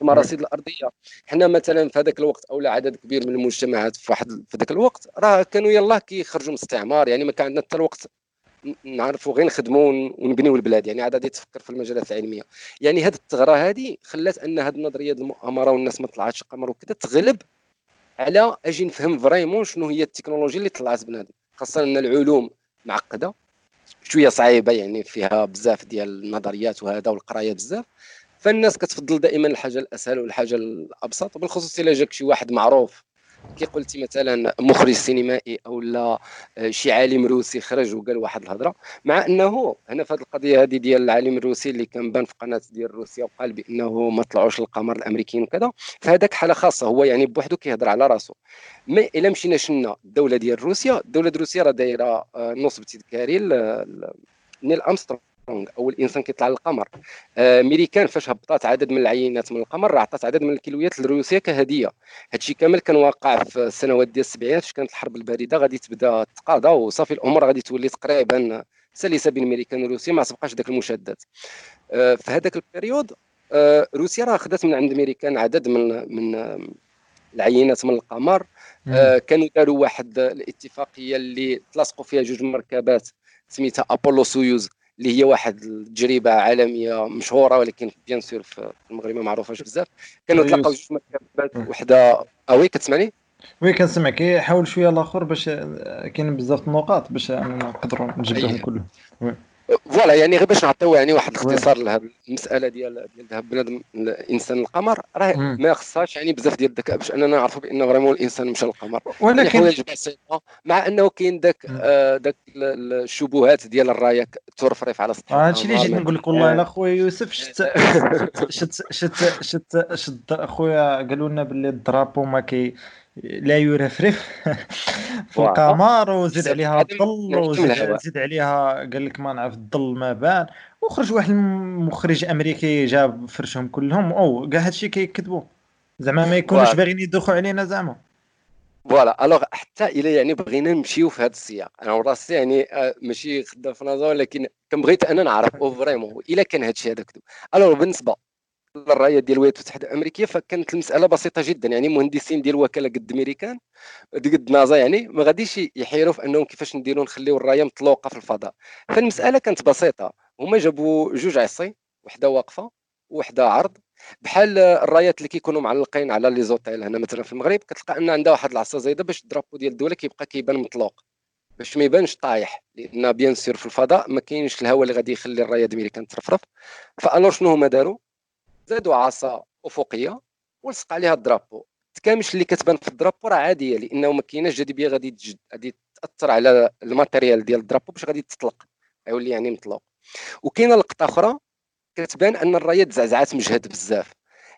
B: المراصد الأرضية. حنا مثلا في هذاك الوقت أو عدد كبير من المجتمعات في واحد في ذاك الوقت راه كانوا يلاه كيخرجوا من الاستعمار. يعني ما كان عندنا حتى الوقت نعرفوا غير نخدموا ونبنيو البلاد. يعني عاد تفكر في المجالات العلمية. يعني هذه الثغرة هذه خلات أن هذه النظرية المؤامرة والناس ما طلعتش القمر وكذا تغلب على أجي نفهم فريمون شنو هي التكنولوجيا اللي طلعت بنادم. خاصة أن العلوم معقدة. شوية صعيبة يعني فيها بزاف ديال النظريات وهذا والقراية بزاف. فالناس كتفضل دائما الحاجة الأسهل والحاجة الأبسط وبالخصوص إلا جاك شي واحد معروف. كي قلتي مثلا مخرج سينمائي أو لا آه، شي عالم روسي خرج وقال واحد الهضرة مع أنه هنا في هذه القضية هذه ديال العالم الروسي اللي كان بان في قناة ديال روسيا وقال بأنه ما طلعوش للقمر الامريكيين وكذا فهذاك حالة خاصة هو يعني بوحده كيهضر على راسه ما إلا مشينا شنا الدولة ديال روسيا الدولة ديال روسيا راه دايرة آه، نصب تذكاري نيل امسترونغ أو الانسان كيطلع للقمر. آه ميريكان فاش هبطات عدد من العينات من القمر راه عطات عدد من الكيلويات لروسيا كهدية. هادشي كامل كان واقع في السنوات ديال السبعينات فاش كانت الحرب الباردة غادي تبدا تقاضى وصافي الأمور غادي تولي تقريبا سلسة بين ميريكان وروسيا ما تبقاش ذاك المشادات آه في هذاك ال période آه روسيا راه خدات من عند ميريكان عدد من من العينات من القمر. كانوا داروا واحد الاتفاقية اللي تلاصقوا فيها جوج مركبات سميتها أبولو سويوز. اللي هي واحد التجربة عالمية مشهورة ولكن bien sûr في المغرب ما معروفاش بزاف. كانوا تلاقاو جوج مركبات وحدة. oui آه، كتسمعني؟
A: oui كنسمعك حاول شوية الآخر باش كاين بزاف النقاط باش نقدروا نجبدهم كلهم.
B: voilà يعني غير باش نعطيو يعني واحد الاختصار لهذه المساله ديال ديال بنادم الانسان للقمر راه ما خصهاش يعني بزاف ديال الذكاء باش اننا نعرفوا بان vraiment الانسان مشى للقمر ولكن يعني حوايج بسيطه مع انه كاين ذاك آه ذاك الشبهات ديال الرايه ترفرف على
A: سطح هادشي اللي جيت نقول لك والله الا خويا يوسف شت شت شت شت شت اخويا قالوا لنا باللي ال drapeau ما كي لا يرفرف. (laughs) في القمر وزيد عليها الظل وزيد عليها قال لك ما نعرف الظل ما بان. وخرج واحد المخرج أمريكي جاب فرشهم كلهم. أو كاع هادشي كيكذبوا. زعما ما يكونوش باغيين يدوخوا علينا زعما.
B: voilà. alors حتى إلى يعني بغينا نمشيو في هذا السياق. أنا راسي يعني آه، ماشي خدام في نظام ولكن كنبغيت أنا نعرف أو vraiment إلا كان هذا الشيء هذا كذب. alors بالنسبة للرايه ديال الولايات المتحده الأمريكية فكانت المسألة بسيطة جدا. يعني مهندسين ديال الوكاله قد امريكان قد نازا يعني ما غاديش يحيروا في أنهم كيفاش نديروا نخليو الراية مطلوقة في الفضاء. فالمسألة كانت بسيطة. هما جابوا جوج عصي وحدة واقفة وحدة عرض. بحال الرايات اللي كيكونوا معلقين على les hôtels هنا مثلا في المغرب كتلقى أن عندها واحد العصا زايدة باش ال drapeau ديال الدولة كيبقى كيبان مطلوق باش ما يبانش طايح لأن bien sûr في الفضاء ما كاينش الهواء اللي غادي يخلي الراية الأمريكان ترفرف ف alors شنو هما داروا؟ زادوا عصا أفقية ولصق عليها ال drapeau. التكامش اللي كتبان في ال drapeau راه عادية لأنه ما كايناش جاذبيه غادي تجد غادي تأثر على ال matériel ديال ال drapeau باش غادي تطلق غتولي يعني مطلوق وكاينة لقطة أخرى كتبان أن الرايه تزعزعات مجهد بزاف.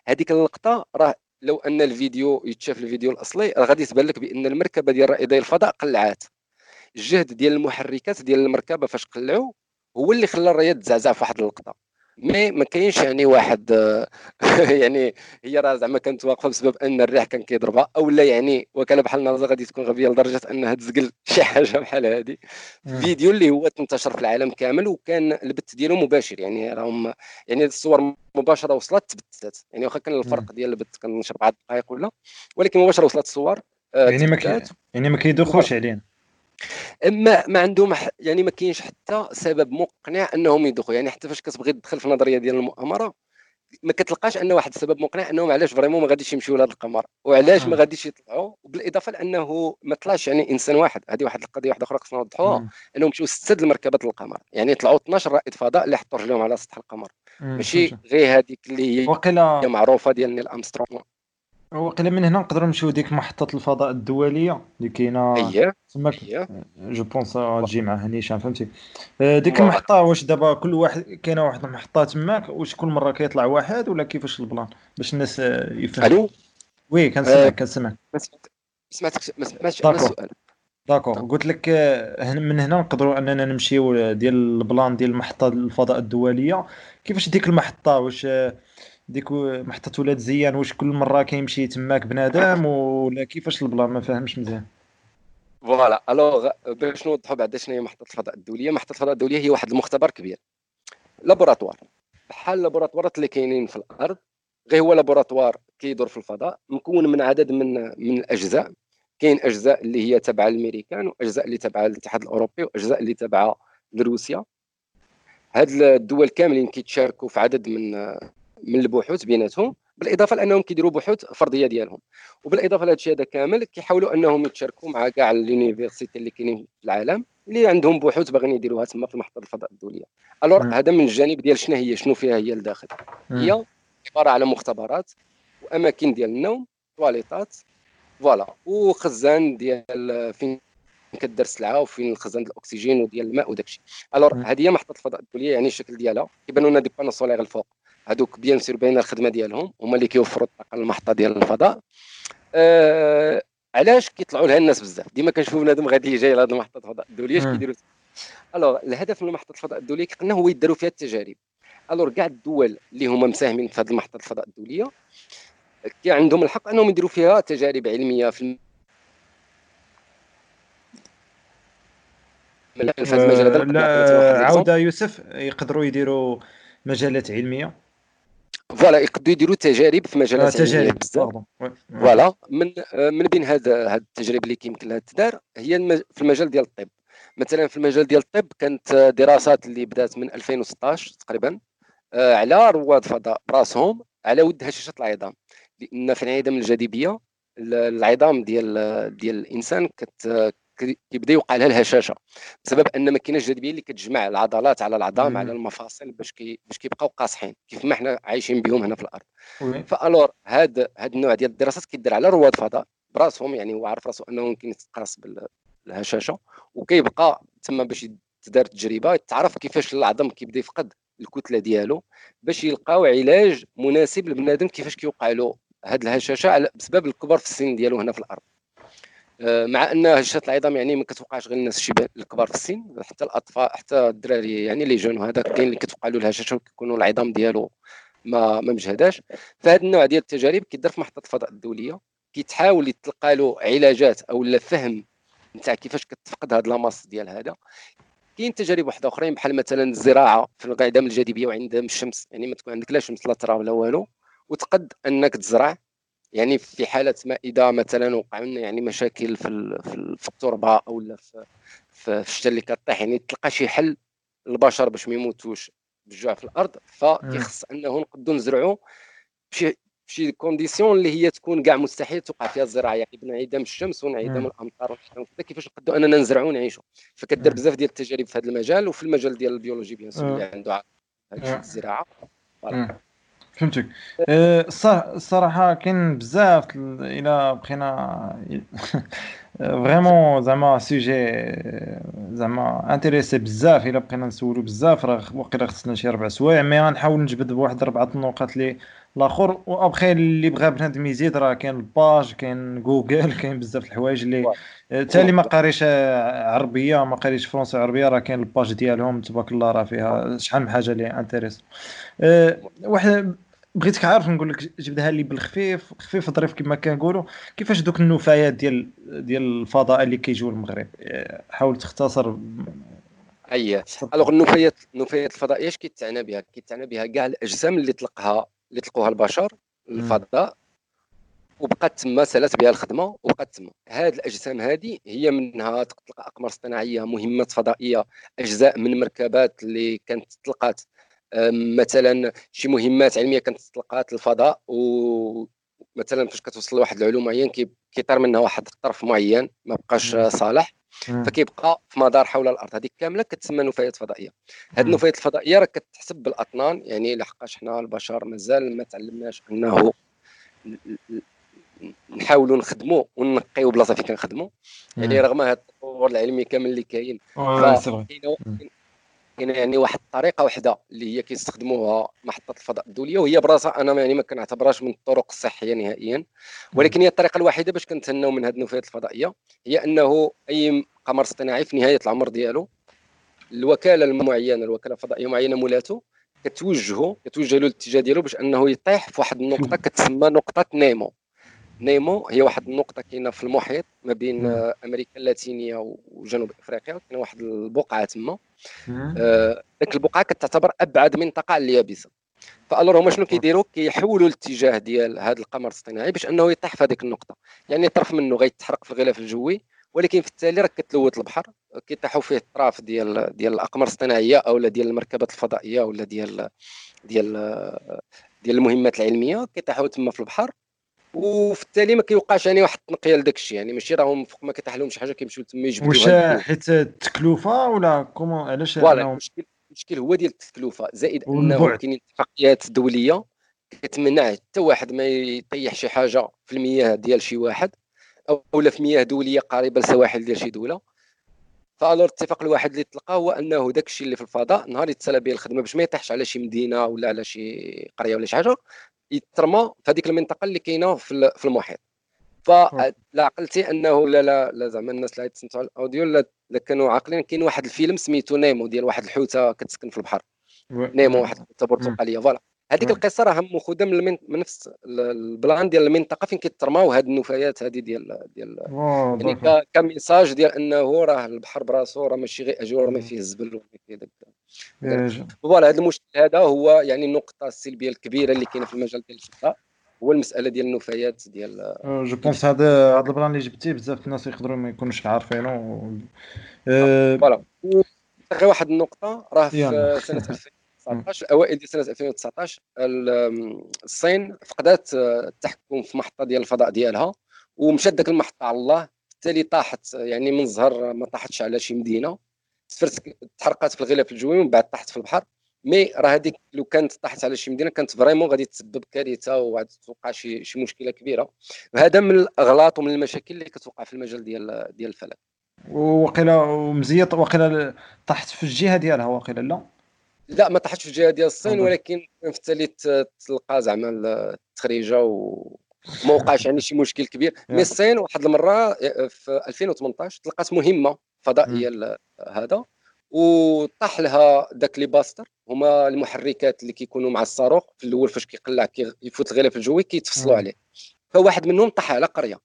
B: هذيك اللقطة راه لو أن الفيديو يتشاف الفيديو الأصلي راه غادي تبان لك بأن المركبة ديال رائدي الفضاء قلعات. الجهد ديال المحركات ديال المركبة فاش قلعوا هو اللي خلى الرايه تزعزع في واحد اللقطة. مي ما كاينش يعني واحد (laughs) يعني هي راه زعما كانت واقفه بسبب أن الريح كان كيضربها أو لا يعني وكاله بحال نازا غادي تكون غبية لدرجة أنها تزقل (laughs) شي حاجة بحال هذه فيديو اللي هو تنتشر في العالم كامل وكان البث ديالو مباشر يعني راهم يعني الصور مباشرة وصلت تبثت يعني واخا كان الفرق ديال البث كان نشر بعض الدقائق ولا ولكن مباشرة وصلت الصور
A: آه، يعني ما يعني ما كيدوخوش علينا.
B: ما ما عندهم يعني ما كاينش حتى سبب مقنع أنهم يدخلوا. يعني حتى فاش كتبغي تدخل في النظرية ديال المؤامرة ما كتلقاش أن واحد السبب مقنع أنهم علاش فريمون ما غاديش يمشيو لهذا القمر؟ وعلاش ما غاديش يطلعوا؟ بالإضافة لأنه ما طلعش يعني إنسان واحد. هذه واحد القضية واحدة أخرى خصنا نوضحوها. أنهم مشيو سته المركبات للقمر. يعني طلعوا 12 رائد فضاء اللي حطوا رجلهم على سطح القمر. ماشي غير هذيك اللي هي معروفة ديال نيل امسترونغ
A: وقيلا من هنا نقدروا نمشيو ديك محطة الفضاء الدولية اللي كاينة
B: هي؟
A: تماك je pense تجي مع هنيشان فهمتي؟ آه، ديك المحطة واش دابا كل واحد كاينة واحد المحطة تماك واش كل مرة كيطلع واحد ولا كيفاش البلان؟ باش الناس يفهموا.
B: allô؟
A: oui كنسمعك كنسمعك.
B: ما سمعتكش ما سمعتش السؤال.
A: d'accord. قلت لك آه، من هنا نقدروا أننا نمشيو ديال البلان ديال المحطة الفضاء الدولية. كيفاش ديك المحطة واش ديك محطة ولاد زيان واش كل مرة كيمشي تماك بنادم ولا كيفاش البلان؟ ما فاهمش مزيان.
B: voilà. alors باش نوضحوا بعدا شنو هي محطة الفضاء الدولية محطة الفضاء الدولية هي واحد المختبر كبير. laboratoire بحال ال laboratoires اللي كاينين في الأرض غير هو laboratoire كيدور في الفضاء مكون من عدد من من الأجزاء. كاين أجزاء اللي هي تابعه للامريكان وأجزاء اللي تابعه للاتحاد الأوروبي وأجزاء اللي تابعه لروسيا هاد الدول كاملين كيتشاركوا في عدد من من البحوث بيناتهم بالإضافة لأنهم كيديروا بحوث فردية ديالهم. وبالإضافة لهذا الشيء هذا كامل كيحاولوا أنهم يتشاركوا مع كاع les universités اللي كاينين في العالم اللي عندهم بحوث باغيين يديروها تما في محطه الفضاء الدولية. alors هذا من الجانب ديال شنو هي شنو فيها هي لداخل. هي عبارة على مختبرات وأماكن ديال النوم تواليطات voilà وخزان ديال فين كدير السلعه وفين الخزان ديال الأكسجين وديال الماء وداك الشيء. alors هذه هي محطة الفضاء الدولية يعني الشكل ديالها كيبانوا لنا des panneaux solaires الفوق. هذوك bien sûr باينه الخدمة ديالهم هما اللي كيوفروا الطاقة للمحطه ديال الفضاء. آه علاش كيطلعوا لها الناس بزاف؟ ديما كنشوفوا بنادم غادي جاي لهذه المحطة الفضاء الدولية اش كيديروا؟ alors الهدف من محطه الفضاء الدولية كيقلنا هو يداروا فيها التجارب. alors كاع الدول اللي هما مساهمين في هذه المحطة الفضاء الدولية كي عندهم الحق أنهم يديروا فيها تجارب علمية في
A: في المجال هذا عودة يوسف يقدروا يديروا مجالات علمية؟
B: voilà يقدروا يديروا تجارب في مجالات آه تجارب بزاف. فوالا من من بين هذا هاد التجارب اللي كيمكن لها تدار هي في المجال ديال الطب. مثلا في المجال ديال الطب كانت دراسات اللي بدات من 2016 تقريبا آه على رواد فضاء براسهم على ود هشاشه العظام. لأن في انعدام الجاذبية العظام ديال ديال الإنسان كت كيبدا يوقع لها الهشاشه. بسبب أن ما كايناش جاذبية اللي كتجمع العضلات على العظام على المفاصل باش كي باش كيبقاو قاصحين. كيف ما حنا عايشين بهم هنا في الأرض. فالور هذا هذا النوع ديال الدراسات كيدير على رواد فضاء. براسهم يعني هو عارف راسو أنه ممكن يتقاس بالهشاشة. وكيبقى تما باش تدار تجربه تعرف كيفاش العظم كيبدا يفقد الكتلة ديالو باش يلقاو علاج مناسب لبنادم كيفاش كيوقع له هذه الهشاشة بسبب الكبر في السن ديالو هنا في الأرض. مع أن هشاشه العظام يعني ما كتوقعش غير الناس الشباب الكبار في السن حتى الأطفال حتى الدراري يعني لي جون وهذا كاين اللي كتوقع له الهشاشة وكيكونوا العظام ديالو ما ما مجهداش. فهذا النوع ديال التجارب كيدار في محطة الفضاء الدولية كيتحاول يتلقى له علاجات أو لا فهم نتاع كيفاش كتفقد هذا لاماس ديال هذا. كاين تجارب واحدة أخرين بحال مثلا الزراعة في الانعدام الجاذبية وعندهم الشمس يعني ما تكون عندك لا شمس لا تراب لا والو وتقد أنك تزرع يعني في حالة ما إذا مثلا وقع لنا يعني مشاكل في في التربة أو لا في في الشتاء اللي كطيح يعني تلقى شي حل البشر باش ما يموتوش بالجوع في الأرض. فكيخص أنه نقدروا نزرعوا بشي شي conditions اللي هي تكون كاع مستحيل توقع فيها الزراعة. يعني بانعدام الشمس وانعدام الأمطار كيفاش نقدروا أننا نزرعوا ونعيشوا فكدير بزاف ديال التجارب في هذا المجال وفي المجال ديال la biologie bien sûr اللي عنده الزراعة.
A: فهمتك. أه، الصراحه كاين بزاف إلى بقينا vraiment (laughs) زعما sujet زعما intéressant بزاف إلا بقينا نسولو بزاف راه واقيلا خصنا شي ربع سوايع mais غنحاول نجبد بواحد ربعة النقط اللي الآخر. وابخي اللي بغى بنادم يزيد راه كاين la page كاين جوجل (laughs) كاين بزاف الحوايج اللي حتى اللي ما قاريش عربية ما قاريش français عربية راه كاين la page ديالهم تبارك الله راه فيها شحال من حاجة اللي intéresse أه واحد بغيتك عارف نقول لك جبدها لي بالخفيف خفيف ظريف كما كنقولوا. كيفاش دوك النفايات ديال ديال الفضاء اللي كيجيو المغرب حاول تختصر.
B: أي. ألوغ النفايات النفايات الفضائيه اش كيتعنى بها؟ كيتعنى بها كاع الأجسام اللي طلقها اللي طلقوها البشر الفضاء وبقات تما سالات بها الخدمة وبقات تما. هاد الأجسام هذه هي منها تطلق أقمار اصطناعيه مهمات فضائية أجزاء من مركبات اللي كانت طلقات مثلا شي مهمات علمية كانت تطلقات الفضاء ومثلا فاش كتوصل لواحد العلوم معين كيطير منها واحد الطرف معين ما بقاش صالح فكيبقى في مدار حول الأرض. هذيك كاملة كتسمى نفايات فضائية. هذه النفايات الفضائية راه كتحسب بالأطنان يعني لحقاش حنا البشر مازال ما تعلمناش أنه نحاولوا نخدموا ونقيو بلاصة فين كنخدموا يعني رغم هذا التطور العلمي كامل اللي كاين كاين يعني واحد الطريقة واحدة اللي هي كيستخدموها محطة الفضاء الدولية وهي براسها أنا يعني ما كنعتبرهاش من الطرق الصحيه نهائيا. ولكن هي الطريقة الوحيدة باش كنتهناو من هذه النفايات الفضائية هي أنه أي قمر اصطناعي في نهاية العمر ديالو الوكالة المعينة الوكالة الفضائية معينة مولاته كتوجهه كتوجه له الاتجاه ديالو باش أنه يطيح في واحد النقطة (laughs) كتسمى نقطة نيمو. نيمو هي واحد النقطة كاينة في المحيط ما بين أمريكا اللاتينية وجنوب إفريقيا كاينة واحد البقعة تما. آه، ديك البقعة كتعتبر أبعد منطقه على اليابسة. فالور هما شنو كيديروا؟ كيحولوا الاتجاه ديال هذا القمر الاصطناعي باش أنه يطيح في هذيك النقطة. يعني طرف منه غيتحرق في الغلاف الجوي ولكن في التالي راك كتلوث البحر كيطيحوا فيه الطراف ديال ديال الأقمار الاصطناعيه أو ديال المركبات الفضائية ولا ديال ديال ديال المهمات العلمية. كيطيحوا تما في البحر. وفي التالي ما كيوقعش يعني واحد التنقية لداك الشيء. يعني ماشي راهم فوق ما كيطيح لهم شي حاجة كيمشيو تما يجبدوا
A: واش حيت التكلفة ولا comment علاش
B: المشكل المشكل هو ديال التكلفة. زائد أنه كاينين اتفاقيات دولية كتمنع حتى واحد ما يطيح شي حاجة في المياه ديال شي واحد أو في مياه دولية قريبة للسواحل ديال شي دولة. ف alors الاتفاق الواحد اللي تلقاه هو أنه داك الشيء اللي في الفضاء نهار يتسالى به الخدمة باش ما يطيحش على شي مدينة ولا على شي قرية ولا شي حاجة يترمى في هذيك المنطقة اللي كاينة في المحيط. فلا عقلتي أنه لا لا لا زعما الناس اللي تسمعوا ال audio لا, لا كانوا عاقلين. كاين واحد الفيلم سميتو نيمو ديال واحد الحوتة كتسكن في البحر. نيمو واحد الحوتة برتقالية voilà. هذيك القصة راه مأخوذه من, من نفس البلان ديال المنطقة فين كيترماو هاد النفايات هذه ديال ديال يعني ك message ديال إنه راه البحر براسو راه ماشي غير أجور ما فيه الزبل وما فيه داك. voilà هذا المشكل هذا هو يعني النقطة السلبية الكبيرة اللي كاينة في المجال ديال الفضاء هو المسألة ديال النفايات ديال
A: je pense هذا هذا البلان اللي جبتيه بزاف الناس يقدروا ما يكونوش عارفينه
B: voilà. غير واحد النقطة راه في سنة (laughs) 2019 أوائل ديال سنة 2019 الصين فقدت التحكم في محطة ديال الفضاء ديالها ومشات ذاك المحطه على الله بالتالي طاحت يعني من زهر ما طاحتش على شي مدينة. سفرت تحرقات في الغلاف الجوي ومن بعد طاحت في البحر. mais راه هذيك لو كانت طاحت على شي مدينة كانت vraiment غادي تسبب كارثة وغادي توقع شي شي مشكلة كبيرة. وهذا من الأغلاط ومن المشاكل اللي كتوقع في المجال ديال ديال الفلك.
A: وقيلا مزيط وقيلا طاحت في الجهة ديالها وقيلا لا.
B: لا ما طاحتش في الجهة ديال الصين ولكن في التالي تلقى زعما التخريجه و ما وقعش يعني شي مشكل كبير. mais الصين واحد المرة في 2018 تلقات مهمة فضائيه هذا وطاح لها داك لي باستر. هما المحركات اللي كيكونوا مع الصاروخ في الأول فاش كيقلع كيفوت الغلاف الجوي كيتفصلوا عليه. فواحد منهم طاح على قرية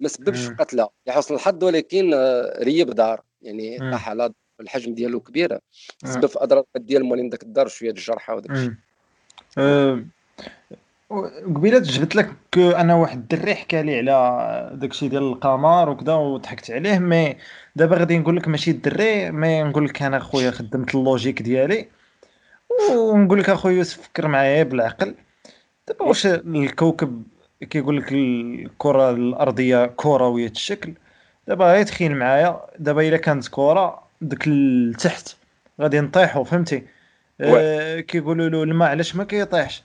B: ما سببش قتله لحسن الحظ ولكن آه، ريب دار. يعني طاح على الحجم ديالو كبير سبب في أضرار ديال مالين داك الدار شوية الجرحى وداك الشيء.
A: أه قبيلة جبت لك أنا واحد الدري حكى لي على داكشي ديال القمر وكذا وضحكت عليه mais دابا غادي نقول لك ماشي الدري mais نقول لك أنا خويا خدمت la logique ديالي ونقول لك أخويا يوسف فكر معايا بالعقل. دابا واش الكوكب كيقول لك الكرة الأرضية كروية الشكل؟ دابا غير تخيل معايا دابا إلا كانت كرة داك لتحت غادي نطيحوا فهمتي؟ آه كيقولوا له الماء علاش ما كيطيحش.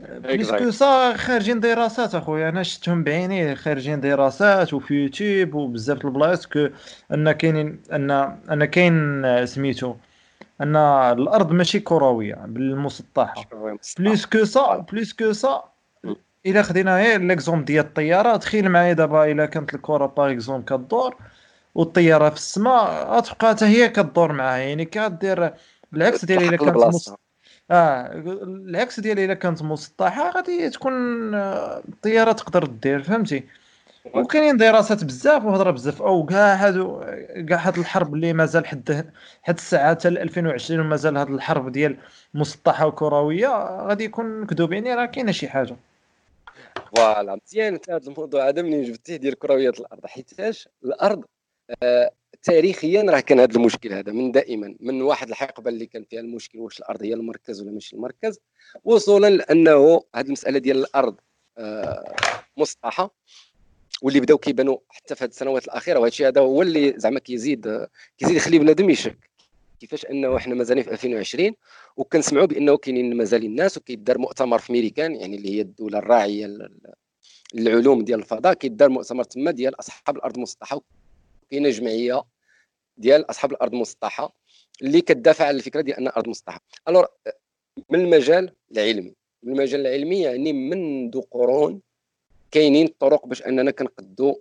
A: Plus ça خارجين دراسات اخويا. أنا شفتهم بعيني خارجين دراسات وفي يوتيوب وبزاف البلايص كو أن كاينين ان أن كاين سميتو أن الأرض ماشي كروية بالمسطحه parce que ça parce que ça إلا خدينا غير l'exemple ديال الطياره تخيل معايا دابا إلا كانت الكرة par exemple كدور. والطيارة في السماء غتبقى حتى هي كدور معاها. يعني كدير بالعكس ديال إلا كانت مص... آه العكس ديال إلا كانت مسطحة غادي تكون آه، الطيارة تقدر دير فهمتي؟ وكاينين دراسات بزاف وهضرة بزاف. أو كاع هادو كاع هاد الحرب اللي مازال حد حد الساعة حتى 2020 ومازال هاد الحرب ديال مسطحة وكروية غادي يكون مكذوبين يعني راه كاينة شي حاجة.
B: Voilà مزيان. انت هذا الموضوع هذا منين جبتيه ديال كروية الأرض. حيتاش الأرض تاريخيا راه كان هذا المشكل هذا من دائما من واحد الحقبة اللي كان فيها المشكل واش الأرض هي المركز ولا ماشي المركز وصولا لأنه هذه المسألة ديال الأرض آه مسطحة واللي بداو كيبانوا حتى في هذه السنوات الأخيرة وهذا الشيء هذا هو اللي زعما كيزيد كيزيد يخلي بنادم يشك كيفاش أنه إحنا مازالين في 2020 وكنسمعوا بأنه كاينين مازال الناس وكيدار مؤتمر في ميريكان يعني اللي هي الدولة الراعية للعلوم ديال الفضاء كيدار مؤتمر تما ديال أصحاب الأرض المسطحة كاينة جمعيه ديال أصحاب الأرض المسطحة اللي كتدافع على الفكرة ديال أن الأرض مسطحة. الور من المجال العلمي من المجال العلمي يعني منذ قرون كاينين طرق باش أننا كنقدو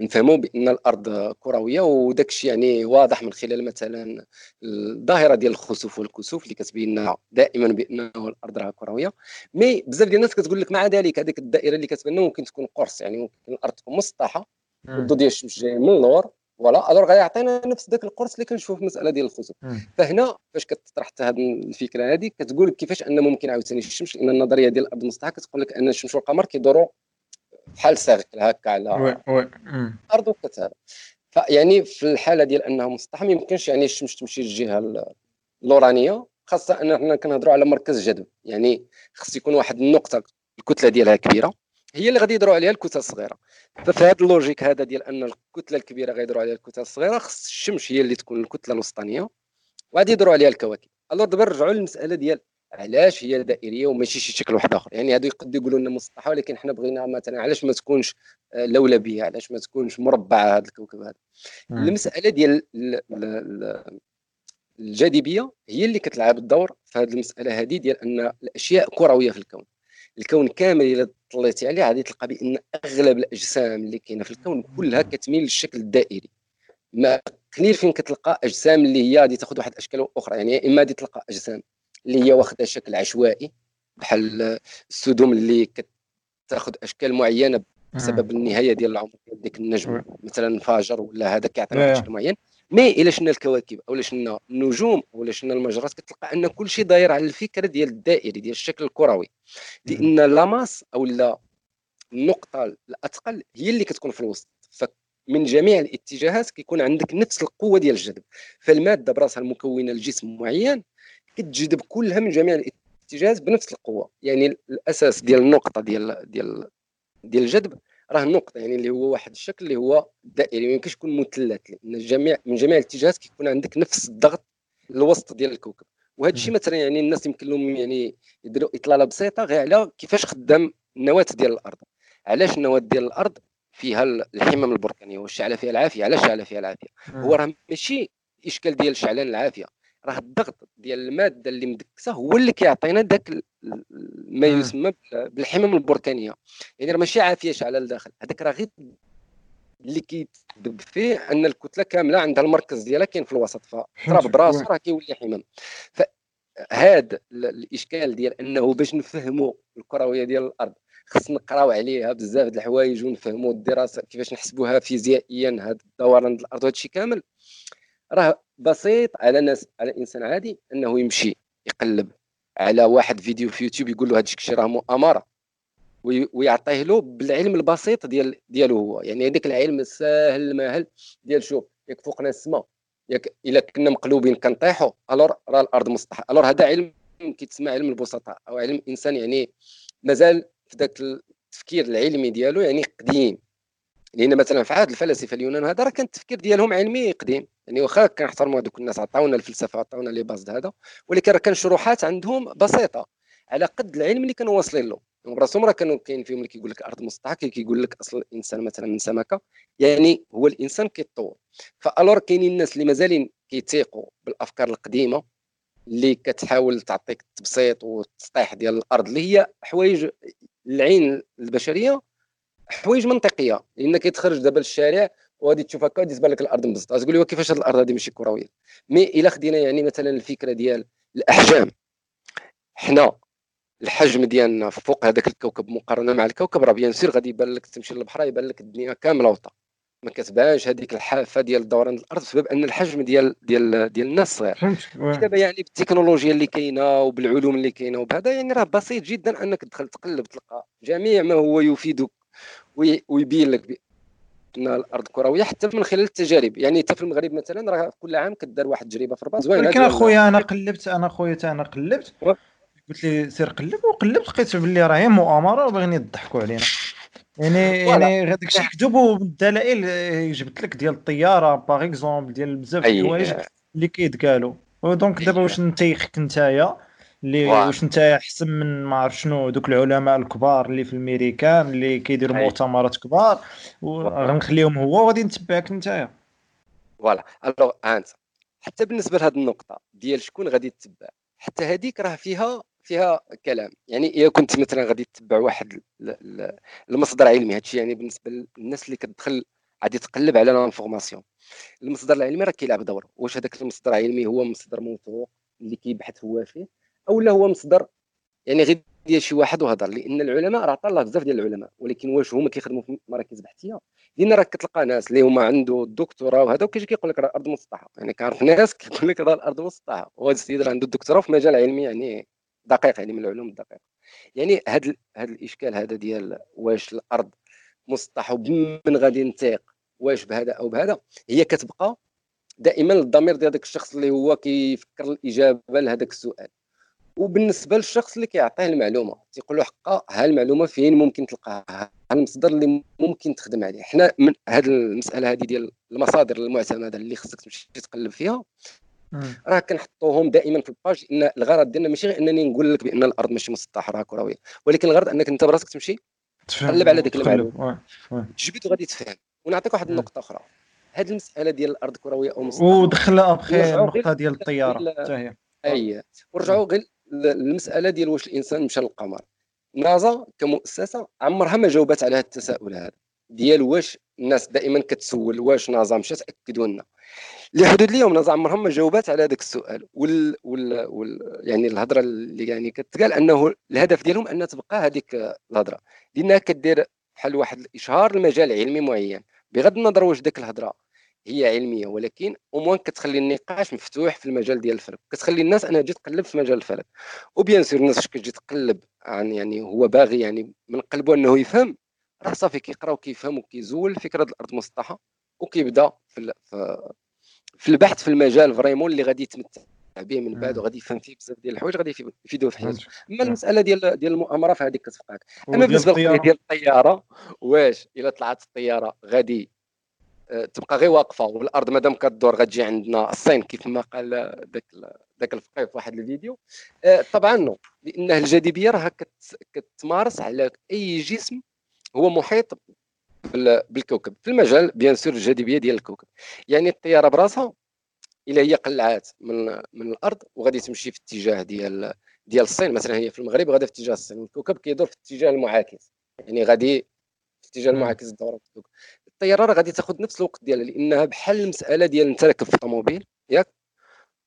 B: نفهموا بأن الأرض كروية وداك الشيء يعني واضح من خلال مثلا الظاهرة ديال الخسوف والكسوف اللي كتبين لنا دائما بانه الأرض راه كروية. Mais بزاف ديال الناس كتقول لك مع ذلك هذيك الدائرة اللي كتبان ممكن تكون قرص يعني ممكن الأرض تكون مسطحة. الضوء ديال الشمس جاي من اللور voilà. Alors غيعطينا نفس ذاك القرص اللي كنشوفوا في المساله ديال الخسوف فهنا فاش كتطرح حتى هذه الفكرة هذه كتقول كيفاش أن ممكن عاوتاني الشمس لأن النظرية ديال الأرض المسطحة كتقول لك أن الشمس والقمر كيدوروا بحال cercle هكا على الأرض وكذا فيعني في الحالة ديال أنها مسطحة ما يمكنش يعني الشمس تمشي للجهة اللورانيه خاصة أن حنا كنهضروا على مركز جذب يعني خص يكون واحد النقطة الكتلة ديالها كبيرة. هي اللي غادي يديروا عليها الكتل الصغيره. ففي هذا اللوجيك هذا ديال أن الكتلة الكبيرة غيديروا عليها الكتل الصغيرة خص الشمس هي اللي تكون الكتلة الوسطانية وغادي يديروا عليها الكواكب. ألو دابا نرجعوا للمسألة ديال علاش هي دائرية وماشي شي شكل واحد آخر. يعني هادو يقدروا يقولوا لنا مسطحه ولكن حنا بغينا مثلا علاش ما تكونش آه، لولبية؟ علاش ما تكونش مربعة هذا الكوكب هذا؟ المسألة ديال الجاذبية هي اللي كتلعب الدور في هذه المسألة هذه ديال أن الأشياء كروية في الكون. الكون كامل إلا طليتي عليه غادي تلقى بأن أغلب الأجسام اللي كاينة في الكون كلها كتميل للشكل الدائري. ما قليل فين كتلقى أجسام اللي هي غادي تاخذ واحد الأشكال أخرى. يعني إما غادي تلقى أجسام اللي هي واخدة شكل عشوائي بحال السدوم اللي كتاخذ أشكال معينة بسبب النهاية ديال العمر ديال ديك النجم مثلا انفجر ولا هذا كيعطي الشكل معين. مي إلا شفنا الكواكب أو شفنا النجوم أو شفنا المجرات كتلقى أن كل شيء داير على الفكرة ديال الدائري ديال الشكل الكروي. لأن لاماس أو لا النقطة الاثقل هي اللي كتكون في الوسط. فمن جميع الاتجاهات كيكون عندك نفس القوة ديال الجذب. فالمادة براسها المكونة لجسم معين كتجذب كلها من جميع الاتجاهات بنفس القوة. يعني الأساس ديال النقطة ديال ديال ديال الجذب راه النقطه يعني اللي هو واحد الشكل اللي هو دائري ما يمكنش يكون مثلث لأن جميع من جميع الاتجاهات كيكون عندك نفس الضغط الوسط ديال الكوكب. وهذا الشيء مثلا يعني الناس يمكن لهم يعني يديروا إطلالة بسيطة غير على كيفاش خدام النواه ديال الأرض. علاش النواه ديال الأرض فيها الحمم البركانيه والشعله فيها العافية؟ علاش شعله فيها العافية؟ هو راه ماشي إشكال ديال شعلان العافية. راه الضغط ديال الماده اللي مدكسه هو اللي كيعطينا ذاك ما يسمى بالحمم البركانيه. يعني راه ماشي عافيه شعله لداخل هذاك راه غير اللي كيتسبب فيه أن الكتلة كاملة عندها المركز ديالها كاين في الوسط. فضرب براسو راه كيولي حمم. فهذا الإشكال ديال أنه باش نفهموا الكروية ديال الأرض خص نقراو عليها بزاف د الحوايج ونفهموا الدراسة كيفاش نحسبوها فيزيائيا هذا الدوران الأرض. وهذا الشيء كامل راه بسيط على ناس على إنسان عادي إنه يمشي يقلب على واحد فيديو في يوتيوب يقول له هذا الشيء راه مؤامره ويعطيه له بالعلم البسيط ديال ديالو هو. يعني هذاك العلم الساهل الماهل ديال شوف ياك فوقنا السماء ياك إلا كنا مقلوبين كنطيحوا ألور راه الأرض مسطحة. ألور هذا علم كيتسمى علم البسطاء أو علم إنسان يعني مازال في ذاك التفكير العلمي ديالو يعني قديم. لأن مثلا في عهد الفلاسفة اليونان هذا راه كان التفكير ديالهم علمي قديم. يعني واخا كنحترموا هذوك الناس عطاونا الفلسفة عطاونا لي باز هذا. ولكن راه كان شروحات عندهم بسيطة على قد العلم اللي كانوا واصلين له. براسهم راه كانوا كاين فيهم اللي كيقول لك الأرض مسطحه كيقول لك أصل الإنسان مثلا من سمكة. يعني هو الإنسان كيتطور. فالور كاينين الناس اللي مازالين كيتيقوا بالأفكار القديمة اللي كتحاول تعطيك التبسيط والتسطيح ديال الأرض اللي هي حوايج العين البشرية حوايج منطقية. لأن كيتخرج دابا للشارع وغادي تشوف هكا غادي تبان لك الأرض مبسطه تقول لي كيفاش هذه الأرض هذه ماشي كروية؟ مي إلا خدينا يعني مثلا الفكرة ديال الأحجام. حنا الحجم ديالنا فوق هذاك الكوكب مقارنة مع الكوكب راه بيان سير غادي يبان لك تمشي للبحر يبان لك الدنيا كاملة وطا. ما كتبانش هذيك الحافة ديال دوران الأرض بسبب أن الحجم ديال ديال ديال الناس صغير. دابا يعني بالتكنولوجيا اللي كاينة وبالعلوم اللي كاينة وبهذا يعني راه بسيط جدا أنك تدخل تقلب تلقى جميع ما هو يفيدك ويبين لك الأرض كرويه حتى من خلال التجارب. يعني حتى في المغرب مثلا راه كل عام كدار واحد التجربه في الرباط
A: زوينه ولكن أخويا أنا قلبت أنا خويا أنا قلبت. قلت لي سير قلب وقلبت لقيت باللي راه هي مؤامرة وباغيين يضحكوا علينا. يعني يعني هذاك الشيء كذوب وبالدلائل جبت لك ديال الطيارة par exemple ديال بزاف الحوايج اللي كيتقالوا. و donc دابا واش نتيخك نتايا؟ اللي واش انت احسن من ما عرف شنو دوك العلماء الكبار اللي في الميريكان اللي كيديروا مؤتمرات كبار وغنخليهم هو وغادي نتبعك نتايا.
B: Voilà. Alors أنت حتى بالنسبة لهذه النقطة ديال شكون غادي تتبع حتى هذيك راه فيها فيها كلام. يعني إذا كنت مثلا غادي تتبع واحد المصدر علمي هادشي يعني بالنسبة للناس اللي كتدخل غادي تقلب على l'information المصدر العلمي راه كيلعب دور. واش هذاك المصدر العلمي هو مصدر موثوق اللي كيبحث هو فيه؟ أو لا هو مصدر يعني غير ديال شي واحد وهضر لأن العلماء راه الله بزاف ديال العلماء ولكن واش هما كيخدموا في مراكز بحثية؟ لأن راك كتلقى ناس اللي هما عنده الدكتوراه وهذا وكيجي كيقول لك راه الأرض مسطحة. يعني كنعرف ناس (laughs) كيقول لك راه الأرض مسطحة. وهذا السيد راه عنده الدكتوراه في مجال علمي يعني دقيق يعني من العلوم الدقيقة. يعني هذا هذا الإشكال هذا ديال واش الأرض مسطحة ومن غادي نتيق واش بهذا أو بهذا هي كتبقى دائما الضمير ديال الشخص اللي هو كيفكر الإجابة لهذاك السؤال. وبالنسبة للشخص اللي كيعطيه المعلومة تيقول له حقا ها المعلومة فين؟ ممكن تلقاها. ها المصدر اللي ممكن تخدم عليه. حنا من هذه المسألة هذه ديال المصادر المعتمدة اللي خصك تمشي تقلب فيها راه كنحطوهم دائما في الباج إن الغرض ديالنا ماشي غير إنني نقول لك بأن الأرض ماشي مسطحة راه كرويه ولكن الغرض أنك أنت براسك تمشي تقلب على ديك المعلومة. تجبد وغادي تفهم. ونعطيك واحد النقطة أخرى. هذه المسألة ديال الأرض كروية أو مسطحة.
A: ودخل أبخي النقطة ديال الطيارة. حتى هي.
B: اي ورجعوا غير المسألة ديال واش الإنسان مشى للقمر. نازا كمؤسسة عمرها ما جاوبت على هذا التساؤل هذا. ديال واش الناس دائما كتسول واش نازا مشات اكدوا لنا. لحدود اليوم نازا عمرها ما جاوبات على هذاك السؤال. وال, وال... وال... يعني الهضرة اللي يعني كتقال أنه الهدف ديالهم أن تبقى هذيك الهضرة. لأنها كدير بحال واحد الإشهار لمجال علمي معين. بغض النظر واش ديك الهضرة هي علمية ولكن اوموان كتخلي النقاش مفتوح في المجال ديال الفلك كتخلي الناس انها تجي تقلب في مجال الفلك وبيان سير الناس كتجي تقلب عن يعني هو باغي يعني من قلبه أنه يفهم راه صافي كيقرا وكيفهم وكيزول فكرة الأرض مسطحة وكيبدأ في في البحث في المجال vraiment اللي غادي يتمتع به من بعد وغادي يفهم فيه بزاف ديال الحوايج غادي يفيدوه في حياته. أما المسألة ديال ديال المؤامرة فهذيك كتبقاك أما بالنسبة للقضية ديال الطيارة واش؟ إلا طلعت الطيارة غادي تبقى غير واقفة والأرض مادام كدور غتجي عندنا الصين كيف ما قال ذاك ذاك الفقيه في واحد الفيديو. آه، طبعا non لأن الجاذبية راه كتمارس على أي جسم هو محيط بالكوكب. في المجال بيان سور الجاذبية ديال الكوكب. يعني الطيارة براسها إلا هي قلعات من من الأرض وغادي تمشي في اتجاه ديال ديال الصين. مثلا هي في المغرب غادا في اتجاه الصين. الكوكب كيدور في الاتجاه المعاكس. يعني غادي في الاتجاه المعاكس الكوكب. الطياره راه غادي تاخذ نفس الوقت ديالها لأنها بحال المسألة ديال أنت راكب في طوموبيل ياك؟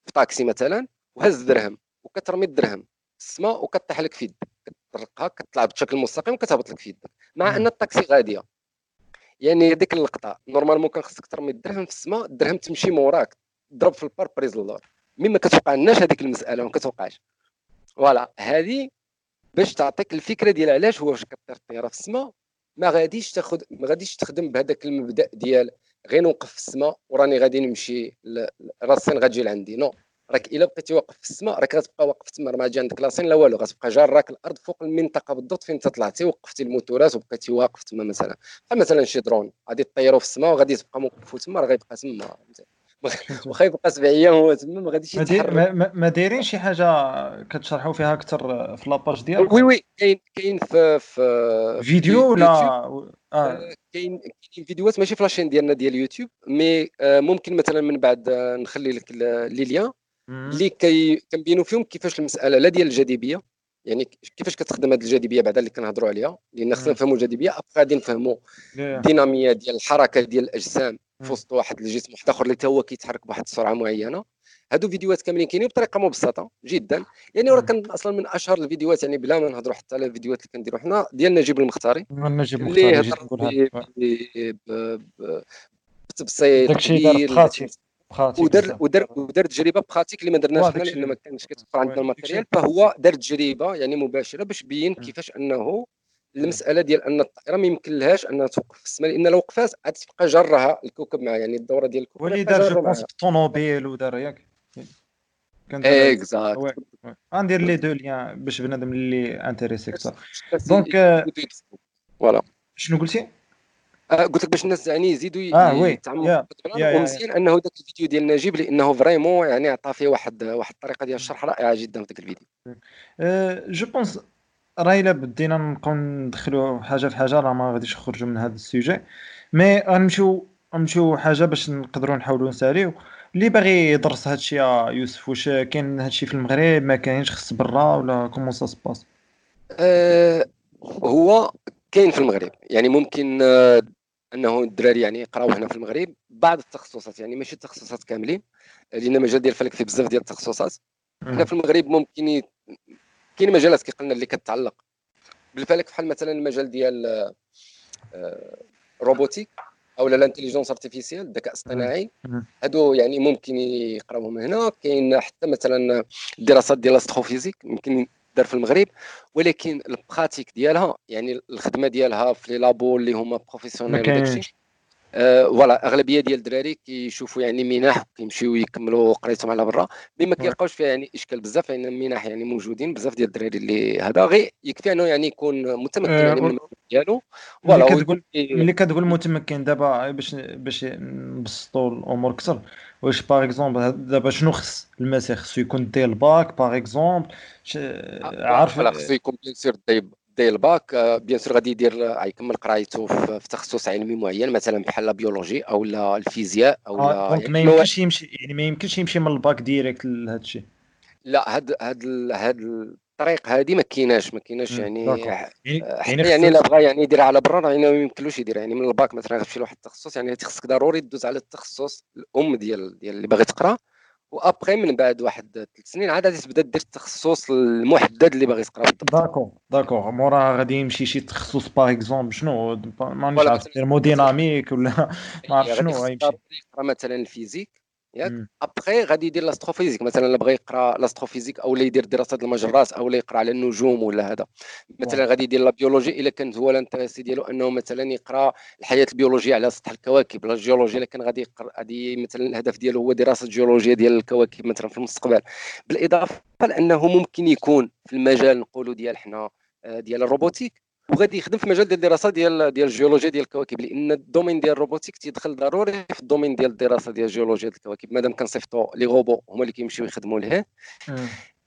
B: في طاكسي مثلا وهز درهم وكترمي الدرهم في السماء وكطيح لك في يدك كتطرقها كتطلع بشكل مستقيم وكتهبط لك في يدك مع أن الطاكسي غاديه يعني هذيك اللقطة normalement كان خصك ترمي الدرهم في السماء الدرهم تمشي موراك تضرب في ال pare-brise للور مما ما كتوقعناش هذيك المسألة ما كتوقعش. Voilà هذه باش تعطيك الفكرة ديال علاش هو واش كطير الطيارة في السماء ما غاديش تاخذ ما غاديش تخدم بهذاك المبدأ ديال غير نوقف في السماء وراني غادي نمشي لاشين غتجي لعندي. Non راك إلا بقيتي واقف في السماء راك غتبقى واقف تما ما جا عندك la Chine لا والو غتبقى جاراك الأرض فوق المنطقة بالضبط فين انت طلعتي وقفتي الموتورات وبقيتي واقف تما مثلا. بحال مثلا شي درون غادي طيروا في السماء وغادي تبقى موقف تما راه غيبقى تما. (laughs) واخا يبقى سبع أيام هو تما ما غاديش
A: يتحرك. ما دايرين شي حاجة كتشرحوا فيها أكثر في la page ديالك؟
B: Oui oui كاين كاين في في
A: فيديو ولا
B: آه, آه، كاين كاين فيديوهات ماشي في la chaîne ديالنا ديال اليوتيوب mais آه، ممكن مثلا من بعد آه، نخلي لك les liens اللي كي كنبينوا فيهم كيفاش المسألة لا ديال الجاذبية يعني كيفاش كتخدم هذه الجاذبية بعدا اللي كنهضروا عليها؟ لأن خصنا نفهموا الجاذبية أبقى غادي نفهموا الديناميه ديال الحركة ديال الأجسام في وسط واحد الجسم واحد اخر اللي هو كيتحرك بواحد السرعة معينة. هادو فيديوهات كاملين كاينين بطريقه مبسطة جدا. يعني راه كان أصلا من أشهر الفيديوهات يعني بلا ما نهضروا حتى على الفيديوهات اللي كنديروا حنا ديال نجيب المختاري.
A: نجيب المختاري اللي
B: هضر بتبسيط كبير. ودار ودار ودار تجربة pratique اللي ما درناش حنا لأن ما كانش كيتوفر عندنا ال matériel فهو دار تجربة يعني مباشرة باش بين كيفاش أنه المسألة ديال أن الطائرة ما يمكن لهاش انها توقف في السماء لأن لو وقفات عاد تبقى جرها الكوكب معها يعني الدورة ديال الكوكب
A: ولي دار je pense الطوموبيل ودار ياك.
B: كان exact.
A: غندير les deux liens باش بنادم اللي intéressé أكثر donc
B: voilà
A: شنو قلتي؟
B: آه قلت لك باش الناس يعني يزيدوا
A: oui. يتعمقوا
B: ومزيان أنه ذاك الفيديو ديال نجيب لأنه vraiment يعني عطى فيه واحد واحد الطريقة ديال الشرح رائعة جدا في ذاك الفيديو.
A: Je pense راه إلا بدينا نبقاو ندخلوا حاجة في حاجة راه ما غاديش نخرجوا من هذا ال sujet. Mais غنمشيو غنمشيو حاجة باش نقدروا نحاولوا نساليو. اللي باغي يدرس هذا الشيء يا يوسف واش كاين هذا الشيء في المغرب؟ ما كاينش خص برا ولا comment ça se passe؟
B: أه هو كاين في المغرب. يعني ممكن آه، أنه الدراري يعني يقراو هنا في المغرب بعض التخصصات يعني ماشي التخصصات كاملين لأن مجال ديال الفلك فيه بزاف ديال التخصصات. هنا في المغرب ممكن كاين مجالات كي قلنا اللي كتعلق بالفلك بحال مثلا المجال ديال robotique آه، أو ال intelligence artificielle الذكاء الاصطناعي هادو يعني ممكن يقراوهم هنا. كاين حتى مثلا الدراسات ديال ال astrophysique ممكن دار في المغرب ولكن ال pratique ديالها يعني الخدمة ديالها في les labos اللي هما professionnels وداكشي voilà أغلبية ديال الدراري كيشوفوا يعني منح كيمشيو يكملوا قريتهم على برا. mais ما كيلقاوش فيها يعني إشكال بزاف لأن يعني المنح يعني موجودين بزاف ديال الدراري اللي هذا غير يكفي أنه يعني يكون متمكن يعني من ديالو.
A: voilà ملي كتقول ملي كتقول متمكن دابا باش باش نبسطوا الأمور أكثر. واش par exemple دابا شنو خص المسيح خصو يكون دي ال bac par exemple
B: عارف خصو يكون bien sûr دي ال bac bien sûr غادي يدير يكمل قرايته في تخصص علمي معين مثلا بحال ال biologie أو الفيزياء أو
A: آه donc ما يمكنش يمشي يعني ما يمكنش يمشي من ال bac direct لهذا الشيء
B: لا هاد هاد هاد الطريق هذه ما كايناش ما كايناش يعني يعني يعني الا بغى يعني يدير على برا يعني ما يمكنلوش يدير. يعني من الباك مثلا غتمشي لواحد التخصص يعني خصك ضروري دوز على التخصص الأم ديال ديال اللي باغي تقرا. وأبخي من بعد واحد ثلاث سنين عاد غادي تبدا دير التخصص المحدد اللي باغي تقرا
A: d'accord d'accord. مورا غادي يمشي شي تخصص par exemple شنو؟ ما عرفتش thermodynamique ولا (laughs) ما عرف شنو غيمشي.
B: يقرا مثلا ال physique. ياك. ابخي غادي يدير l'astrophysique مثلا الا بغى يقرأ l'astrophysique أو يدير دراسة المجرات أو يقرأ على النجوم ولا هذا. مثلا غادي يدير la biologie إلا كانت هو ال intérêt ديالو أنه مثلا يقرأ الحياة البيولوجية على سطح الكواكب. لا الجيولوجيا إلا كان غادي يقرأ غادي مثلا الهدف ديالو هو دراسة الجيولوجيا ديال الكواكب مثلا في المستقبل. بالإضافة لأنه ممكن يكون في المجال نقولوا ديال حنا آه، ديال ال robotique. وغادي يخدم في مجال ديال الدراسة ديال ديال الجيولوجيا ديال الكواكب لأن ال domaine ديال ال robotique تيدخل ضروري في ال domaine ديال الدراسة ديال الجيولوجيا ديال الكواكب. مادام كنصيفطوا لي روبو هما اللي كيمشيو يخدموا لهيه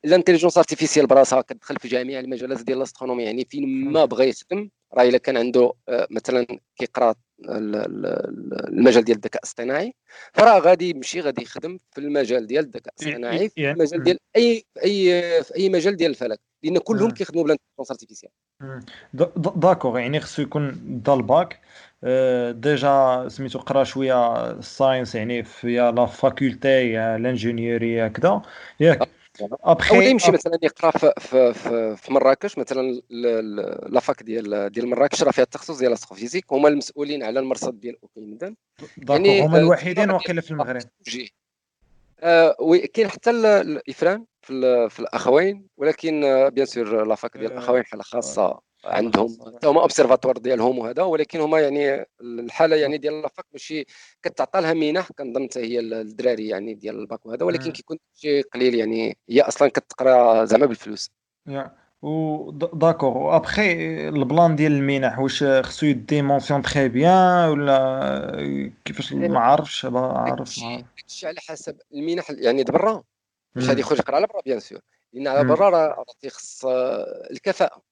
B: ال intelligence artificielle براسها كتدخل في جميع المجالات ديال ال astronomie يعني فين ما بغى يخدم راه إلا كان عنده آه، مثلا كيقرأ المجال ديال الذكاء الاصطناعي فراه غادي يمشي غادي يخدم في المجال ديال الذكاء الاصطناعي في المجال ديال اي في اي في أي مجال ديال الفلك. لأن كلهم كيخدموا بال intelligence
A: artificielle d'accord يعني خصو يكون دا الباك آه، ديجا سميتو قرا شوية ال science يعني في la faculté l'ingénierie هكذا ياك.
B: ابخي أو يمشي مثلا يقرأ في, في, في, في مراكش مثلا la fac ديال ديال مراكش راه فيها التخصص ديال ال astrophysique هما المسؤولين على المرصد ديال ok
A: يعني هما الوحيدين واقيلا في المغرب.
B: آه كاين حتى الإفران في, في الأخوين ولكن bien sûr la fac ديال الأخوين حالة خاصة عندهم. حتى هما observatoire ديالهم وهذا ولكن هما يعني الحالة يعني ديال la fac ماشي كتعطى لها منح كنظن حتى هي الدراري يعني ديال الباك وهذا ولكن كيكون شي قليل يعني هي أصلا كتقرا زعما بالفلوس.
A: و d'accord après ال plan ديال المنح واش خصو يدي mention très bien ولا كيفاش ما عارفش عارف
B: داكشي على حسب المنح يعني دبرا باش غادي يخرج يقرا على برا bien sûr لأن على برا راه تيخص الكفاءه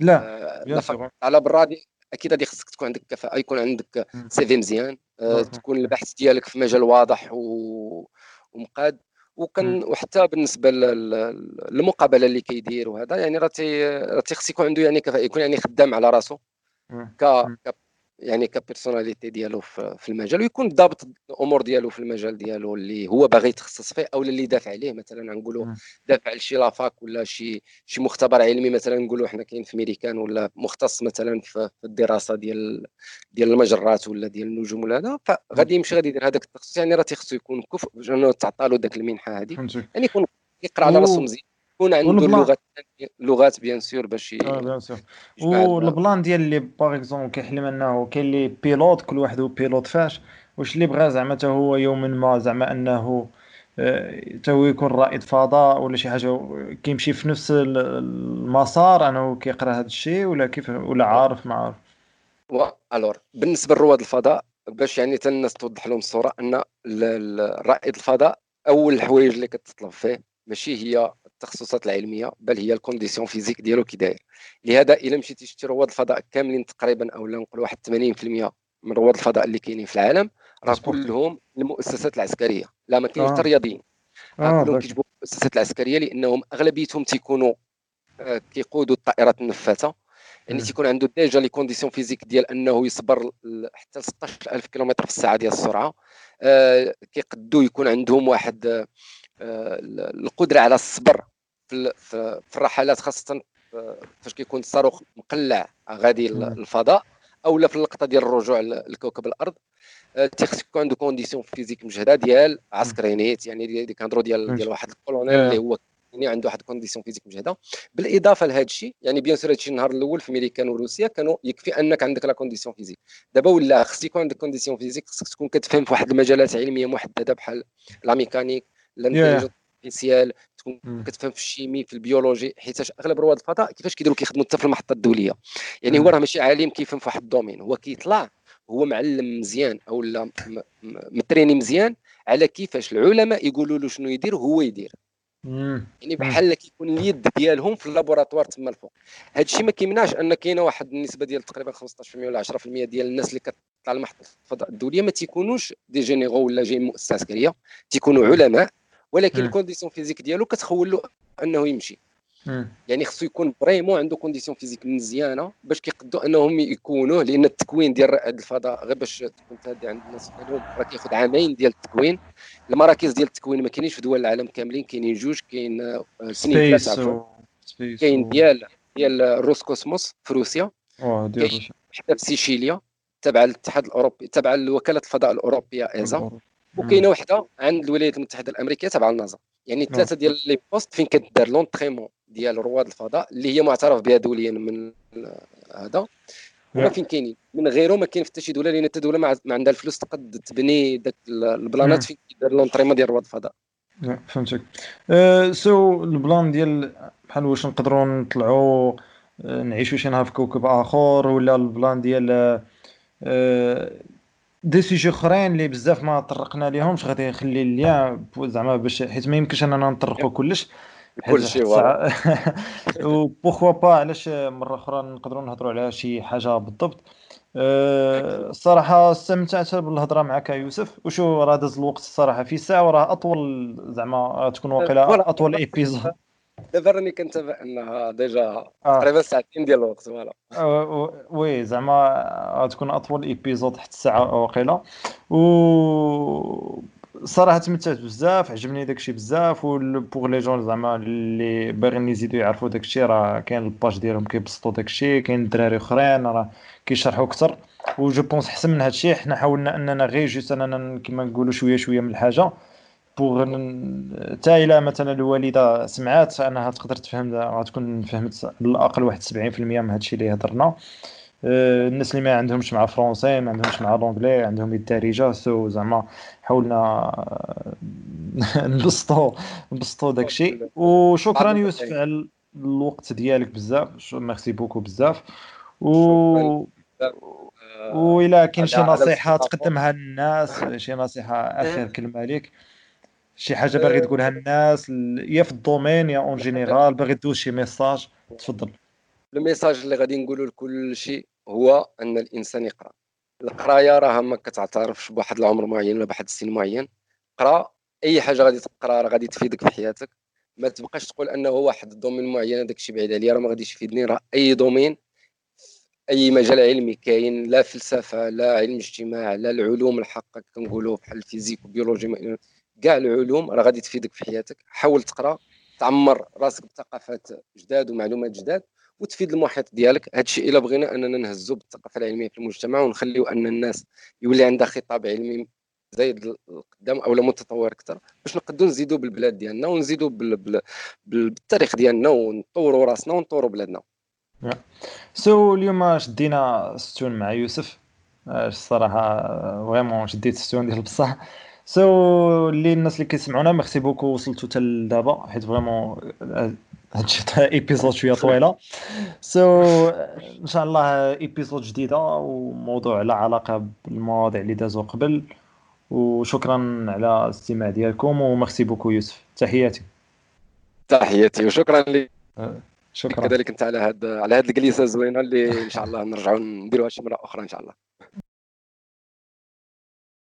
A: لا
B: آه على برا أكيد غادي خصك تكون عندك كفاءه يكون عندك CV مزيان آه تكون البحث ديالك في مجال واضح و... ومقاد وكان وحتى بالنسبة للمقابلة اللي كيدير وهذا يعني راه تيخص يكون عنده يعني كفاءه يكون يعني خدام على راسو ك يعني ك personnalité ديالو في المجال ويكون ضابط الأمور ديالو في المجال ديالو اللي هو باغي يتخصص فيه أو اللي دافع عليه. مثلا نقولوا دافع لشي la fac ولا شي شي مختبر علمي. مثلا نقولوا حنا كاين في ميريكان ولا مختص مثلا في الدراسة ديال ديال المجرات ولا ديال النجوم ولا هذا. فغادي يمشي غادي يدير هذاك التخصص. يعني راه تيخصو يكون كفء باش انه تعطى له ذاك المنحة هذه. يعني يكون يقرأ على راسو مزيان. يكون عنده اللغات لغات bien sûr باش
A: آه bien sûr. وال plan ديال اللي par exemple كيحلم أنه كاين اللي pilote كل واحد هو pilote فاش واش اللي بغى زعما حتى هو يوما ما زعما أنه حتى هو يكون رائد فضاء ولا شي حاجة كيمشي في نفس المسار انه كيقرأ هذا الشيء ولا كيف ولا عارف ما عارف.
B: alors بالنسبة لرواد الفضاء باش يعني حتى الناس توضح لهم الصورة أن رائد الفضاء أول الحوايج اللي كتطلب فيه ماشي هي التخصصات العلمية بل هي ال condition physique ديالو كي داير لهذا إلا مشيتي شتي رواد الفضاء كاملين تقريبا أو نقول واحد 80% من رواد الفضاء اللي كاينين في العالم راه كلهم المؤسسات العسكرية. لا ما كاينش حتى آه. رياضيين. آه كلهم كيجبوا المؤسسات العسكرية لأنهم أغلبيتهم تيكونوا آه كيقودوا الطائرات النفاثة. يعني تيكون عنده ديجا les conditions physiques ديال أنه يصبر حتى 16000 كيلومتر في الساعة ديال السرعة. آه كيقدوا يكون عندهم واحد القدرة على الصبر في الرحلات خاصة فاش كيكون الصاروخ مقلع غادي للفضاء أو لا في اللقطة ديال الرجوع لكوكب الأرض. آه، تيخص يكون عنده condition physique مجهدة ديال عسكرينيت يعني كنهضروا ديال ديال واحد الكولونيل اللي هو يعني عنده واحد condition physique مجهدة. بالإضافة لهذا الشيء يعني bien sûr هادشي النهار الأول في امريكان وروسيا كانوا يكفي أنك عندك la condition physique دابا ولا خص يكون عندك condition physique خصك تكون كتفهم في واحد المجالات علمية محددة بحال la mécanique ال intelligence artificielle تكون كتفهم في ال chimie في ال biologie حيت أغلب رواد الفضاء كيفاش كيديروا كيخدموا حتى في المحطة الدولية. يعني هو راه ماشي عالم كيفهم في واحد ال domaine. هو كيطلع هو معلم مزيان أو لا متريني مزيان على كيفاش العلماء يقولوا له شنو يدير وهو يدير. يعني بحال كيكون اليد ديالهم في laboratoire تما الفوق. هذا الشيء ما كيمنعش أن كاينة واحد النسبة ديال تقريبا 15% ولا 10% ديال الناس اللي كتطلع لمحطه الفضاء الدولية ما تيكونوش des généraux ولا جايين مؤسسة عسكرية تيكونوا علماء. ولكن ال condition physique ديالو كتخول له انه يمشي. يعني خصو يكون vraiment عنده condition physique مزيانة باش كيقدوا انهم يكونوه لأن التكوين ديال رائد الفضاء غير باش تكون تهدي عند الناس راه كياخذ عامين ديال التكوين. المراكز ديال التكوين ما كاينينش في دول العالم كاملين كاينين جوج كاين آه،
A: سنين ثلاثة
B: كاين ديال ديال الروسكوسموس في روسيا. حتى في سيشيليا تبع الاتحاد الاوروبي تبع وكاله الفضاء الأوروبية ايزا وكاينة وحدة عند الولايات المتحدة الأمريكية تبع النازا. يعني ثلاثة ديال les postes فين كدار l'entraînement ديال رواد الفضاء اللي هي معترف بها دوليا من هذا. هما فين كاينين. من غيره ما كاين حتى شي دولة لأن حتى دولة ما عندها الفلوس تقد تبني داك ال plan ات فين كيدار l'entraînement ديال رواد الفضاء.
A: فهمتك. أه so ال plan ديال بحال واش نقدروا نطلعوا نعيشوا شي نهار في كوكب آخر ولا ال plan ديال des sujets أخرين اللي بزاف ما طرقنا ليهمش غادي نخلي le lien زعما باش حيت ما يمكنش أننا نطرقوا كلش.
B: كلشي (laughs)
A: و pourquoi pas علاش مرة أخرى نقدروا نهضروا على شي حاجة بالضبط. أه الصراحه استمتعت بالهضرة معك يوسف. وشوف راه داز الوقت الصراحة في ساعة وراه أطول زعما تكون واقيلا أطول épisode
B: دابا راني كنتابع انها déjà آه. تقريبا ساعتين ديال الوقت voilà.
A: oui زعما تكون أطول épisode حتى الساعة واقيلا. و صراحة تمتعت بزاف عجبني داكشي بزاف و pour les gens زعما اللي باغيين يزيدوا يعرفوا داكشي راه كاين ال page ديالهم كيبسطوا داكشي كاين الدراري أخرين راه كيشرحوا أكثر. و je pense حسن من هادشي حنا حاولنا أننا غير juste أننا كيما نقولوا شوية شوية من الحاجة. bon حتى الا مثلا الوالدة سمعات أنها تقدر تفهم غتكون فهمت بالأقل واحد 70% من هادشي اللي هضرنا. آه، الناس اللي ما عندهمش مع français ما عندهمش مع l'anglais عندهم الدارجه so زعما حاولنا آه، (laughs) نبسطو نبسطو داكشي. وشكرا يوسف على الوقت ديالك بزاف. merci beaucoup بزاف. و وإلا كاين شي نصيحة تقدمها للناس شي نصيحة آخر كلمة ليك. شي حاجة باغي تقولها للناس يا في ال domaine يا en général باغي دوز شي message تفضل.
B: ال message اللي غادي نقوله لكل شيء هو أن الإنسان يقرأ. القراية راه ما كتعترفش بواحد العمر معين ولا بواحد السن معين. قرأ أي حاجة غادي تقرأ راه غادي تفيدك في حياتك. ما تبقاش تقول أنه واحد ال domaine معين هذاك الشيء بعيد عليا راه ما غاديش يفيدني. راه أي domaine أي مجال علمي كاين لا فلسفة لا علم اجتماع لا العلوم الحقة كنقولوا بحال ال physique و biologie كاع العلوم راه غادي تفيدك في حياتك. حاول تقرا تعمر راسك بثقافات جداد ومعلومات جداد وتفيد المحيط ديالك. هذا الشيء إلا بغينا أننا نهزوا بالثقافة العلمية في المجتمع ونخليو أن الناس يولي عندها خطاب علمي زايد القدام أو متطور أكثر باش نقدروا نزيدوا بالبلاد ديالنا ونزيدوا بال... بال... بالتاريخ ديالنا ونطوروا راسنا ونطوروا بلادنا.
A: so, اليوم شدينا ستون مع يوسف. الصراحة vraiment شديت ستون ديال بصح so, اللي الناس اللي كيسمعونا merci beaucoup وصلتوا حتى لدابا حيت vraiment هادشي épisode شوية طويله so, ان شاء الله épisode جديده وموضوع على علاقه بالمواضيع اللي دازوا قبل وشكرا على الاستماع ديالكم و merci beaucoup يوسف تحياتي
B: تحياتي وشكرا لي
A: شكرا
B: كذلك انت على هاد على هاد الجلسه الزوينه اللي ان شاء الله نرجعوا نديروها شي مره أخرى ان شاء الله